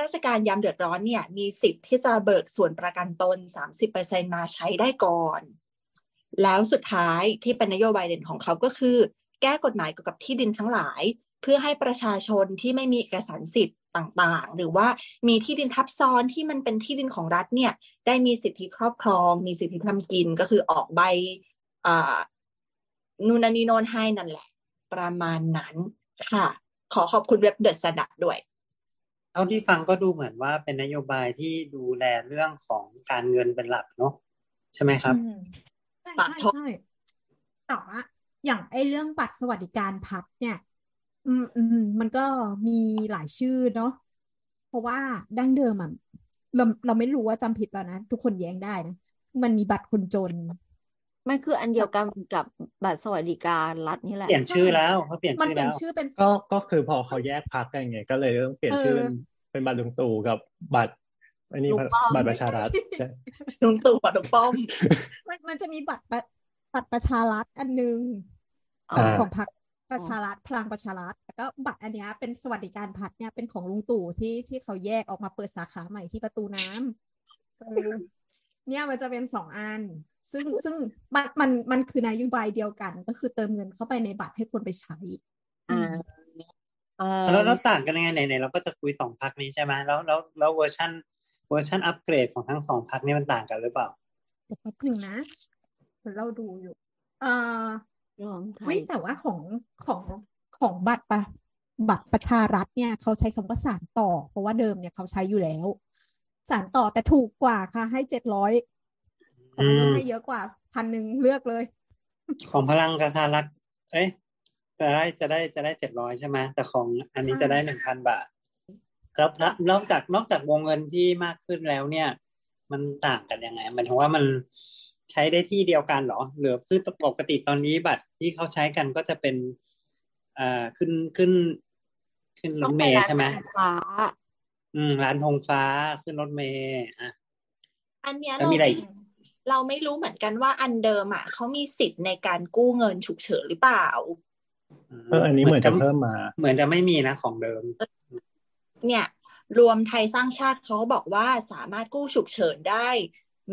ราชการยามเดือดร้อนเนี่ยมีสิทธิ์ที่จะเบิกส่วนประกันตน 30%มาใช้ได้ก่อน แล้วสุดท้ายที่เป็นนโยบายเด่นของเขาก็คือ แก้กฎหมายเกี่ยวกับที่ดินทั้งหลาย เพื่อให้ประชาชนที่ไม่มีเอกสารสิทธิ์ต่างๆ หรือว่ามีที่ดินทับซ้อนที่มันเป็นที่ดินของรัฐเนี่ย ได้มีสิทธิครอบครอง มีสิทธิทำกินก็คือออกใบอ่านูนนนีโนนให้นั่นแหละ ประมาณนั้นค่ะ ขอขอบคุณเว็บเดอะสดับด้วยเท่าที่ฟังก็ดูเหมือนว่าเป็นนโยบายที่ดูแลเรื่องของการเงินเป็นหลักเนาะใช่ไหมครับอืมใช่ปากใช่ท้องใช่แต่ว่าอย่างไอ้เรื่องบัตรสวัสดิการพักเนี่ย อืมอืมมันก็มีหลายชื่อเนาะเพราะว่าดั้งเดิมอะเราเราไม่รู้ว่าจำผิดแล้วนะ ทุกคนแย้งได้นะ มันมีบัตรคนจน มันคืออันเดียวกันกับบัตรสวัสดิการรัฐนี่แหละ เปลี่ยนชื่อแล้วเขาเปลี่ยนมันชื่อเป็แล้นว ชื่อเป็นก็ก็คือพอเขาแยกพักกันไงก็เลยต้องเปลี่ยนชื่อเออเป็นบัตรลุงตู่กับบัตรอันนี้ลุงป้อม บัตรประชารัฐใช่ลุงตู่ปัดป้อม มันมันจะมีบัตรประบัตรประชารัฐอันหนึงอ๋อของพรรค ประชารัฐพลังประชารัฐแล้วก็บัตรอันเนี้ยเป็นสวัสดิการพัดเนี่ยเป็นของลุงตู่ที่ที่เขาแยกออกมาเปิดสาขาใหม่ที่ประตูน้ำเออเนี่ยมันจะเป็นสองอัน ซึ่งซึ่งมันมันมันคือนโยบายเดียวกัน ก็คือเติมเงินเข้าไปในบัตรให้คนไปใช้อ่าเออแล้วแล้วต่างกันยังไงไหนๆเราก็จะคุยสองพรรคนี้ใช่ไหมแล้วแล้วแล้วเวอร์ชันเวอร์ชันอัปเกรดของทั้งสองพรรคนี้มันต่างกันหรือเปล่าเดี๋ยวแป๊บหนึ่งนะเดี๋ยวเราดูอยู่ เอ่อ รวมไทไม่ยแต่ว่าของของของบัตรปะบัตรประชารัฐเนี่ยเขาใช้คำว่าสานต่อ เพราะว่าเดิมเนี่ยเขาใช้อยู่แล้ว สานต่อแต่ถูกกว่าค่ะ ให้เจ็ดร้อยของอันนี้อืมให้เยอะกว่าพันหนึ่งเลือกเลย ของพลังประชารัฐเอ้ยจะได้จะได้จะได้เจ็ดร้อยใช่ไหมแต่ของอันนี้ใช่จะได้หนึ่งพันบาทแล้วแล้วนอกจากนอกจากวงเงินที่มากขึ้นแล้วเนี่ย มันต่างกันยังไงหมายถึงว่ามัน ใช้ได้ที่เดียวกันเหรอ หรือคือปกติตอนนี้บัตรที่เขาใช้กันก็จะเป็นอ่าขึ้นขึ้น ขึ้นรต้อถงเมไปล์ร้านใช่ไหมอาหารฟ้า อืม ร้านธงฟ้าขึ้นรถเมล์อะอันเนี้ยแล้วเรามีอะไรอีกเราไม่รู้เหมือนกันว่าอันเดิมอะเขามีสิทธิ์ในการกู้เงินฉุกเฉินหรือเปล่าเอออันนี้เหมือนจะเพิ่มมา เหมือนจะไม่มีนะของเดิม เนี่ย รวมไทยสร้างชาติเขาบอกว่าสามารถกู้ฉุกเฉินได้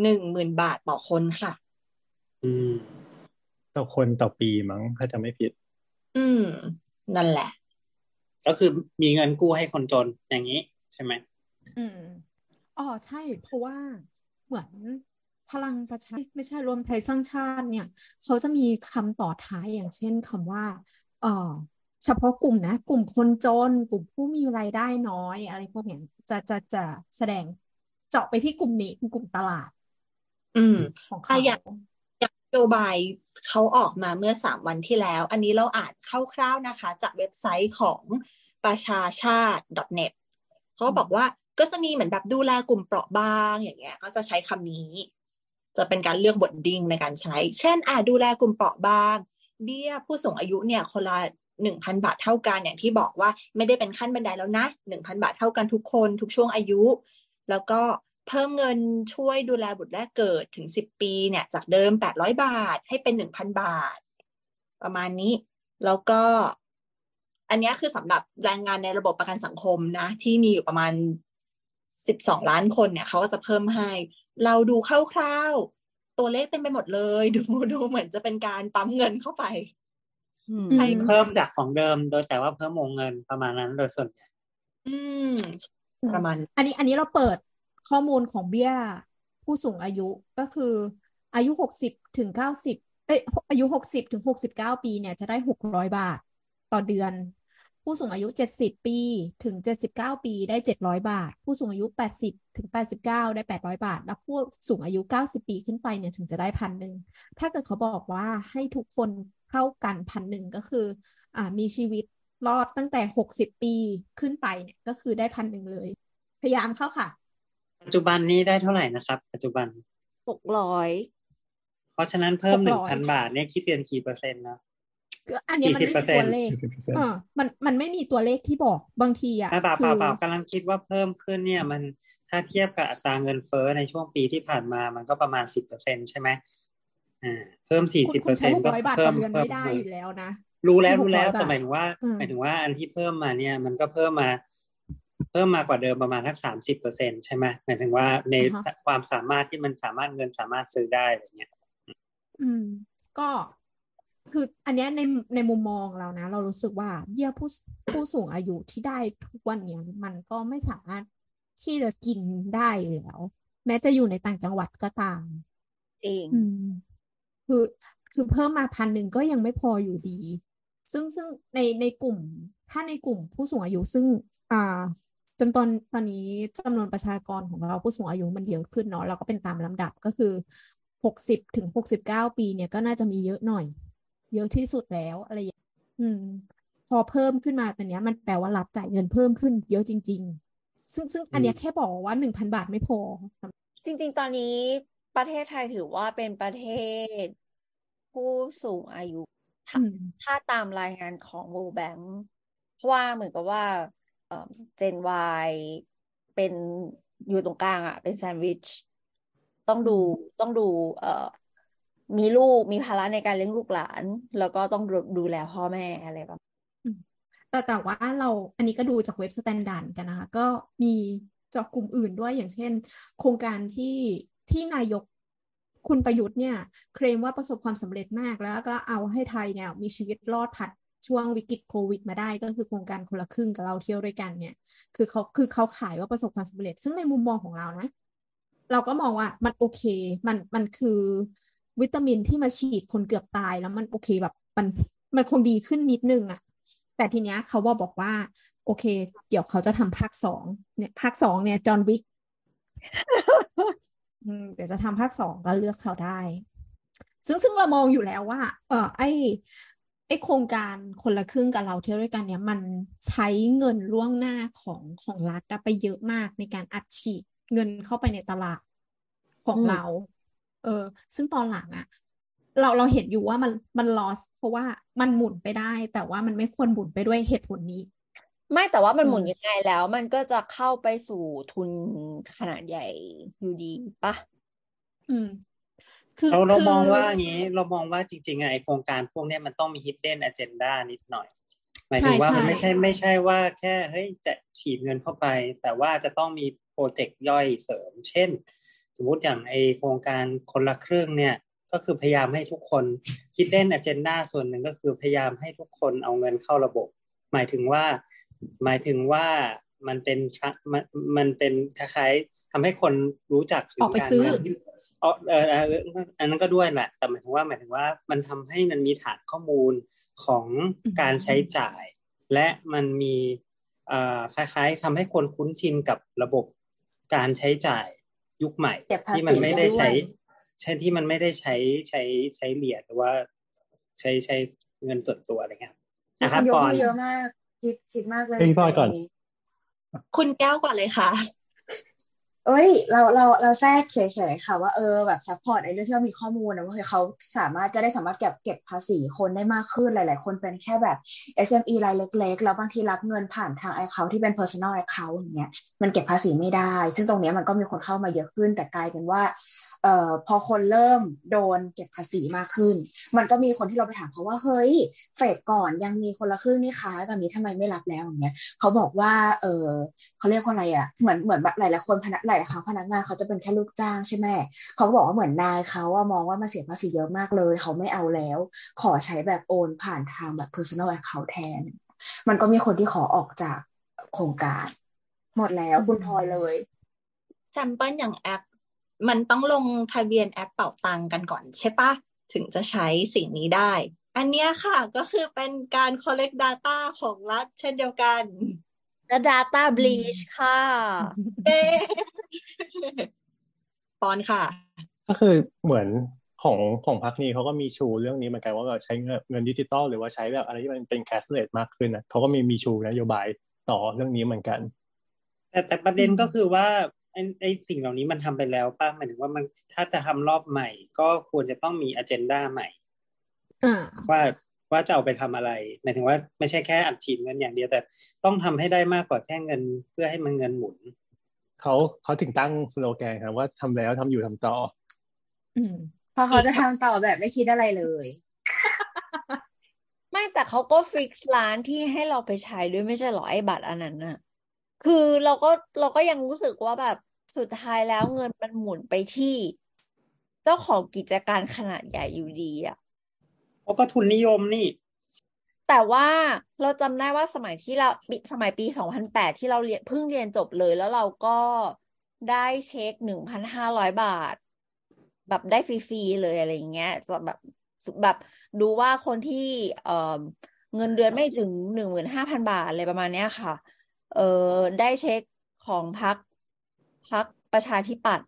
หนึ่งหมื่นบาทต่อคนค่ะ อืม ต่อคนต่อปีมั้งถ้าจะไม่ผิด อืม นั่นแหละ ก็คือมีเงินกู้ให้คนจนอย่างนี้ ใช่ไหมอืมอ๋อใช่ เพราะว่าเหมือนพลังประชาไม่ใช่รวมไทยสร้างชาติเนี่ย เขาจะมีคำต่อท้ายอย่างเช่นคำว่าเออเฉพาะกลุ่มนะ กลุ่มคนจน กลุ่มผู้มีรายได้น้อย อะไรพวกเนี้ยจะจะจะแสดงเจาะไปที่กลุ่มนี้กลุ่มตลาด อืมของอะเขาอย่างอย่างนโยบายเขาออกมาเมื่อสามวันที่แล้ว อันนี้เราอ่านคร่าวๆนะคะ จากเว็บไซต์ของประชาชาติ .net เขาบอกว่าก็จะมีเหมือนแบบดูแลกลุ่มเปราะบางอย่างเงี้ย ก็จะใช้คำนี้ จะเป็นการเลือกบทดิ้งในการใช้ เช่น อ่าดูแลกลุ่มเปราะบาง เบี้ยผู้สูงอายุเนี่ยคนละหนึ่งพันบาทเท่ากันอย่างที่บอกว่าไม่ได้เป็นขั้นบันไดแล้วนะหนึ่งพันบาทเท่ากันทุกคนทุกช่วงอายุ แล้วก็ เพิ่มเงินช่วยดูแลบุตรแรกเกิดถึงสิบปีเนี่ยจากเดิมแปดร้อยบาทให้เป็นหนึ่งพันบาท ประมาณนี้ แล้วก็ อันเนี้ยคือสำหรับแรงงานในระบบประกันสังคมนะ ที่มีอยู่ประมาณสิบสองล้านคนเนี่ยเขาก็จะเพิ่มให้ เราดูคร่าวๆตัวเลขเต็มไปหมดเลย ดูดูเหมือนจะเป็นการปั๊มเงินเข้าไปอืมอืมให้เพิ่มจากของเดิมโดยแต่ว่าเพิ่มวงเงินประมาณนั้นโดยส่วนใหญ่อืมประมาณ อันนี้อันนี้เราเปิด ข้อมูลของเบี้ยผู้สูงอายุก็คืออายุหกสิบถึงเก้าสิบเอ้ยอายุหกสิบถึงหกสิบเก้าปีเนี่ยจะได้หกร้อยบาทต่อเดือน ผู้สูงอายุเจ็ดสิบปีถึงเจ็ดสิบเก้าปีได้เจ็ดร้อยบาท ผู้สูงอายุแปดสิบถึงแปดสิบเก้าได้แปดร้อยบาท แล้วผู้สูงอายุเก้าสิบปีขึ้นไปเนี่ยถึงจะได้พันหนึ่งถ้าเกิดเขาบอกว่าให้ทุกคนเท่ากันพันหนึ่งก็คืออ่ามีชีวิตรอดตั้งแต่หกสิบปีขึ้นไปเนี่ยก็คือได้พันหนึ่งเลย พยายามเข้าค่ะ ปัจจุบันนี้ได้เท่าไหร่นะครับ ปัจจุบันหกร้อยเพราะฉะนั้นเพิ่มหนึ่ง600พันบาทเนี่ยคิดเป็นกี่เปอร์เซ็นต์นะคืออันเนี้ยมันไม่มีตัวเลข40%เออมันมันไม่มีตัวเลขที่บอกบางทีอะอะเปล่าคืเปล่าอเปล่ากำลังคิดว่าเพิ่มขึ้นเนี่ย มันถ้าเทียบกับอัตราเงินเฟ้อในช่วงปีที่ผ่านมามันก็ประมาณสิบเปอร์เซ็นใช่ไหมอ่าเพิ่มสี่คุณสิบคุเปอณร์ใช้เซ็นหต์กก็ร้อยบาทเพิ่ต่มอเดือนเพิ่มไม่ได้เพิ่มอยู่แล้วนะรู้แล้วหกรู้ร้แล้อวยแต่บาทหมายถึงว่าอืมหมายถึงว่าอันที่เพิ่มมาเนี่ย มันก็เพิ่มมา เพิ่มมากว่าเดิมประมาณทักสามสิบเปอร์เซ็นใช่ไหมหมายถึงว่าในอ่าฮะความสามารถที่มันสามารถเงินสามารถซื้อได้อะไรเงี้ย อืม ก็คืออันเนี้ยในในมุมมองเรานะ เรารู้สึกว่าเบี้ยผู้ผู้สูงอายุที่ได้ทุกวันเนี้ยมันก็ไม่สามารถที่จะกินได้อยู่แล้ว แม้จะอยู่ในต่างจังหวัดก็ตามจริงอืมคือคือเพิ่มมาพันหนึ่งก็ยังไม่พออยู่ดี ซึ่งซึ่งในในกลุ่มถ้าในกลุ่มผู้สูงอายุซึ่ง อ่า จำตอนตอนนี้จำนวนประชากรของเราผู้สูงอายุมันเยอะขึ้นเนาะเราก็เป็นตามลำดับก็คือหกสิบถึงหกสิบเก้าปีเนี่ยก็น่าจะมีเยอะหน่อย เยอะที่สุดแล้วอะไรอย่างอืม พอเพิ่มขึ้นมาตอนเนี้ยมันแปลว่ารับจ่ายเงินเพิ่มขึ้นเยอะจริง ๆ ซึ่งซึ่งอันเนี้ยแค่บอกว่าหนึ่งพันบาทไม่พอ จริง ๆ ตอนนี้ประเทศไทยถือว่าเป็นประเทศผู้สูงอายุถ้าอืมถ้าตามรายงานของ World Bank เพราะว่าเหมือนกับว่า เจน Y เป็นอยู่ตรงกลางอะ เป็นแซนด์วิช ต้องดูต้องดู เอ่อมีลูกมีภาระในการเลี้ยงลูกหลาน แล้วก็ต้องดูดูแลพ่อแม่อะไรแบบแต่แต่ว่าเราอันนี้ก็ดูจากเว็บ Standard กันนะคะ ก็มีเจาะกลุ่มอื่นด้วยอย่างเช่น โครงการที่ที่นายกคุณประยุทธ์เนี่ย เคลมว่าประสบความสำเร็จมากแล้วก็เอาให้ไทยเนี่ย มีชีวิตรอดผ่าน ช่วงวิกฤตโควิดมาได้ก็คือโครงการคนละครึ่งกับเราเที่ยวด้วยกันเนี่ย คือเขาคือเขาขายว่าประสบความสำเร็จ ซึ่งในมุมมองของเรานะ เราก็มองว่ามันโอเค มันมันคือวิตามินที่มาฉีดคนเกือบตายแล้วมันโอเคแบบมันมันคงดีขึ้นนิดนึงอะแต่ทีเนี้ยเขาว่าบอกว่า โอเค เดี๋ยวเขาจะทำภาคสองเนี่ยภาคสองเนี่ยจอห์นวิกเดี๋ยวจะทำภาคสองก็เลือกเขาได้ ซึ่งซึ่งเรามองอยู่แล้วว่า เออไอ ไอโครงการคนละครึ่งกับเราเที่ยวด้วยกันเนี่ยมันใช้เงินล่วงหน้าของของรัฐอะไปเยอะมากในการอัดฉีดเงินเข้าไปในตลาดของอืมเรา เออ ซึ่งตอนหลังอะเราเราเห็นอยู่ว่ามันมัน loss เพราะว่ามันหมุนไปได้ แต่ว่ามันไม่ควรหมุนไปด้วยเหตุผลนี้ ไม่แต่ว่ามันอืหมุนมยังไงแล้ว มันก็จะเข้าไปสู่ทุนขนาดใหญ่อยู่ดีปะอืม คือเราเราคือมองว่าอย่างนี้ เรามองว่าจริงๆอะไอโครงการพวกเนี้ยมันต้องมี hidden agenda นิดหน่อยหมายถึงว่าใช่มันไม่ใช่ใช่ไม่ใช่ว่าแค่เฮ้ยจะฉีดเงินเข้าไป แต่ว่าจะต้องมีโปรเจกต์ย่อยเสริม เช่น สมมุติอย่างไอโครงการคนละครึ่งเนี่ยก็คือพยายามให้ทุกคน hidden agenda ส่วนหนึ่งก็คือพยายามให้ทุกคนเอาเงินเข้าระบบ หมายถึงว่า หมายถึงว่ามันเป็นทรัมันมันเป็นคล้ายๆ ทำให้คนรู้จักถึงออกไปการซื้อเงินที่เออเออเอออันนั้นก็ด้วยแหละ แต่หมายถึงว่าหมายถึงว่ามันทำให้มันมีฐานข้อมูลของการใช้จ่าย และมันมีเอ่อคล้ายๆทำให้คนคุ้นชินกับระบบการใช้จ่ายยุคใหม่เก็บภาษีที่มันไม่ได้ใช้ด้วยใช้ที่มันไม่ได้ใช้ใช้ใช้เหรียญหรือว่า ใช้ใช้เงินส่วนตัวอะไรเงี้ยมีนะคครันบยกก่อนมือเยอะมากคิดคิดมากเลยให้พี่บอยก่อนประเด็นี้คุณแก้วก่อนเลยค่ะ เอ้ย เราเราเราแทรกเฉยๆค่ะว่าเออแบบซัพพอร์ตในเรื่องที่เรามีข้อมูลนะว่าเขาสามารถจะได้สามารถเก็บเก็บภาษีคนได้มากขึ้นหลาย ๆ คนเป็นแค่แบบ SME รายเล็ก ๆ แล้วบางทีรับเงินผ่านทางไอเขาที่เป็น personal account อย่างเงี้ยมันเก็บภาษีไม่ได้ ซึ่งตรงเนี้ยมันก็มีคนเข้ามาเยอะขึ้นแต่กลายเป็นว่า เอ่อพอคนเริ่มโดนเก็บภาษีมากขึ้น มันก็มีคนที่เราไปถามเขาว่าเฮ้ยเฟสก่อนยังมีคนละครึ่งนี่คะตอนนี้ทำไมไม่รับแล้วอย่างเงี้ยเขาบอกว่าเออเขาเรียกว่าอะไรอะเหมือนเหมือนแบบหลายคนพนักหลายๆครั้งพนักงานเขาจะเป็นแค่ลูกจ้างใช่ไหมเขาบอกว่าเหมือนนายเขาอะมองว่ามาเสียภาษีเยอะมากเลย เขาไม่เอาแล้ว ขอใช้แบบโอนผ่านทางแบบ personal account แทน มันก็มีคนที่ขอออกจากโครงการ หมดแล้วคุณพลอยเลย sample อย่างแอป มันต้องลงทะเบียนแอปเป๋าตังกันก่อนใช่ปะถึงจะใช้สิ่งนี้ได้ อันเนี้ยค่ะก็คือเป็นการ collect data ของรัฐเช่นเดียวกันและ data breach ค่ะเย้ปอนค่ะ ก็คือเหมือนของของพรรคนี้เขาก็มีชูเรื่องนี้เหมือนกันว่าแบบใช้เงินเงินดิจิตอลหรือว่าใช้แบบอะไรที่มันเป็นแคสเลสมากขึ้นนะเขาก็มีมีชูนโยบายต่อเรื่องนี้เหมือนกัน แต่แต่ประเด็นก็คือว่า ไอ้ไอ้สิ่งเหล่านี้มันทำไปแล้วป่ะหมายถึงว่ามันถ้าจะทำรอบใหม่ ก็ควรจะต้องมีอ g e n d a ใหม่อ่าว่าว่าจะเอาไปทำอะไรหมายถึงว่าไม่ใช่แค่อัดฉีดเงินอย่างเดียวแต่ต้องทำให้ได้มากกว่าแค่เงินเพื่อให้มันเงินหมุนเขาเขาถึงตั้งสโลแกนครับว่าทำแล้วทำอยู่ทำต่อ อืมเพราะเขาจะทำต่อแบบไม่คิดอะไรเลย ไม่แต่เขาก็ฟิกซ์ร้านที่ให้เราไปใช้ด้วยไม่ใช่เหรอไอ้บัตรอันนั้นน่ะ คือเราก็เราก็ยังรู้สึกว่าแบบสุดท้ายแล้วเงินมันหมุนไปที่ เจ้าของกิจการขนาดใหญ่อยู่ดีอะเพราะก็ทุนนิยมนี่ แต่ว่าเราจำได้ว่าสมัยที่เราปีสมัยปีสองพันแปดที่เราเรียนเพิ่งเรียนจบเลยแล้วเราก็ได้เช็คหนึ่งพันห้าร้อยบาท แบบได้ฟรีๆเลยอะไรอย่างเงี้ยจะแบบแบบดูว่าคนที่เอ่อเงินเดือนไม่ถึงหนึ่งหมื่นห้าพันบาทอะไรประมาณเนี้ยค่ะ เออได้เช็คของพรรคพรรคประชาธิปัตย์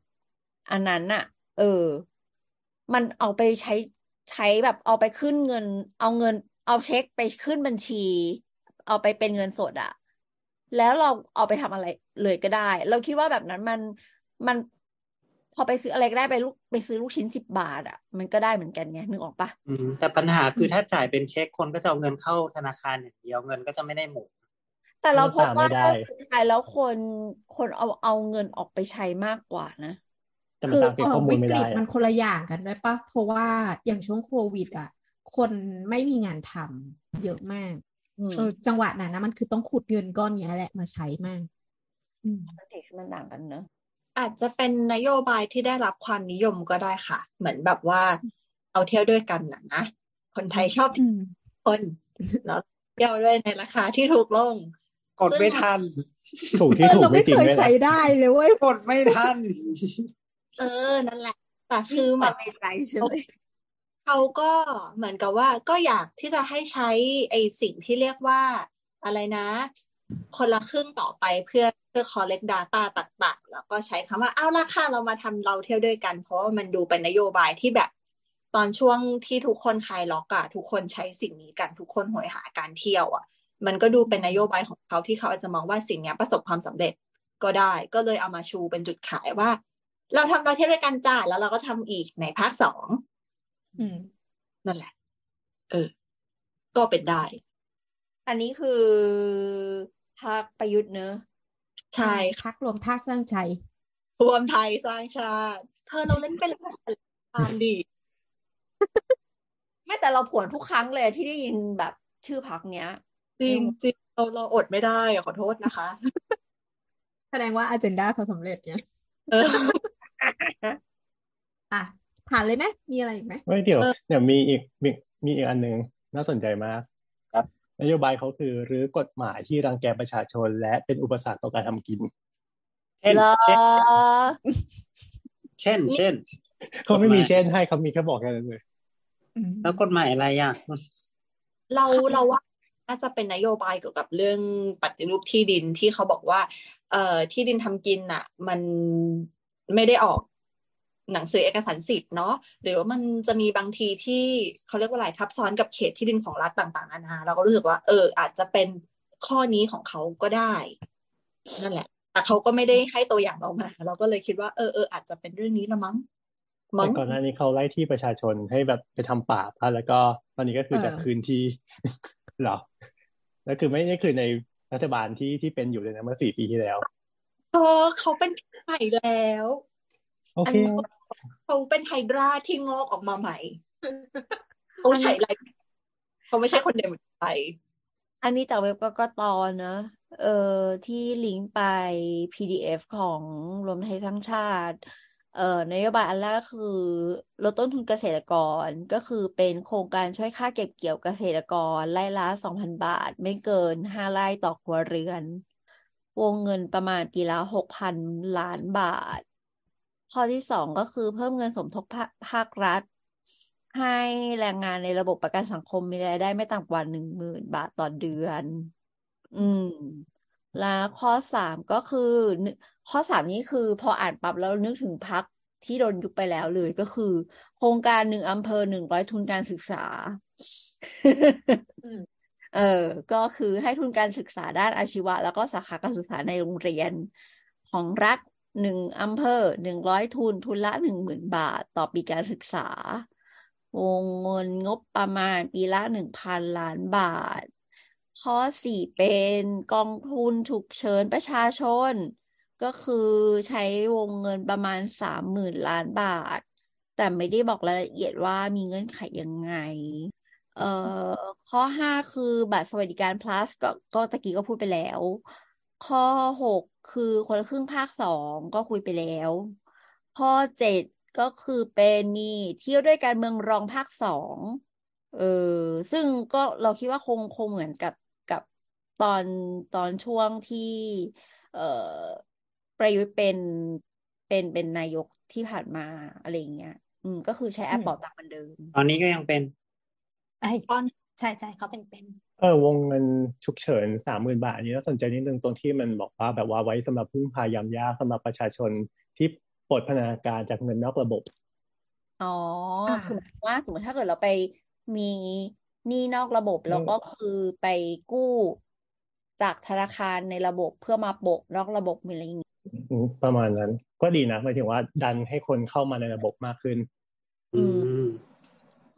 อันนั้นน่ะ เออ มันเอาไปใช้ใช้แบบเอาไปขึ้นเงิน เอาเงิน เอาเช็คไปขึ้นบัญชี เอาไปเป็นเงินสดอะแล้วเราเอาไปทำอะไรเลยก็ได้ เราคิดว่าแบบนั้นมันมันพอไปซื้ออะไรก็ได้ไปลูกไปซื้อลูกชิ้นสิบบาทอะมันก็ได้เหมือนกันไงนึกออกปะแต่ปัญหาคือถ้าจ่ายเป็นเช็คคนก็จะเอาเงินเข้าธนาคารอย่างเดียวเงินก็จะไม่ได้หมุน แต่เราพบรักษาว่าไม่ได้สุดท้ายแล้วคนคนเอาเอาเงินออกไปใช้มากกว่านะแต่มันคือตามเก็บเอ่ข้ออมูลวิไม่กฤได้ตมันอะคนละอย่างกันด้วยปะเพราะว่าอย่างช่วงโควิด อะ คนไม่มีงานทำเยอะมากอืมเออจังหวะนั้นนะมันคือต้องขุดเงินก้อนเนี้ยแหละมาใช้มากอืมคอนเท็กซ์มันต่างกันเนอะอาจจะเป็นนโยบายที่ได้รับความนิยมก็ได้ค่ะ เหมือนแบบว่า เอาเที่ยวด้วยกันนะนะคนไทยชอบอืมคนแล้วเที่ยวด้วยในราคาที่ถูกลง กดไม่ทัน ถูกเอที่อถูกเราไม่ไม่จริงเคยด้วยใช้นะได้เลยเว้ยกดไม่ทัน เออนั่นแหละแต่คือเหมือนในใจใช่ไหมเขาก็เหมือนกับว่าก็อยากที่จะให้ใช้ไอสิ่งที่เรียกว่าอะไรนะ คนละครึ่งต่อไปเพื่อเพื่อ collect data ต่างๆ แล้วก็ใช้คำว่าเอาราคาเรามาทำเราเที่ยวด้วยกัน เพราะว่ามันดูเป็นนโยบายที่แบบ ตอนช่วงที่ทุกคนคลายล็อกอะทุกคนใช้สิ่งนี้กันทุกคนหวยหาการเที่ยวอะ มันก็ดูเป็นนโยบายของเขาที่เขาอาจจะมองว่าสิ่งเนี้ยประสบความสำเร็จก็ได้ ก็เลยเอามาชูเป็นจุดขายว่า เราทำเราเที่ยวด้วยกันจ้าแล้วเราก็ทำอีกในภาคสองอืมนั่นแหละ เออ ก็เป็นได้ อันนี้คือพรรคประยุทธ์เนอะใช่พักรวมท่าสร้างใจรวมไทยสร้างชาติ เธอเราเล่นเป็นตามดี ไม่แต่เราผวนทุกครั้งเลยที่ได้ยินแบบชื่อพรรคเนี้ย จริงจริงเราเราอดไม่ได้อะขอโทษนะคะ แสดงว่าอ g e n d a เขาสำเร็จเนี่ยเอออะผ่านเลยไหมมีอะไรอีกไหมไม่เดี๋ยวเออเดี๋ยวมีอีกมีมีอีกอันหนึ่งน่าสนใจมากครับนโยบายเขาคือรื้อกฎหมายที่รังแกประชาชน และเป็นอุปสรรคต่อการทำกินเช่นเหรอเช่น เช่นเขาไม่มีกฎหมายเช่นให้เขามีแค่บอกแค่นั้นเลยอืมแล้วกฎหมายอะไรอะ เราเราว่า น่าจะเป็นนโยบายเกี่ยวกับเรื่องปฏิรูปที่ดินที่เขาบอกว่า เอ่อที่ดินทำกินน่ะมันไม่ได้ออกหนังสือเอกสารสิทธิ์เนาะหรือว่ามันจะมีบางทีที่เขาเรียกว่าอะไรทับซ้อนกับเขตที่ดินของรัฐต่างๆนานาเราก็รู้สึกว่า เออ อาจจะเป็นข้อนี้ของเขาก็ได้ นั่นแหละแต่เขาก็ไม่ได้ให้ตัวอย่างเรามา เราก็เลยคิดว่าเออเอออาจจะเป็นเรื่องนี้ละมั้งมั้แต่งก่อนหน้านี้เขาไล่ที่ประชาชนให้แบบไปทำป่าปะแล้วก็ตอนนี้ก็คือจะเออคืนที่เหรอแล้วคือไม่ได้คือในรัฐบาลที่ที่เป็นอยู่เลยนะเมื่อสี่ปีที่แล้วเออเขาเป็นใหม่แล้ว โอเคอันนี้เขาเป็นไฮดราที่งอกออกมาใหม่เขาใช้อะไรเขาไม่ใช่คนเดียวเหมือนไปอันนี้จากเว็บกกตนะ เอ่อที่ลิงก์ไป PDF ของรวมไทยสร้างชาติ เอ่อนโยบายอันแรกคือลดต้นทุนเกษตรกรก็คือเป็นโครงการช่วยค่าเก็บเกี่ยวเกษตรกรไร่ละสองพันบาท ไม่เกินห้าไร่ต่อครัวเรือน วงเงินประมาณปีละหกพันล้านบาท ข้อที่สองก็คือเพิ่มเงินสมทบภาภาครัฐ ให้แรงงานในระบบประกันสังคมมีรายได้ไม่ต่ำกว่าหนึ่งหมื่นบาทต่อเดือน อืม แล้วข้อสามก็คือนึข้อสามนี้คือพออ่านปั๊บแล้วนึกถึงพักที่โดนยุบไปแล้วเลยก็คือ โครงการหนึ่งอำเภอหนึ่งร้อยทุนการศึกษาอืมเออ ก็คือให้ทุนการศึกษาด้านอาชีวะ แล้วก็สาขาการศึกษาในโรงเรียนของรัฐหนึ่งอำเภอหนึ่งร้อยทุน ทุนละหนึ่งหมื่นบาทต่อปีการศึกษา วงเงินงบประมาณปีละหนึ่งพันล้านบาท ข้อสี่เป็นกองทุนฉุกเฉินประชาชน ก็คือใช้วงเงินประมาณสามหมื่นล้านบาท แต่ไม่ได้บอกรายละเอียดว่ามีเงื่อนไขยังไง เอ่อข้อห้าคือบัตรสวัสดิการ plus ก็ก็ตะกี้ก็พูดไปแล้ว ข้อหกคือคนละครึ่งภาคสองก็คุยไปแล้ว ข้อเจ็ดก็คือเป็นมีเที่ยวด้วยการเมืองรองภาคสองเออซึ่งก็เราคิดว่าคงคงเหมือนกับกับ ตอนตอนช่วงที่เอ่อประยุทธ์เป็นเป็นเป็นนายกที่ผ่านมาอะไรอย่างเงี้ย อืม ก็คือใช้แอปอืมเป๋าตังค์เหมือนเดิม ตอนนี้ก็ยังเป็นไอ้ตอนใช่ใช่เขาเป็นเป็นเออวงเงินฉุกเฉินสามหมื่นบาทอันนี้น่าสนใจนิดนึงตรงที่มันบอกว่าแบบว่าไว้สำหรับพึ่งพายามยากสำหรับประชาชนที่ปลดพันธนาการจากเงินนอกระบบ อ๋ออ่าคือหมายความว่าสมมติถ้าเกิดเราไปมีหนี้นอกระบบอืมแล้วก็คือไปกู้ จากธนาคารในระบบเพื่อมาโปะนอกระบบมีอะไรอย่างงี้อืมประมาณนั้น ก็ดีนะหมายถึงว่า ดันให้คนเข้ามาในระบบมากขึ้น อืมอืม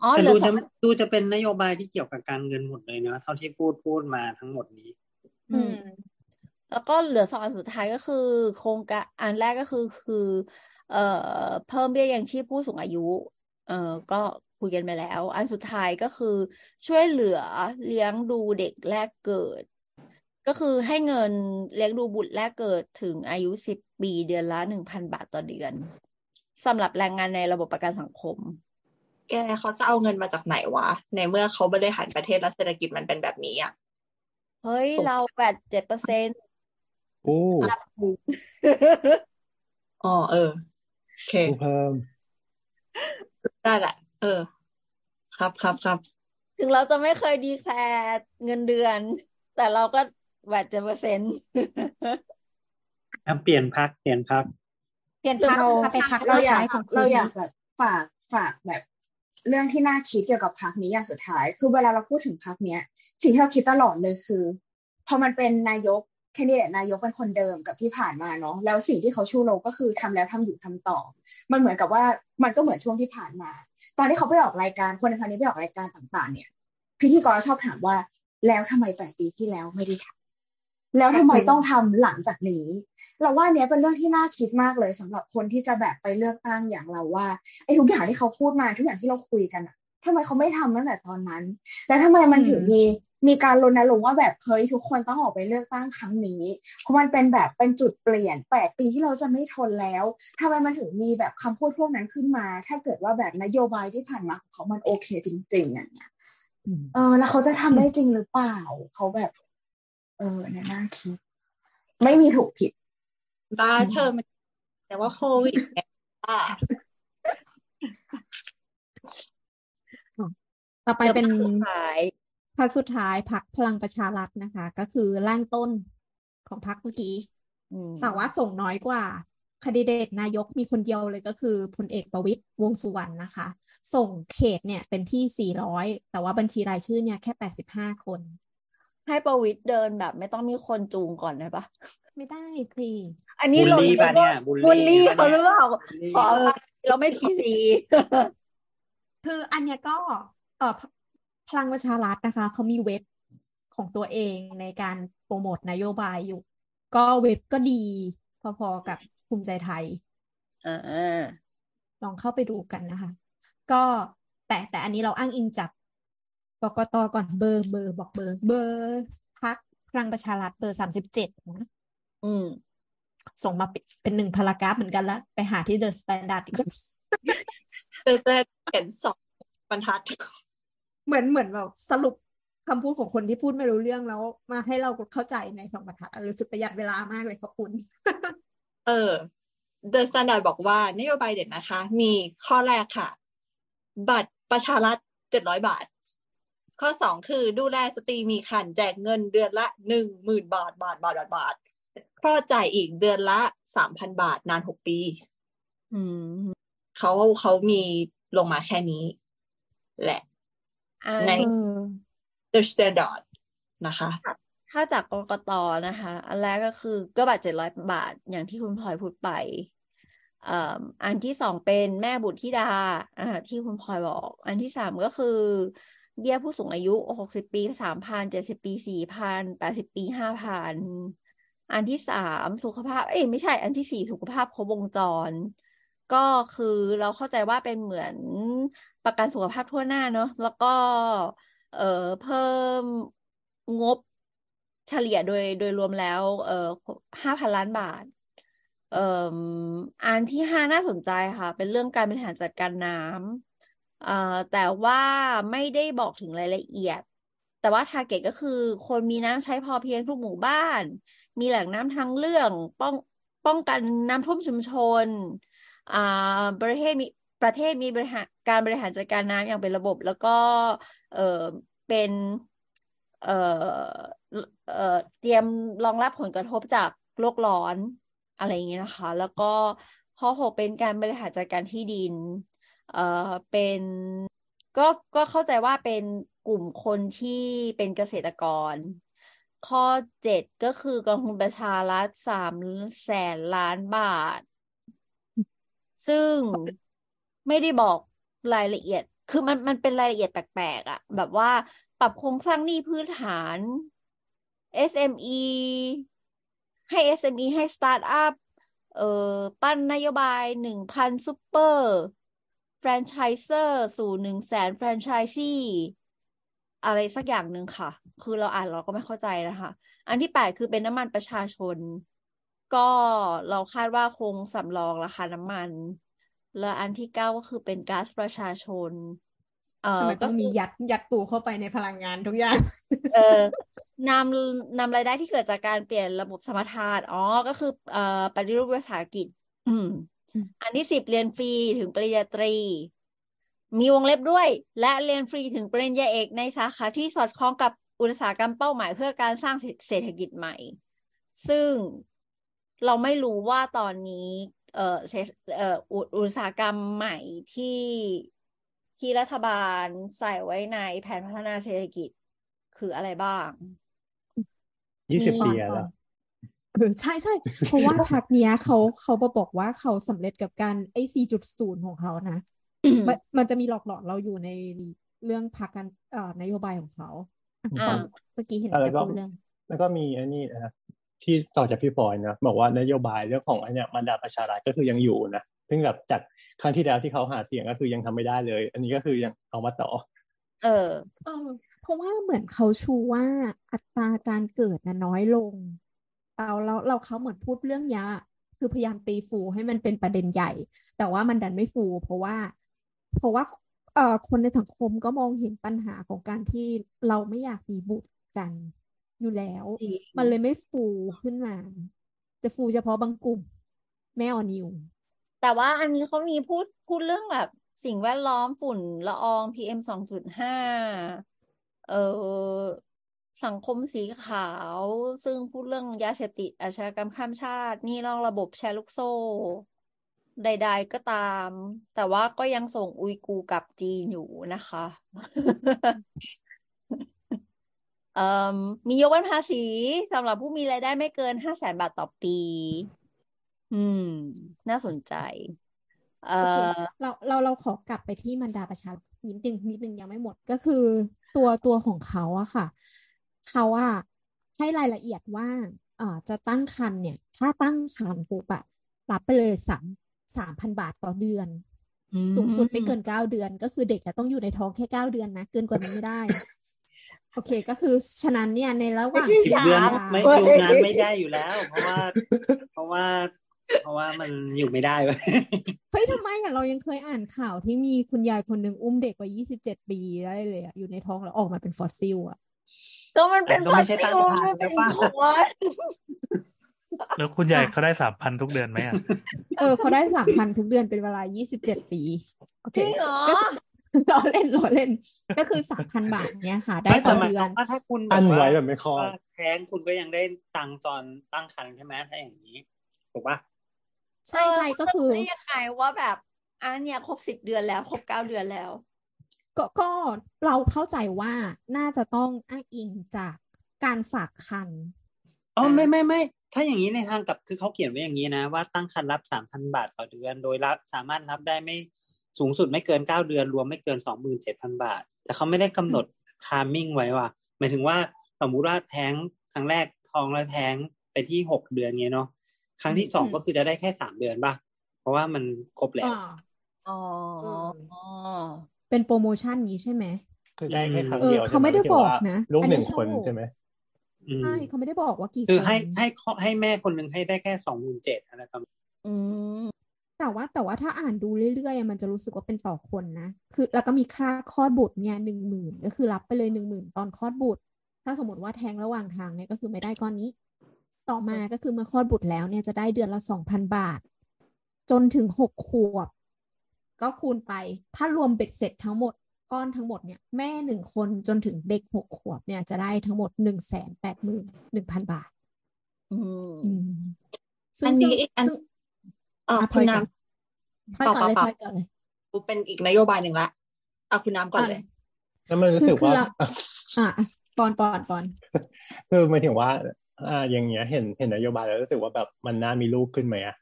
อ๋อแต่เหลืดูอสจะองดูจะเป็นนโยบายที่เกี่ยวกับการเงินหมดเลยเนอะเท่าที่พูดพูดมาทั้งหมดนี้ อืม แล้วก็เหลือสองอันสุดท้ายก็คือ โครงการอันแรกก็คือคือ เอ่อ เพิ่มเบี้ยยังชีพผู้สูงอายุ เอ่อก็คุยกันไปแล้ว อันสุดท้ายก็คือช่วยเหลือเลี้ยงดูเด็กแรกเกิด ก็คือให้เงินเลี้ยงดูบุตรแรกเกิดถึงอายุสิบปีเดือนละหนึ่งพันบาทต่อเดือนสำหรับแรงงานในระบบประกันสังคม แกเขาจะเอาเงินมาจากไหนวะ ในเมื่อเขาบริหารประเทศและเศรษฐกิจมันเป็นแบบนี้อะ เฮ้ยส่งเราแปดเจ็ดเปอร์เซ็นต์โอ้รับถูกอ๋อเออ โอเคกูเพิ่มได้แหละ เออ ครับครับครับ ถึงเราจะไม่เคยดีแคลร์เงินเดือน แต่เราก็ แปดเจ็ดเปอร์เซ็นต์อะเปลี่ยนพักเปลี่ยนพัก เปลี่ยนคือพักเราค่ะเป็นพักเราสุดอยาท้ากยของคืเรานอยากนี้แบบฝากฝากแบบเรื่องที่น่าคิดเกี่ยวกับพักนี้อย่างสุดท้าย คือเวลาเราพูดถึงพักเนี้ย สิ่งที่เราคิดตลอดเลยคือ พอมันเป็นนายกแคนดิเดตนายกเป็นคนเดิมกับที่ผ่านมาเนาะแล้วสิ่งที่เขาชูโรงก็คือทำแล้วทำอยู่ทำต่อ มันเหมือนกับว่ามันก็เหมือนช่วงที่ผ่านมา ตอนที่เขาไปออกรายการคนในพันนี้ไปออกรายการต่าง ๆ เนี่ย พิธีกรชอบถามว่าแล้วทำไมแปดปีที่แล้วไม่ได้ทำ แล้วทำไมต้องทำหลังจากนี้ เราว่าเนี้ยเป็นเรื่องที่น่าคิดมากเลยสำหรับคนที่จะแบบไปเลือกตั้งอย่างเราว่าไอ้ทุกอย่างที่เขาพูดมาทุกอย่างที่เราคุยกันอะทำไมเขาไม่ทำตั้งแต่ตอนนั้นแล้วทำไมมันถึงมีมีการรณรงค์ว่าแบบเฮ้ยทุกคนต้องออกไปเลือกตั้งครั้งนี้ เพราะมันเป็นแบบเป็นจุดเปลี่ยนแปดปีที่เราจะไม่ทนแล้วทำไมมันถึงมีแบบคำพูดพวกนั้นขึ้นมา ถ้าเกิดว่าแบบนโยบายที่ผ่านมาของเขามันโอเคจริง ๆ อย่างเงี้ยเออแล้วเขาจะทำได้จริงหรือเปล่า เขาแบบ เออเนี่ยน่าคิด ไม่มีถูกผิดบ้าเธอมันแต่ว่าโควิดเนี่ยบ้าต่อไปเป็นสุดท้ายพักสุดท้ายพักพลังประชารัฐนะคะ ก็คือร่างต้นของพักเมื่อกี้อืมแต่ว่าส่งน้อยกว่าคนดิเดตนายกมีคนเดียวเลยก็คือพลเอกประวิตรวงษ์สุวรรณนะคะ ส่งเขตเนี่ยเต็มที่ 400 แต่ว่าบัญชีรายชื่อเนี่ยแค่ 85 คน ให้ประวิตรเดินแบบไม่ต้องมีคนจูงก่อนได้ปะไม่ได้สิอันนี้บูลลี่เราปะเนี่ยบูลลี่บูลลี่ปะเขาหรือเปล่าบูลลี่ขออภัยเราไม่พีซีคืออันเนี้ยก็เออพพลังประชารัฐนะคะเขามีเว็บของตัวเองในการโปรโมทนโยบายอยู่ ก็เว็บก็ดี พอๆกับภูมิใจไทยอ่าลองเข้าไปดูกันนะคะ ก็แต่แต่อันนี้เราอ้างอิงจาก กกตก่อนเบอร์เบอร์บอกเบอร์ เบอร์พรรคพลังประชารัฐเบอร์สามสิบเจ็ดนะอืม ส่งมาเป็นเป็นหนึ่ง paragraph เหมือนกันละไปหาที่ The Standard อีกเธอจะเห็นสองบรรทัด เหมือนเหมือนแบบสรุปคำพูดของคนที่พูดไม่รู้เรื่องแล้ว มาให้เราเข้าใจในสองบรรทัดรู้สึกประหยัดเวลามากเลยขอบคุณ เออ The Standard บอกว่านโยบายเด็ดนะคะ มีข้อแรกค่ะ บัตรประชารัฐเจ็ดร้อยบาท ข้อสองคือดูแลสตรีมีครรภ์แจกเงินเดือนละหนึ่งหมื่นบาทบาทบาทบาทบาทก็จ่ายอีกเดือนละสามพันบาทนานหกปีอืมเขาเขามีลงมาแค่นี้ แหละอันในเออ The Standard นะคะถ้าจากกกตนะคะ อันแรกก็คือก็บัตรเจ็ดร้อยบาทอย่างที่คุณพลอยพูดไปเอ่ออันที่สองเป็นแม่บุตรธิดาอ่าที่คุณพลอยบอก อันที่สามก็คือ เบี้ยผู้สูงอายุหกสิบปีสามพันเจ็ดสิบปีสี่พันแปดสิบปีห้าพันอันที่สามสุขภาพ เอ้ยไม่ใช่ อันที่สี่สุขภาพครบวงจร ก็คือเราเข้าใจว่าเป็นเหมือนประกันสุขภาพทั่วหน้าเนอะแล้วก็ เอ่อเพิ่มงบเฉลี่ยโดยโดยรวมแล้ว เอ่อห้าพันล้านบาท เอ่ออันที่ห้าน่าสนใจค่ะ เป็นเรื่องการบริหารจัดการน้ำ เอ่อแต่ว่าไม่ได้บอกถึงรายละเอียด แต่ว่าทาร์เก็ตก็คือคนมีน้ำใช้พอเพียงทุกหมู่บ้าน มีแหล่งน้ำทางเรื่องป้องป้องกันน้ำท่วมชุมชนอ่าประเทศมีประเทศมีบริหารการบริหารจัดการน้ำอย่างเป็นระบบ แล้วก็เออเป็นเออเออเตรียมรองรับผลกระทบจากโลกร้อนอะไรอย่างเงี้ยนะคะ แล้วก็ข้อหกเป็นการบริหารจัดการที่ดิน เอ่อเป็นก็ก็เข้าใจว่าเป็นกลุ่มคนที่เป็นเกษตรกร ข้อเจ็ดก็คือกองทุนประชารัฐสามแสนล้านบาท ซึ่งไม่ได้บอกรายละเอียด คือมันมันเป็นรายละเอียดแปลกๆอะ แบบว่าปรับโครงสร้างหนี้พื้นฐาน SME ให้ SME ให้สตาร์ทอัพเอ่อปั้นนโยบายหนึ่งพันซูเปอร์ แฟรนไชเซอร์สู่หนึ่งแสนแฟรนไชส์ซี่อะไรสักอย่างหนึ่งค่ะ คือเราอ่านเราก็ไม่เข้าใจนะคะ อันที่แปดคือเป็นน้ำมันประชาชน ก็เราคาดว่าคงสำรองราคาน้ำมัน แล้วอันที่เก้าก็คือเป็นก๊าซประชาชน เอ่ทำอไมก็ต้องคืมีอยัดยัดปูเข้าไปในพลังงานทุกอย่าง เออนำนำรายได้ที่เกิดจากการเปลี่ยนระบบสมรทานอ๋อ ก็คือเอ่อปฏิรูปวิสาหกิจ อืม อืมอันที่สิบเรียนฟรีถึงปริญญาตรี มีวงเล็บด้วย และเรียนฟรีถึงปริญญาเอกในสาขาที่สอดคล้องกับอุตสาหกรรมเป้าหมายเพื่อการสร้างเศรษฐกิจใหม่ ซึ่งเราไม่รู้ว่าตอนนี้เอ่อเศรษฐเอ่ออุอุตสาหกรรมใหม่ที่ที่รัฐบาลใส่ไว้ในแผนพัฒนาเศรษฐกิจคืออะไรบ้างยี่สิบมีปีก่อนแล้วก่อน เออใช่ใช่เพราะว่าพักเนี้ยเขาเขามาบอกว่าเขาสำเร็จกับการไอ้4.0ของเขานะมันมันจะมีหลอกหลอนเราอยู่ในเรื่องพักกันเอ่อนโยบายของเขาอะอ่าตอนเมื่อกี้เห็นแล้วจะก็พูดเรื่อง แล้วก็มีอันนี้นะที่ต่อจากพี่ปอยนะบอกว่านโยบายเรื่องของอันเนี้ยมันดาประชารัฐก็คือยังอยู่นะซึ่งแบบจากครั้งที่แล้วที่เขาหาเสียงก็คือยังทำไม่ได้เลย อันนี้ก็คือยังเอามาต่อเออเออเพราะว่าเหมือนเขาชูว่าอัตราการเกิดน่ะน้อยลง เราเราเราเขาเหมือนพูดเรื่องยาคือพยายามตีฟูให้มันเป็นประเด็นใหญ่ แต่ว่ามันดันไม่ฟู เพราะว่า เพราะว่าเอ่อคนในสังคมก็มองเห็นปัญหาของการที่เราไม่อยากมีบุตรกันอยู่แล้วจริงมันเลยไม่ฟูขึ้นมา จะฟูเฉพาะบางกลุ่ม แม่ออนิว แต่ว่าอันนี้เขามีพูดพูดเรื่องแบบ สิ่งแวดล้อมฝุ่นละออง PM สองจุดห้าเออ สังคมสีขาว ซึ่งพูดเรื่องยาเสพติดอาชญากรรมข้ามชาตินี่นอกระบบแชร์ลูกโซ่ ใด ๆก็ตาม แต่ว่าก็ยังส่งอุยกูร์กับจีนอยู่นะคะมียกเว้นภาษีสำหรับผู้มีรายได้ไม่เกินห้าแสนบาทต่อปี อืม น่าสนใจ เออเราเราเราขอกลับไปที่มันดาประชานิดนึงนิดนึงยังไม่หมดก็คือ ตัวตัวของเขาอะค่ะ เขาอะให้รายละเอียดว่าเอ่อจะตั้งครรภ์เนี่ย ถ้าตั้งครรภ์ปุ๊บอะรับไปเลยสามสามพันบาทต่อเดือนอืมสูงสุดไม่เกินเก้าเดือน ก็คือเด็กจะต้องอยู่ในท้องแค่เก้าเดือนนะ เกินกว่านั้นไม่ได้ โอเคก็คือฉะนั้นเนี่ยในระหว่างสิบที่เดือนยาวไม่อยู่นานไม่ได้อยู่แล้ว เพราะว่า เพราะว่า เพราะว่ามันอยู่ไม่ได้เว้ยเฮ้ยทำไมอะเรายังเคยอ่านข่าวที่มีคุณยายคนหนึ่งอุ้มเด็กวัยยี่สิบเจ็ดปีได้เลยอะอยู่ในท้องแล้วออกมาเป็นฟอสซิลอะ ก็มันเป็นก็ฟอไม่สใช่ซิตั้งลครรภ์มันเป็นใช่ปะขวดแล้วคุณยายเขาได้สามพันทุกเดือนไหมอะ เออเขาได้สามพันทุกเดือนเป็นเวลายี่สิบเจ็ดปีโอเคจริงเหรอก็คือล้อเล่นล้อเล่น ก็คือสามพันบาทเนี่ยค่ะ ได้ไม่ต่แต่อหมายเดืคอวานมว่าถ้าคุณอันว่าไว้แบบไม่คลอดว่าแท้งคุณก็ยังได้ตังค์ตอนตั้งครรภ์ใช่ไหมถ้าอย่างนี้ถูกปะใช่ใช่ก็คือเได้ยังไงว่าแบบอันเนี่ยครบสิบเดือนแล้ว ครบเก้าเดือนแล้ว ก็ก็เราเข้าใจว่าน่าจะต้องอ้างอิงจากการฝากคันอ๋ออ่าไม่ไม่ไม่ถ้าอย่างนี้ในทางกลับคือเขาเขียนไว้อย่างนี้นะ ว่าตั้งครรภ์รับสามพันบาทต่อเดือน โดยรับสามารถรับได้ไม่สูงสุดไม่เกินเก้าเดือน รวมไม่เกินสองหมื่นเจ็ดพันบาท แต่เขาไม่ได้กำหนดทามมิ่งไว้ว่าหมายถึงว่าสมมุติว่าแท้งครั้งแรกท้องแล้วแท้งไปที่หกเดือนเงี้ยเนาะครั้งที่สองอืมก็คือจะได้แค่สามเดือนป่ะ เพราะว่ามันครบแล้วอ่าอ๋อ เป็นโปรโมชั่นนี้ใช่ไหมคือได้แค่ครั้งเออเดียวเขาไม่ได้ใช่หบอกหมายถึงว่านะลูกอันหนี้นึ่งคนโชว์ใช่ไหมอืมใช่เขาไม่ได้บอกว่ากี่คือคนให้ให้ข้อให้แม่คนหนึ่งให้ได้แค่สองหมื่นเจ็ดอะไรประมาณอืมแต่ว่าแต่ว่าถ้าอ่านดูเรื่อยๆอะมันจะรู้สึกว่าเป็นต่อคนนะ คือ แล้วก็มีค่าคลอดบุตรเนี่ยหนึ่งหมื่นก็คือรับไปเลยหนึ่งหมื่นตอนคลอดบุตร ถ้าสมมติว่าแท้งระหว่างทางเนี่ยก็คือไม่ได้ก้อนนี้ ต่อมาก็คือเมื่อคลอดบุตรแล้วเนี่ยจะได้เดือนละสองพันบาท จนถึงหกขวบ ก็คูณไป ถ้ารวมเบ็ดเสร็จทั้งหมดก้อนทั้งหมดเนี่ยแม่หนึ่งคนจนถึงเด็กหกขวบเนี่ยจะได้ทั้งหมดหนึ่งแสนแปดหมื่นหนึ่งพันบาท อืมอืมซึ่อังนซึ่งนี้อันซึ่งอ่าอะคุณพลอยก่อนน้ำพลอยก่อนเลยเปล่าพลอยก่อนเลยเป็นอีกนโยบายหนึ่งละเอาคุณน้ำก่อนเลยแล้วมันรู้สึกคือว่าเราอะอะปอนปอนปอนคือหมายถึงว่า อ่าอย่างเงี้ยเห็นเห็นนโยบายแล้วรู้สึกว่าแบบมันน่ามีลูกขึ้นไหมอะ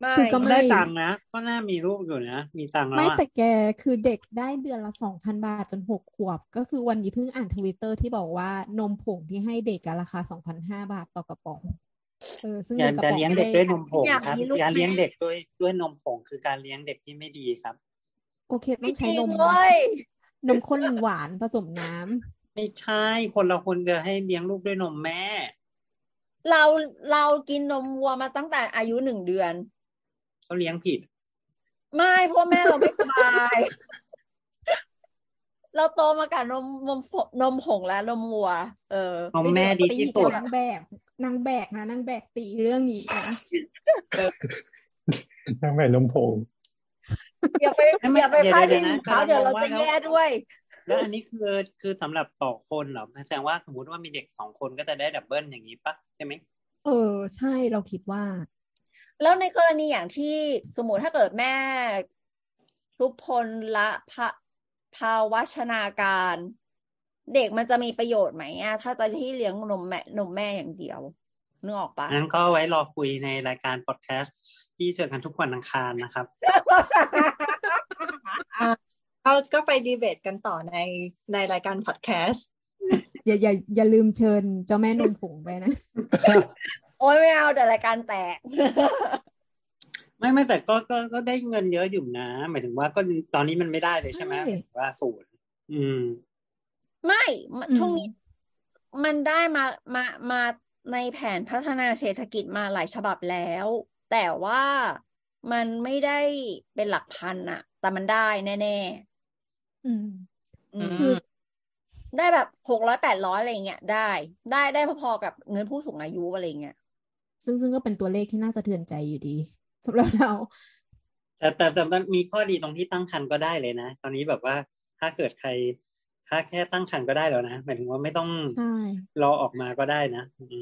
ไม่คือก็ไม่ ได้ตังค์นะ ก็น่ามีลูกอยู่นะ มีตังค์แล้วไม่อะแต่แกคือเด็กได้เดือนละสองพันบาทจนหกขวบ ก็คือวันนี้เพิ่งอ่านทวิตเตอร์ที่บอกว่านมผงที่ให้เด็กอะราคาสองพันห้าบาทต่อกระป๋องเออซึ่งอย่าเงินกระจะป๋องเลี้ยงไม่เด็กได้ด้วยนมผงอยากครับมีลูกการเลี้ยงแม่เด็กด้วยด้วยนมผงคือการเลี้ยงเด็กที่ไม่ดีครับ โอเคต้ไม่องจใช้ริงนมเว้ยนมข้นหวานผสมน้ำ ไม่ใช่คนเราควรจะให้เลี้ยงลูกด้วยนมแม่ เราเรากินนมวัวมาตั้งแต่อายุหนึ่งเดือน เขาเลี้ยงผิด ไม่เพราะแม่เราไม่สบาย เราโตมากับนมนมผนมผงและนมวัว เออนมแม่ดีตีที่กัสุบดนางแบกนางแบกนะนางแบกตีเรื่องนี้นะทั้งแม่นมผงอย่าไปไม่ไม่อย่าไปเดี๋ยวพาดเดี๋พิยวงนะเขากำลังเดี๋ยวเรามองว่าจะแล้วแย่ด้วย แล้วอันนี้คือคือสำหรับต่อคนเหรอแสดงว่าสมมุติว่ามีเด็กสองคนก็จะได้ดับเบิลอย่างนี้ปะใช่ไหมเออ ใช่เราคิดว่า แล้วในกรณีอย่างที่สมมติถ้าเกิดแม่ ทุพพลละภาภาวชนาการ เด็กมันจะมีประโยชน์ไหมอะถ้าจะที่เลี้ยงนมแม่นมแม่อย่างเดียวนึกออกปะงั้นก็ไว้รอคุยในรายการพอดแคสต์ที่เจอกันทุกวันอังคารนะครับก็ก็ไปดีเบตกันต่อในในรายการพอดแคสต์อย่าอย่าอย่าลืมเชิญเจ้าแม่นมผงไปนะ โอ้ยไม่เอาแต่รายการแตก ไม่ไม่แต่ก็ก็ก็ได้เงินเยอะอยู่นะ หมายถึงว่าก็ตอนนี้มันไม่ได้เลยใช่ไหมใช่หมายถึงว่าศูนย์อืม ไม่มันอืมช่วงนี้ มันได้มามามาในแผนพัฒนาเศรษฐกิจมาหลายฉบับแล้ว แต่ว่ามันไม่ได้เป็นหลักพันอะแต่มันได้แน่อืมๆอืมคือได้แบบหกร้อยแปดร้อยอะไรเงี้ยได้ ได้ได้พอๆกับเงินผู้สูงอายุอะไรเงี้ย ซึ่งซึ่งก็เป็นตัวเลขที่น่าสะเทือนใจอยู่ดีสำหรับเรา แต่แต่แต่มันมีข้อดีตรงที่ตั้งครรภ์ก็ได้เลยนะ ตอนนี้แบบว่าถ้าเกิดใคร ถ้าแค่ตั้งครรภ์ก็ได้แล้วนะหมายถึงว่าไม่ต้องใช่รอออกมาก็ได้นะอืม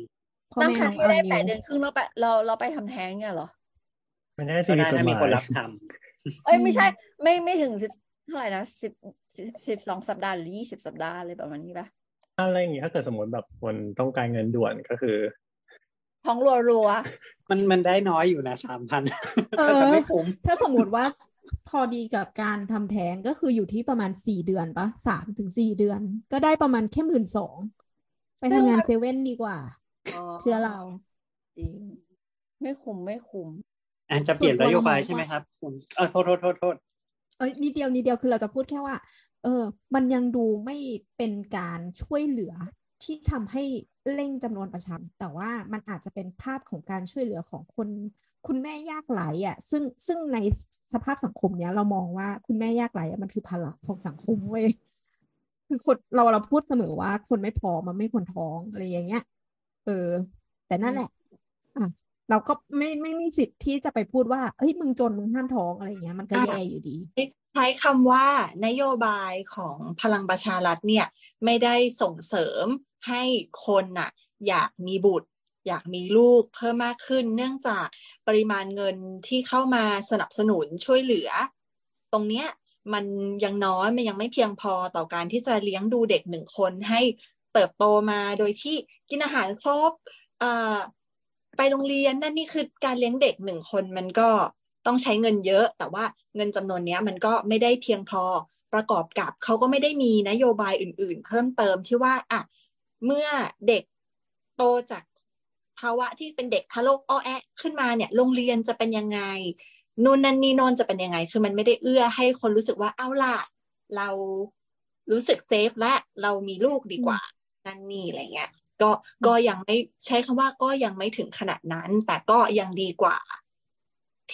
พ่อตั้งแม่ครรน้ภ์องไม่อาได้แปนิดวเดือนครึ่งเราไปเราเราไปทำแท้งเนี่ยเหรอไม่ได้สิก็มีได้กฎถ้าหมีมายคนรับทำเอ้ยไม่ใช่ ไม่ไม่ถึงสิบเท่าไหร่นะสิบสิบสิบสองสัปดาห์หรือยี่สิบสัปดาห์อะไรประมาณนี้ปะอะไรอย่างงี้ถ้าเกิดสมมติแบบคนต้องการเงินด่วนก็คือ ท้องรัวรัวมันมันได้น้อยอยู่นะสามพันเอก็จะอไม่คุ้มถ้าสมมติว่าพอดีกับการทำแท้งก็คืออยู่ที่ประมาณสี่เดือนปะสามถึงสี่เดือน ก็ได้ประมาณแค่หมื่นสองไปทำงานเซเว่นดีกว่าอ๋อเชื่อเราจริงไม่คุ้มไม่คุ้มอันจะเปลี่ยนส่วนนตัวโยบายเรามองใช่ไหมว่าครับคุณเออโทษโทษโทษโทษเอ้ยนิดเดียวนิดเดียวคือเราจะพูดแค่ว่า เออ มันยังดูไม่เป็นการช่วยเหลือ ที่ทำให้เร่งจำนวนประชากรแต่ว่ามันอาจจะเป็นภาพของการช่วยเหลือของคนคุณแม่ยากไร้อะ ซึ่งซึ่งในสภาพสังคมเนี้ยเรามองว่าคุณแม่ยากไร้อะมันคือภาระของสังคมเว้ยคือคนเราเราพูดเสมอว่าคนไม่พอมันไม่ควรท้องอะไรอย่างเงี้ย เออ แต่นั่นแหละ อะ เราก็ไม่ไม่มีสิทธิ์ที่จะไปพูดว่าเฮ้ยมึงจนมึงห้ามท้องอะไรเงี้ยมันก็แย่อยู่ดี ใช้คำว่านโยบายของพลังประชารัฐเนี่ย ไม่ได้ส่งเสริมให้คนน่ะ อยากมีบุตร อยากมีลูกเพิ่มมากขึ้น เนื่องจากปริมาณเงินที่เข้ามาสนับสนุนช่วยเหลือ ตรงเนี้ยมันยังน้อยมันยังไม่เพียงพอต่อการที่จะเลี้ยงดูเด็กหนึ่งคนให้เติบโตมาโดยที่กินอาหารครบ ไปโรงเรียนนั่นนี่คือการเลี้ยงเด็กหนึ่งคนมันก็ต้องใช้เงินเยอะ แต่ว่าเงินจำนวนเนี้ยมันก็ไม่ได้เพียงพอประกอบกับเขาก็ไม่ได้มีนโยบายอื่น ๆ เพิ่มเติมที่ว่าอะเมื่อเด็กโตจากภาวะที่เป็นเด็กทารกอ้อแอะขึ้นมาเนี่ยโรงเรียนจะเป็นยังไงนู่นนั่นนี่โนนจะเป็นยังไง คือมันไม่ได้เอื้อให้คนรู้สึกว่าเอาล่ะ เรารู้สึกเซฟและเรามีลูกดีกว่านั่นนี่อะไรเงี้ย ก็ก็ยังไม่ใช้คำว่าก็ยังไม่ถึงขนาดนั้น แต่ก็ยังดีกว่า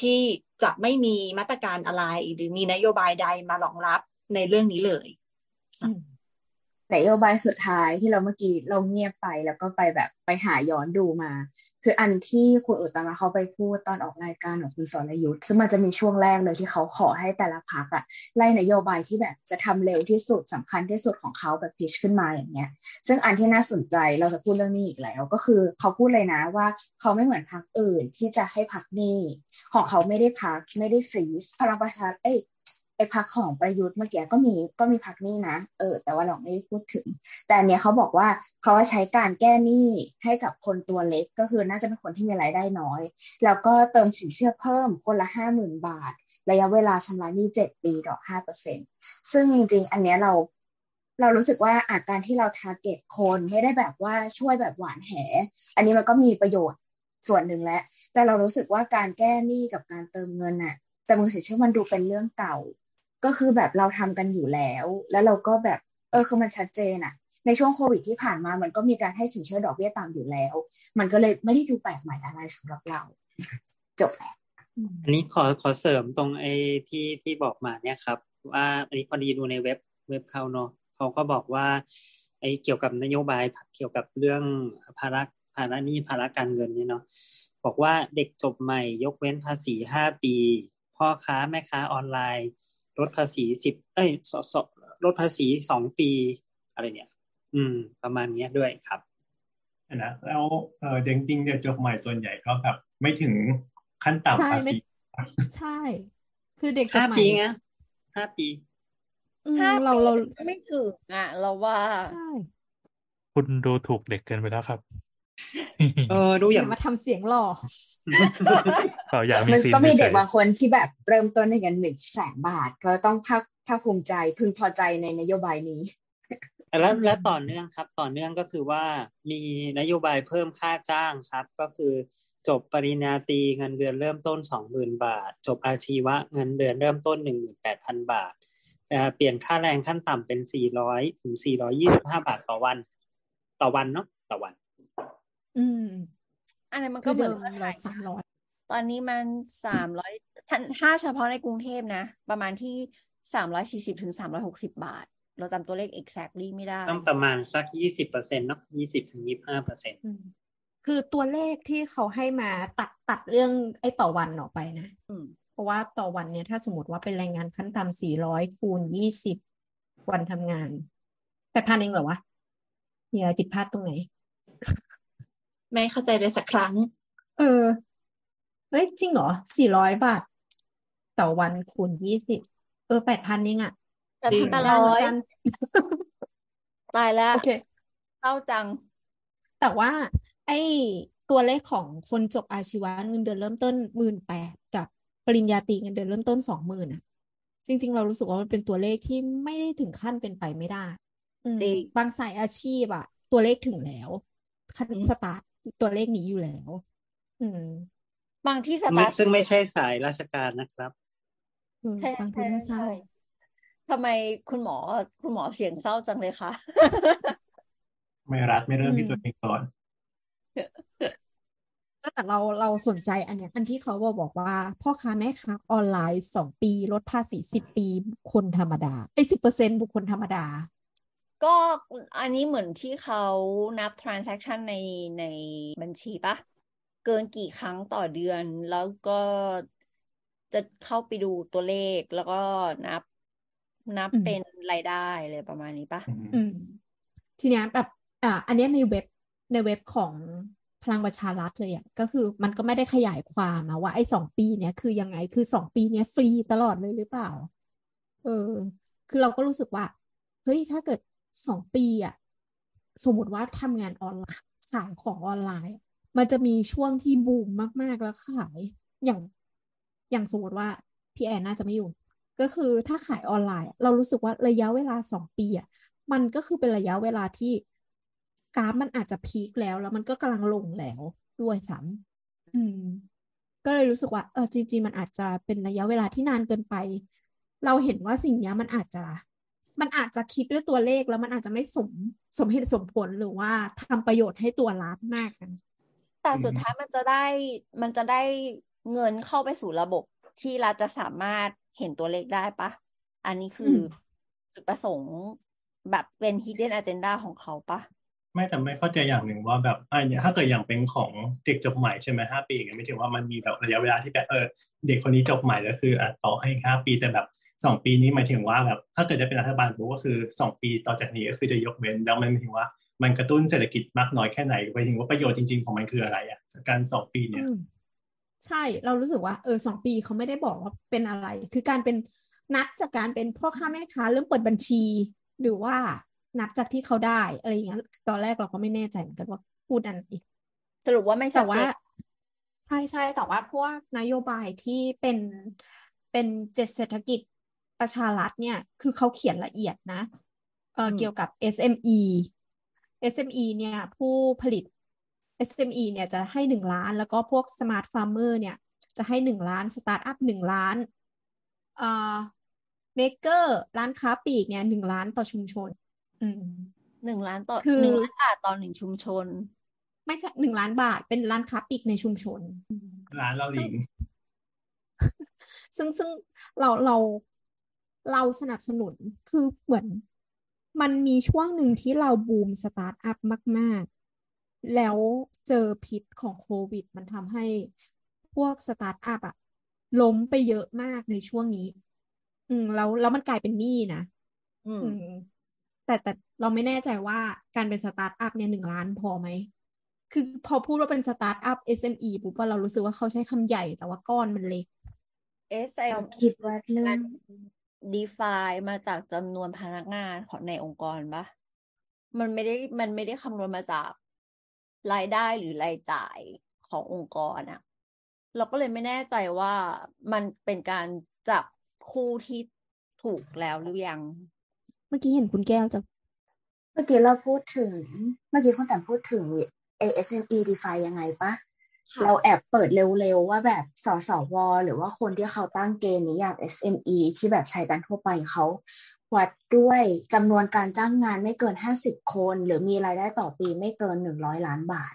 ที่จะไม่มีมาตรการอะไร หรือมีนโยบายใดมารองรับในเรื่องนี้เลยนโยบายสุดท้ายที่เราเมื่อกี้เราเงียบไปแล้วก็ไปแบบไปหาย้อนดูมา คืออันที่คุณอุตมะเขาไปพูดตอนออกรายการของคุณสรยุทธ์ซึ่งมันจะมีช่วงแรกเลยที่เขาขอให้แต่ละพรรคอะไล่นโยบายที่แบบจะทำเร็วที่สุดสำคัญที่สุดของเขาแบบพิชขึ้นมาอย่างเงี้ย ซึ่งอันที่น่าสนใจเราจะพูดเรื่องนี้อีกแล้ว ก็คือเขาพูดเลยนะว่าเขาไม่เหมือนพรรคอื่นที่จะให้พักหนี้ของเขาไม่ได้พักไม่ได้ฟรีซพลังประชาเอ้ย ไอ้พักของประยุทธ์เมื่อกี้ก็มีก็มีพักนี้นะเออ แต่ว่าเราไม่ได้พูดถึง แต่เนี้ยเขาบอกว่าเขาว่าใช้การแก้หนี้ให้กับคนตัวเล็กก็คือน่าจะเป็นคนที่มีรายได้น้อย แล้วก็เติมสินเชื่อเพิ่มคนละห้าหมื่นบาท ระยะเวลาชำระหนี้เจ็ดปีดอกห้าเปอร์เซ็นซึ่งจริง ๆ อันเนี้ยเราเรารู้สึกว่าอาการที่เราทาร์เก็ตคนไม่ได้แบบว่าช่วยแบบหวานแห อันนี้มันก็มีประโยชน์ส่วนหนึ่งแล้วแต่เรารู้สึกว่าการแก้หนี้กับการเติมเงินอะแต่มือเสียชื่อมันดูเป็นเรื่องเก่า ก็คือแบบเราทำกันอยู่แล้ว แล้วเราก็แบบเออคือมันชัดเจนอะในช่วงโควิดที่ผ่านมามันก็มีการให้สินเชื่อดอกเบี้ยต่ำอยู่แล้ว มันก็เลยไม่ได้ดูแปลกใหม่อะไรสำหรับเรา จบแล้วอันนี้ขอขอเสริมตรงไอ้ที่ที่บอกมาเนี่ยครับ ว่าอันนี้พอดีดูในเว็บเว็บเขาเนาะเขาก็บอกว่าไอ้เกี่ยวกับนโยบายเกี่ยวกับเรื่องภาระภาระหนี้ภาระการเงินเนี่ยเนาะบอกว่าเด็กจบใหม่ยกเว้นภาษีห้าปี พ่อค้าแม่ค้าออนไลน์ ลดภาษีสิบเอ้ยสสลดภาษีสองปีอะไรเนี่ย อืม ประมาณเนี้ยด้วยครับนะแล้วเออจริงๆเด็กจบใหม่ส่วนใหญ่ก็แบบไม่ถึงขั้นใช่ต่ำภาไม่ษีใช่ คือเด็กจบห้าใหม่ปีนะห้าปีอืมห้าเราปีเราไม่ถึงอะ เราว่าใช่คุณดูถูกเด็กเกินไปแล้วครับ เออดูออย่าย่างมาทำเสียงหล่อ ต่ออยากมีมันซีนก็มีเด็กฉยๆบางคนที่แบบเริ่มต้นในเงินหนึ่งแสนบาท ก็ต้องภาคภาคภูมิใจพึงพอใจในนโยบายนี้ แล้วและต่อเนื่องครับ ต่อเนื่องก็คือว่ามีนโยบายเพิ่มค่าจ้างครับ ก็คือจบปริญญาตรีเงินเดือนเริ่มต้นสองหมื่นบาท จบอาชีวะเงินเดือนเริ่มต้นหนึ่งหมื่นแปดพันบาทเอ่อเปลี่ยนค่าแรงขั้นต่ำเป็นสี่ร้อยถึงสี่ร้อยี่สิบห้าบาทต่อวัน ต่อวันเนาะต่อวัน อืม อันนั้นมันคืก็อเหมืเดิอนมเราสามร้อยตอนนี้มันสามร้อยถ้าเฉพาะในกรุงเทพนะ ประมาณที่สามร้อยสี่สิบถึงสามร้อยหกสิบาท เราจำตัวเลข exactly ไม่ได้ ต้องประมาณสักยี่สิบเปอร์เซ็นต์เนาะยี่สิบถึงยี่ห้าเปอร์เซ็นต์อืมคือตัวเลขที่เขาให้มาตัดตัดเรื่องไอ้ต่อวันออกไปนะอืมเพราะว่าต่อวันเนี่ยถ้าสมมติว่าเป็นแรงงานขั้นต่ำสี่ร้อยคูณยี่สิบวันทำงานแปดพันเองเหรอวะมีอะไรผิดพลาดตรงไหน ไม่เข้าใจเลยสักครั้ง เออเฮ้ยจริงเหรอสี่ร้อยบาท ต่อวันคูณยี่สิบเออแปดพันเองอะแต่จริพังนได้ร้เหมืออนยกันตายแล้วโอเคเศร้าจัง แต่ว่า ไอ้ตัวเลขของคนจบอาชีวะเงินเดือนเริ่มต้นหมื่นแปดกับปริญญาตรีเงินเดือนเริ่มต้นสองหมื่นอะจริง ๆ เรารู้สึกว่ามันเป็นตัวเลขที่ไม่ได้ถึงขั้นเป็นไปไม่ได้อืมจริงบางสายอาชีพอะตัวเลขถึงแล้วขั้นอืมสตาร์ท ตัวเลขนี้อยู่แล้ว อืม บางที่สไม่ตาร์ทซึ่งไม่ใช่สายราชการนะครับเออใช่ฟังดูใช่น่าเศร้าใช่ทำไมคุณหมอคุณหมอเสียงเศร้าจังเลยคะ ไม่รัดไม่เริ่มที่อืมตัวเองก่อนแต่เราเราสนใจอันเนี้ยอันที่เขาบอกบอกว่า พ่อค้าแม่ค้าออนไลน์สองปี ลดภาษีสิบปีบุคคลธรรมดาไอ้สิบเปอร์เซ็นบุคคลธรรมดา ก็อันนี้เหมือนที่เขานับ transaction ในในบัญชีปะเกินกี่ครั้งต่อเดือน แล้วก็จะเข้าไปดูตัวเลขแล้วก็นับนับอืมเป็นรายได้อะไรประมาณนี้ปะอืมทีเนี้ยแบบอ่าอันเนี้ยในเว็บในเว็บของพลังประชารัฐเลยอะก็คือมันก็ไม่ได้ขยายความนะว่าไอ้สองปีเนี้ยคือยังไงคือสองปีเนี้ยฟรีตลอดเลยหรือเปล่า เออ คือเราก็รู้สึกว่า เฮ้ยถ้าเกิด สองปีอะสมมติว่าทำงานออนไลน์ขายของออนไลน์ มันจะมีช่วงที่บูมมากๆแล้วขายอย่าง อย่างสมมติว่าพี่แอนน่าจะไม่อยู่ ก็คือถ้าขายออนไลน์อะเรารู้สึกว่าระยะเวลาสองปีอะมันก็คือเป็นระยะเวลาที่กราฟมันอาจจะพีคแล้ว แล้วมันก็กำลังลงแล้วด้วยซ้ำอืม ก็เลยรู้สึกว่าเออจริง ๆ มันอาจจะเป็นระยะเวลาที่นานเกินไป เราเห็นว่าสิ่งเนี้ยมันอาจจะ มันอาจจะคิดด้วยตัวเลขแล้วมันอาจจะไม่สมสมเหตุสมผลหรือว่าทำประโยชน์ให้ตัวรัฐมากนะแต่อืมสุดท้ายมันจะได้มันจะได้เงินเข้าไปสู่ระบบที่รัฐจะสามารถเห็นตัวเลขได้ปะ อันนี้คืออมจุดประสงค์แบบเป็น hidden agenda ของเขาปะ ไม่แต่ไม่เข้าใจอย่างหนึ่งว่าแบบอะอย่าถ้าเกิดอย่างเป็นของเด็กจบใหม่ใช่ไหมห้าปีอย่างเงี้ยไม่ถึงว่ามันมีแบบระยะเวลาที่แบบเออเด็กคนนี้จบใหม่แล้วคืออะต่อให้ห้าปีแต่แบบสองปีนี้หมายถึงว่าแบบถ้าเกิดจะเป็นรัฐบาลปุ๊บก็คือสองปีต่อจากนี้ก็คือจะยกเว้นแล้วมันหมายถึงว่ามันกระตุ้นเศรษฐกิจมากน้อยแค่ไหนหมายถึงว่าประโยชน์จริง ๆ ของมันคืออะไรอะการสองปีเนี่ยใช่เรารู้สึกว่าเออสองปีเขาไม่ได้บอกว่าเป็นอะไร คือการเป็นนับจากการเป็นพ่อค้าแม่ค้าเริ่มเปิดบัญชี หรือว่า นับจากที่เขาได้อะไรอย่างเงี้ยตอนแรกเราก็ไม่แน่ใจเหมือนกันว่าพูดอันไหนสรุปว่าไม่ชัแต่ดเจว่านใช่ใช่แต่ว่าพวกนโยบายที่เป็นเป็นเจ็ดเศรษฐกิจประชารัฐเนี่ย คือเขาเขียนละเอียดนะเอออืมเกี่ยวกับ SME SME เนี่ยผู้ผลิต SME เนี่ยจะให้หนึ่งล้าน แล้วก็พวก Smart Farmer เนี่ยจะให้หนึ่งล้านสตาร์ทอัพหนึ่งล้านเอ่อเมเกอร์ร้านค้าปลีกเนี่ยหนึ่งล้านต่อชุมชนอืม หนึ่งล้านต่อคือหนึ่งล้านบาทต่อหนึ่งชุมชน ไม่ใช่หนึ่งล้านบาทเป็นร้านค้าปลีกในชุมชน ร้านเราหลิงซึ่งซึ่งเราเราเราสนับสนุนคือเหมือนมันมีช่วงหนึ่งที่เราบูมสตาร์ทอัพมาก ๆ แล้วเจอพิษของโควิด มันทำให้พวกสตาร์ทอัพอะล้มไปเยอะมากในช่วงนี้ อืมแล้วแล้วมันกลายเป็นหนี้นะ อืมอืม แต่แต่เราไม่แน่ใจว่าการเป็นสตาร์ทอัพเนี่ยหนึ่งล้านพอไหม คือพอพูดว่าเป็นสตาร์ทอัพ SME ปุ๊บอะเรารู้สึกว่าเขาใช้คำใหญ่แต่ว่าก้อนมันเล็ก SM เราคิดว่าเรื่อง define มาจากจำนวนพนักงานของในองค์กรปะมันไม่ได้มันไม่ได้คำนวณมาจากรายได้หรือรายจ่ายขององค์กรอะเราก็เลยไม่แน่ใจว่ามันเป็นการจับคู่ที่ถูกแล้วหรือยังเมื่อกี้เห็นคุณแก้วจะเมื่อกี้เราพูดถึง เมื่อกี้คุณแต่พูดถึง ASME DeFi ยังไงปะค่ะเราแอบเปิดเร็วๆ ว่าแบบสสว หรือว่าคนที่เขาตั้งเกณฑ์นิยาม SME ที่แบบใช้กันทั่วไปเขาวัดด้วยจำนวนการจ้างงานไม่เกิน 50 คน หรือมีรายได้ต่อปีไม่เกิน 100 ล้านบาท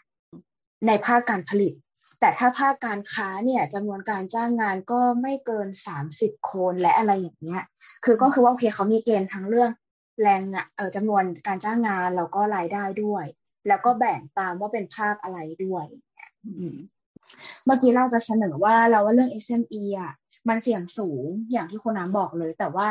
ในภาคการผลิต แต่ถ้าภาคการค้าเนี่ยจำนวนการจ้างงานก็ไม่เกิน 30 คนและอะไรอย่างเงี้ย คือก็คือว่าโอเคเขามีเกณฑ์ทั้งเรื่อง แรงงานเอ่อจำนวนการจ้างงานแล้วก็รายได้ด้วย แล้วก็แบ่งตามว่าเป็นภาคอะไรด้วยเมื่อกี้เราจะเสนอว่าเราว่าเรื่อง SME อะมันเสี่ยงสูงอย่างที่คุณน้ำบอกเลย แต่ว่า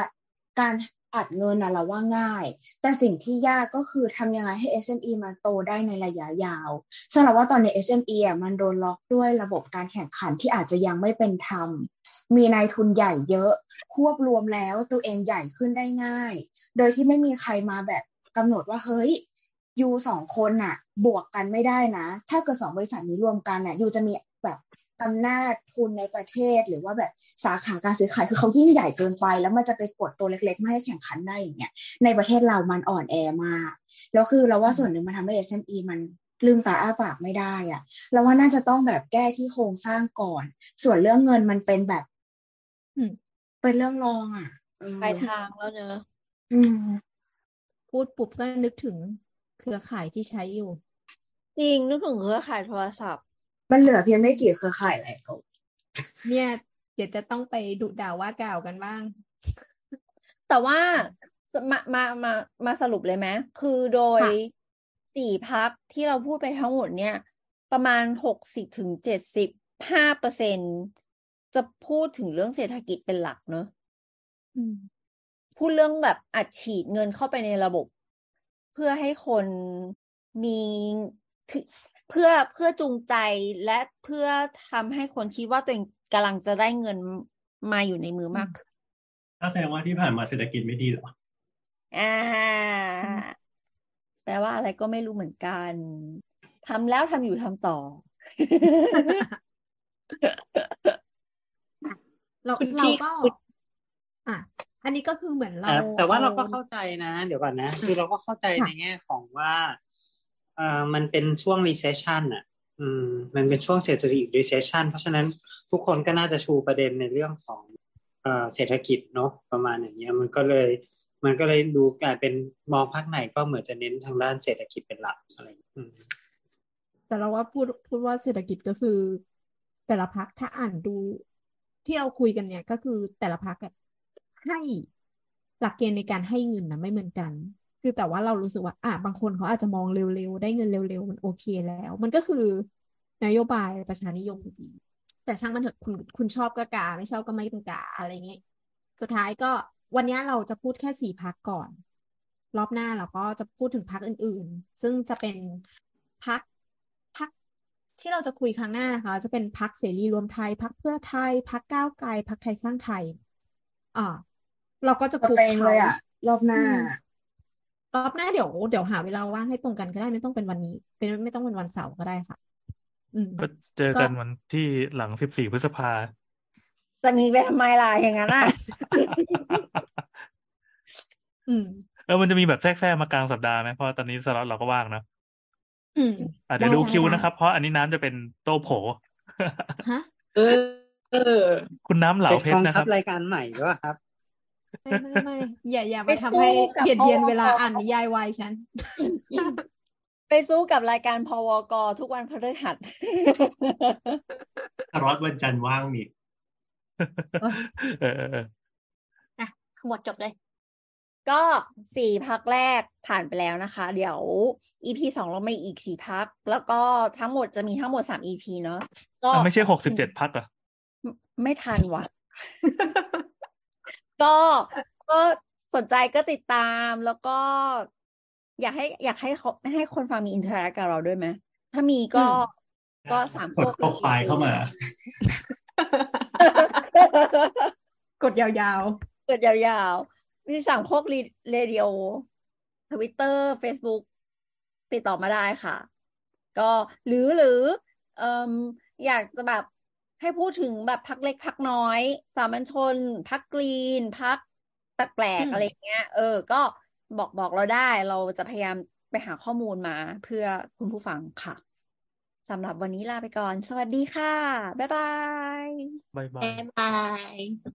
การ อัดเงินนะเราว่าง่าย แต่สิ่งที่ยากก็คือทำยังไงให้ SME มันโตได้ในระยะยาวสำหรับว่าตอนใน SME อะมันโดนล็อกด้วยระบบการแข่งขันที่อาจจะยังไม่เป็นธรรม มีนายทุนใหญ่เยอะ ควบรวมแล้วตัวเองใหญ่ขึ้นได้ง่าย โดยที่ไม่มีใครมาแบบกำหนดว่าเฮ้ยยูสองคนน่ะ บวกกันไม่ได้นะ ถ้าเกิดสองบริษัทนี้รวมกันน่ะยูจะมี อำนาจทุนในประเทศหรือว่าแบบสาขาการซื้อขายคือเขายิ่งใหญ่เกินไป แล้วมันจะไปกดตัวเล็กๆ ไม่ให้แข่งขันได้อย่างเงี้ยในประเทศเรามันอ่อนแอมากแล้วคือเราว่าส่วนหนึ่งมันทำให้ SME มันลืมตาอ้าปากไม่ได้อะเราว่าน่าจะต้องแบบแก้ที่โครงสร้างก่อน ส่วนเรื่องเงินมันเป็นแบบอืมเป็นเรื่องรองอะเออปลายทางแล้วเนอะอืมพูดปุ๊บก็นึกถึงเครือข่ายที่ใช้อยู่ จริงนึกถึงเครือข่ายโทรศัพท์ มันเหลือเพียงไม่กี่เครือข่ายแล้วเนี่ยเดี๋ยวจะต้องไปดุด่าว่ากล่าวกันบ้าง แต่ว่าสมามามามาสรุปเลยไหมคือโดยค่ะสี่พักที่เราพูดไปทั้งหมดเนี่ย ประมาณหกสิบถึงเจ็ดสิบห้าเปอร์เซ็นจะพูดถึงเรื่องเศรษฐกิจเป็นหลักเนอะอืมพูดเรื่องแบบอัดฉีดเงินเข้าไปในระบบ เพื่อให้คนมีถึ เพื่อเพื่อจูงใจและเพื่อทำให้คนคิดว่าตัวเองกำลังจะได้เงินมาอยู่ในมือมากขึ้นถ้าแสดงว่าที่ผ่านมาเศรษฐกิจไม่ดีเหรออ่าแปลว่าอะไรก็ไม่รู้เหมือนกันทำแล้วทำอยู่ทำต่อ เราคุณเราพี่ก็คุณอะอันนี้ก็คือเหมือนเรา แต่แต่ว่าเราก็อเข้าใจนะ เดี๋ยวก่อนนะ คือเราก็เข้าใจค่ะในแง่ของว่า เอ่อมันเป็นช่วง recession อะ อืม มันเป็นช่วงเศรษฐกิจ recession เพราะฉะนั้นทุกคนก็น่าจะชูประเด็นในเรื่องของเอ่อเศรษฐกิจเนาะประมาณอย่างเงี้ยมันก็เลย มันก็เลยดูกลายเป็นมองภาคไหนก็เหมือนจะเน้นทางด้านเศรษฐกิจเป็นหลักอะไรอย่างเงี้ยอืมแต่เราว่าพูดพูดว่าเศรษฐกิจก็คือ แต่ละพักถ้าอ่านดูที่เราคุยกันเนี่ยก็คือแต่ละพักให้หลักเกณฑ์ในการให้เงินนะไม่เหมือนกัน คือแต่ว่าเรารู้สึกว่าอะบางคนเขาอาจจะมองเร็วๆ ได้เงินเร็วๆ มันโอเคแล้ว มันก็คือนโยบายประชานิยมอยู่ดีแต่ช่างมันเถอะคุณคุณชอบก็กา ไม่ชอบก็ไม่ต้องกาอะไรเงี้ยสุดท้ายก็วันนี้เราจะพูดแค่สี่พักก่อน รอบหน้าเราก็จะพูดถึงพักอื่นๆ ซึ่งจะเป็นพักพักที่เราจะคุยครั้งหน้านะคะ จะเป็นพักเสรีรวมไทยพักเพื่อไทยพักก้าวไกลพักไทยสร้างไทยอ่าเราก็จะสกลุ่มเขารอบหน้า รอบหน้าเดี๋ยวเดี๋ยวหาเวลาว่างให้ตรงกันก็ได้ไม่ต้องเป็นวันนี้ เป็นไม่ต้องเป็นวันเสาร์ก็ได้ค่ะอืมก็เจอกันวันที่หลังสิบสี่พฤษภา จะมีไปทำไมล่ะอย่างนั้นอะอืมแล้วมันจะมีแบบแทรกแทรกมากลางสัปดาห์ไหมเพราะตอนนี้สล็อตเราก็ว่างนะอืมอะเดี๋ยวดูได้ได้คิวได้นะครับ เพราะอันนี้น้ำจะเป็นโตโผฮะเออเออคุณน้ำเหลาเป็นเพกชองรนะคทัรัพบรายการใหม่หรือเปล่าครับ ไม่ไม่ไม่อย่าอย่าไปมาทำสู้ให้กับเบียดเบียนพวกเวลาอ่านนิยายวายฉัน ไปสู้กับรายการพวกทุกวันพฤหัสสล็อตวันจันทร์ว่างนี่เออเออเอออะหมดจบเลย ก็สี่พรรคแรกผ่านไปแล้วนะคะ เดี๋ยว EP สองเราไม่อีกสี่พรรค แล้วก็ทั้งหมดจะมีทั้งหมดสาม EP เนาะก็อะไม่ใช่หกสิบเจ็ดพรรคเหรอไม่ไม่ทันว่ะ ก็ก็สนใจก็ติดตามแล้วก็ อยากให้ อยากให้เขาให้คนฟังมี interact กับเราด้วยไหมถ้ามีก็อืมก็สามกดข้อควายเข้ามา กดยาวเกิดยาวๆ มีสั่งพวกเรดิโอทวิตเตอร์เฟซบุ๊กติดต่อมาได้ค่ะ ก็หรือหรือเอ่มอยากจะแบบ ให้พูดถึงแบบพักเล็กพักน้อย สามัญชน พักกรีน พักแปลกอืมๆอะไรเงี้ย เออ ก็บอกบอกเราได้เราจะพยายามไปหาข้อมูลมาเพื่อคุณผู้ฟังค่ะสำหรับวันนี้ลาไปก่อน สวัสดีค่ะ บ๊ายบายบายบาบ๊ายยบาย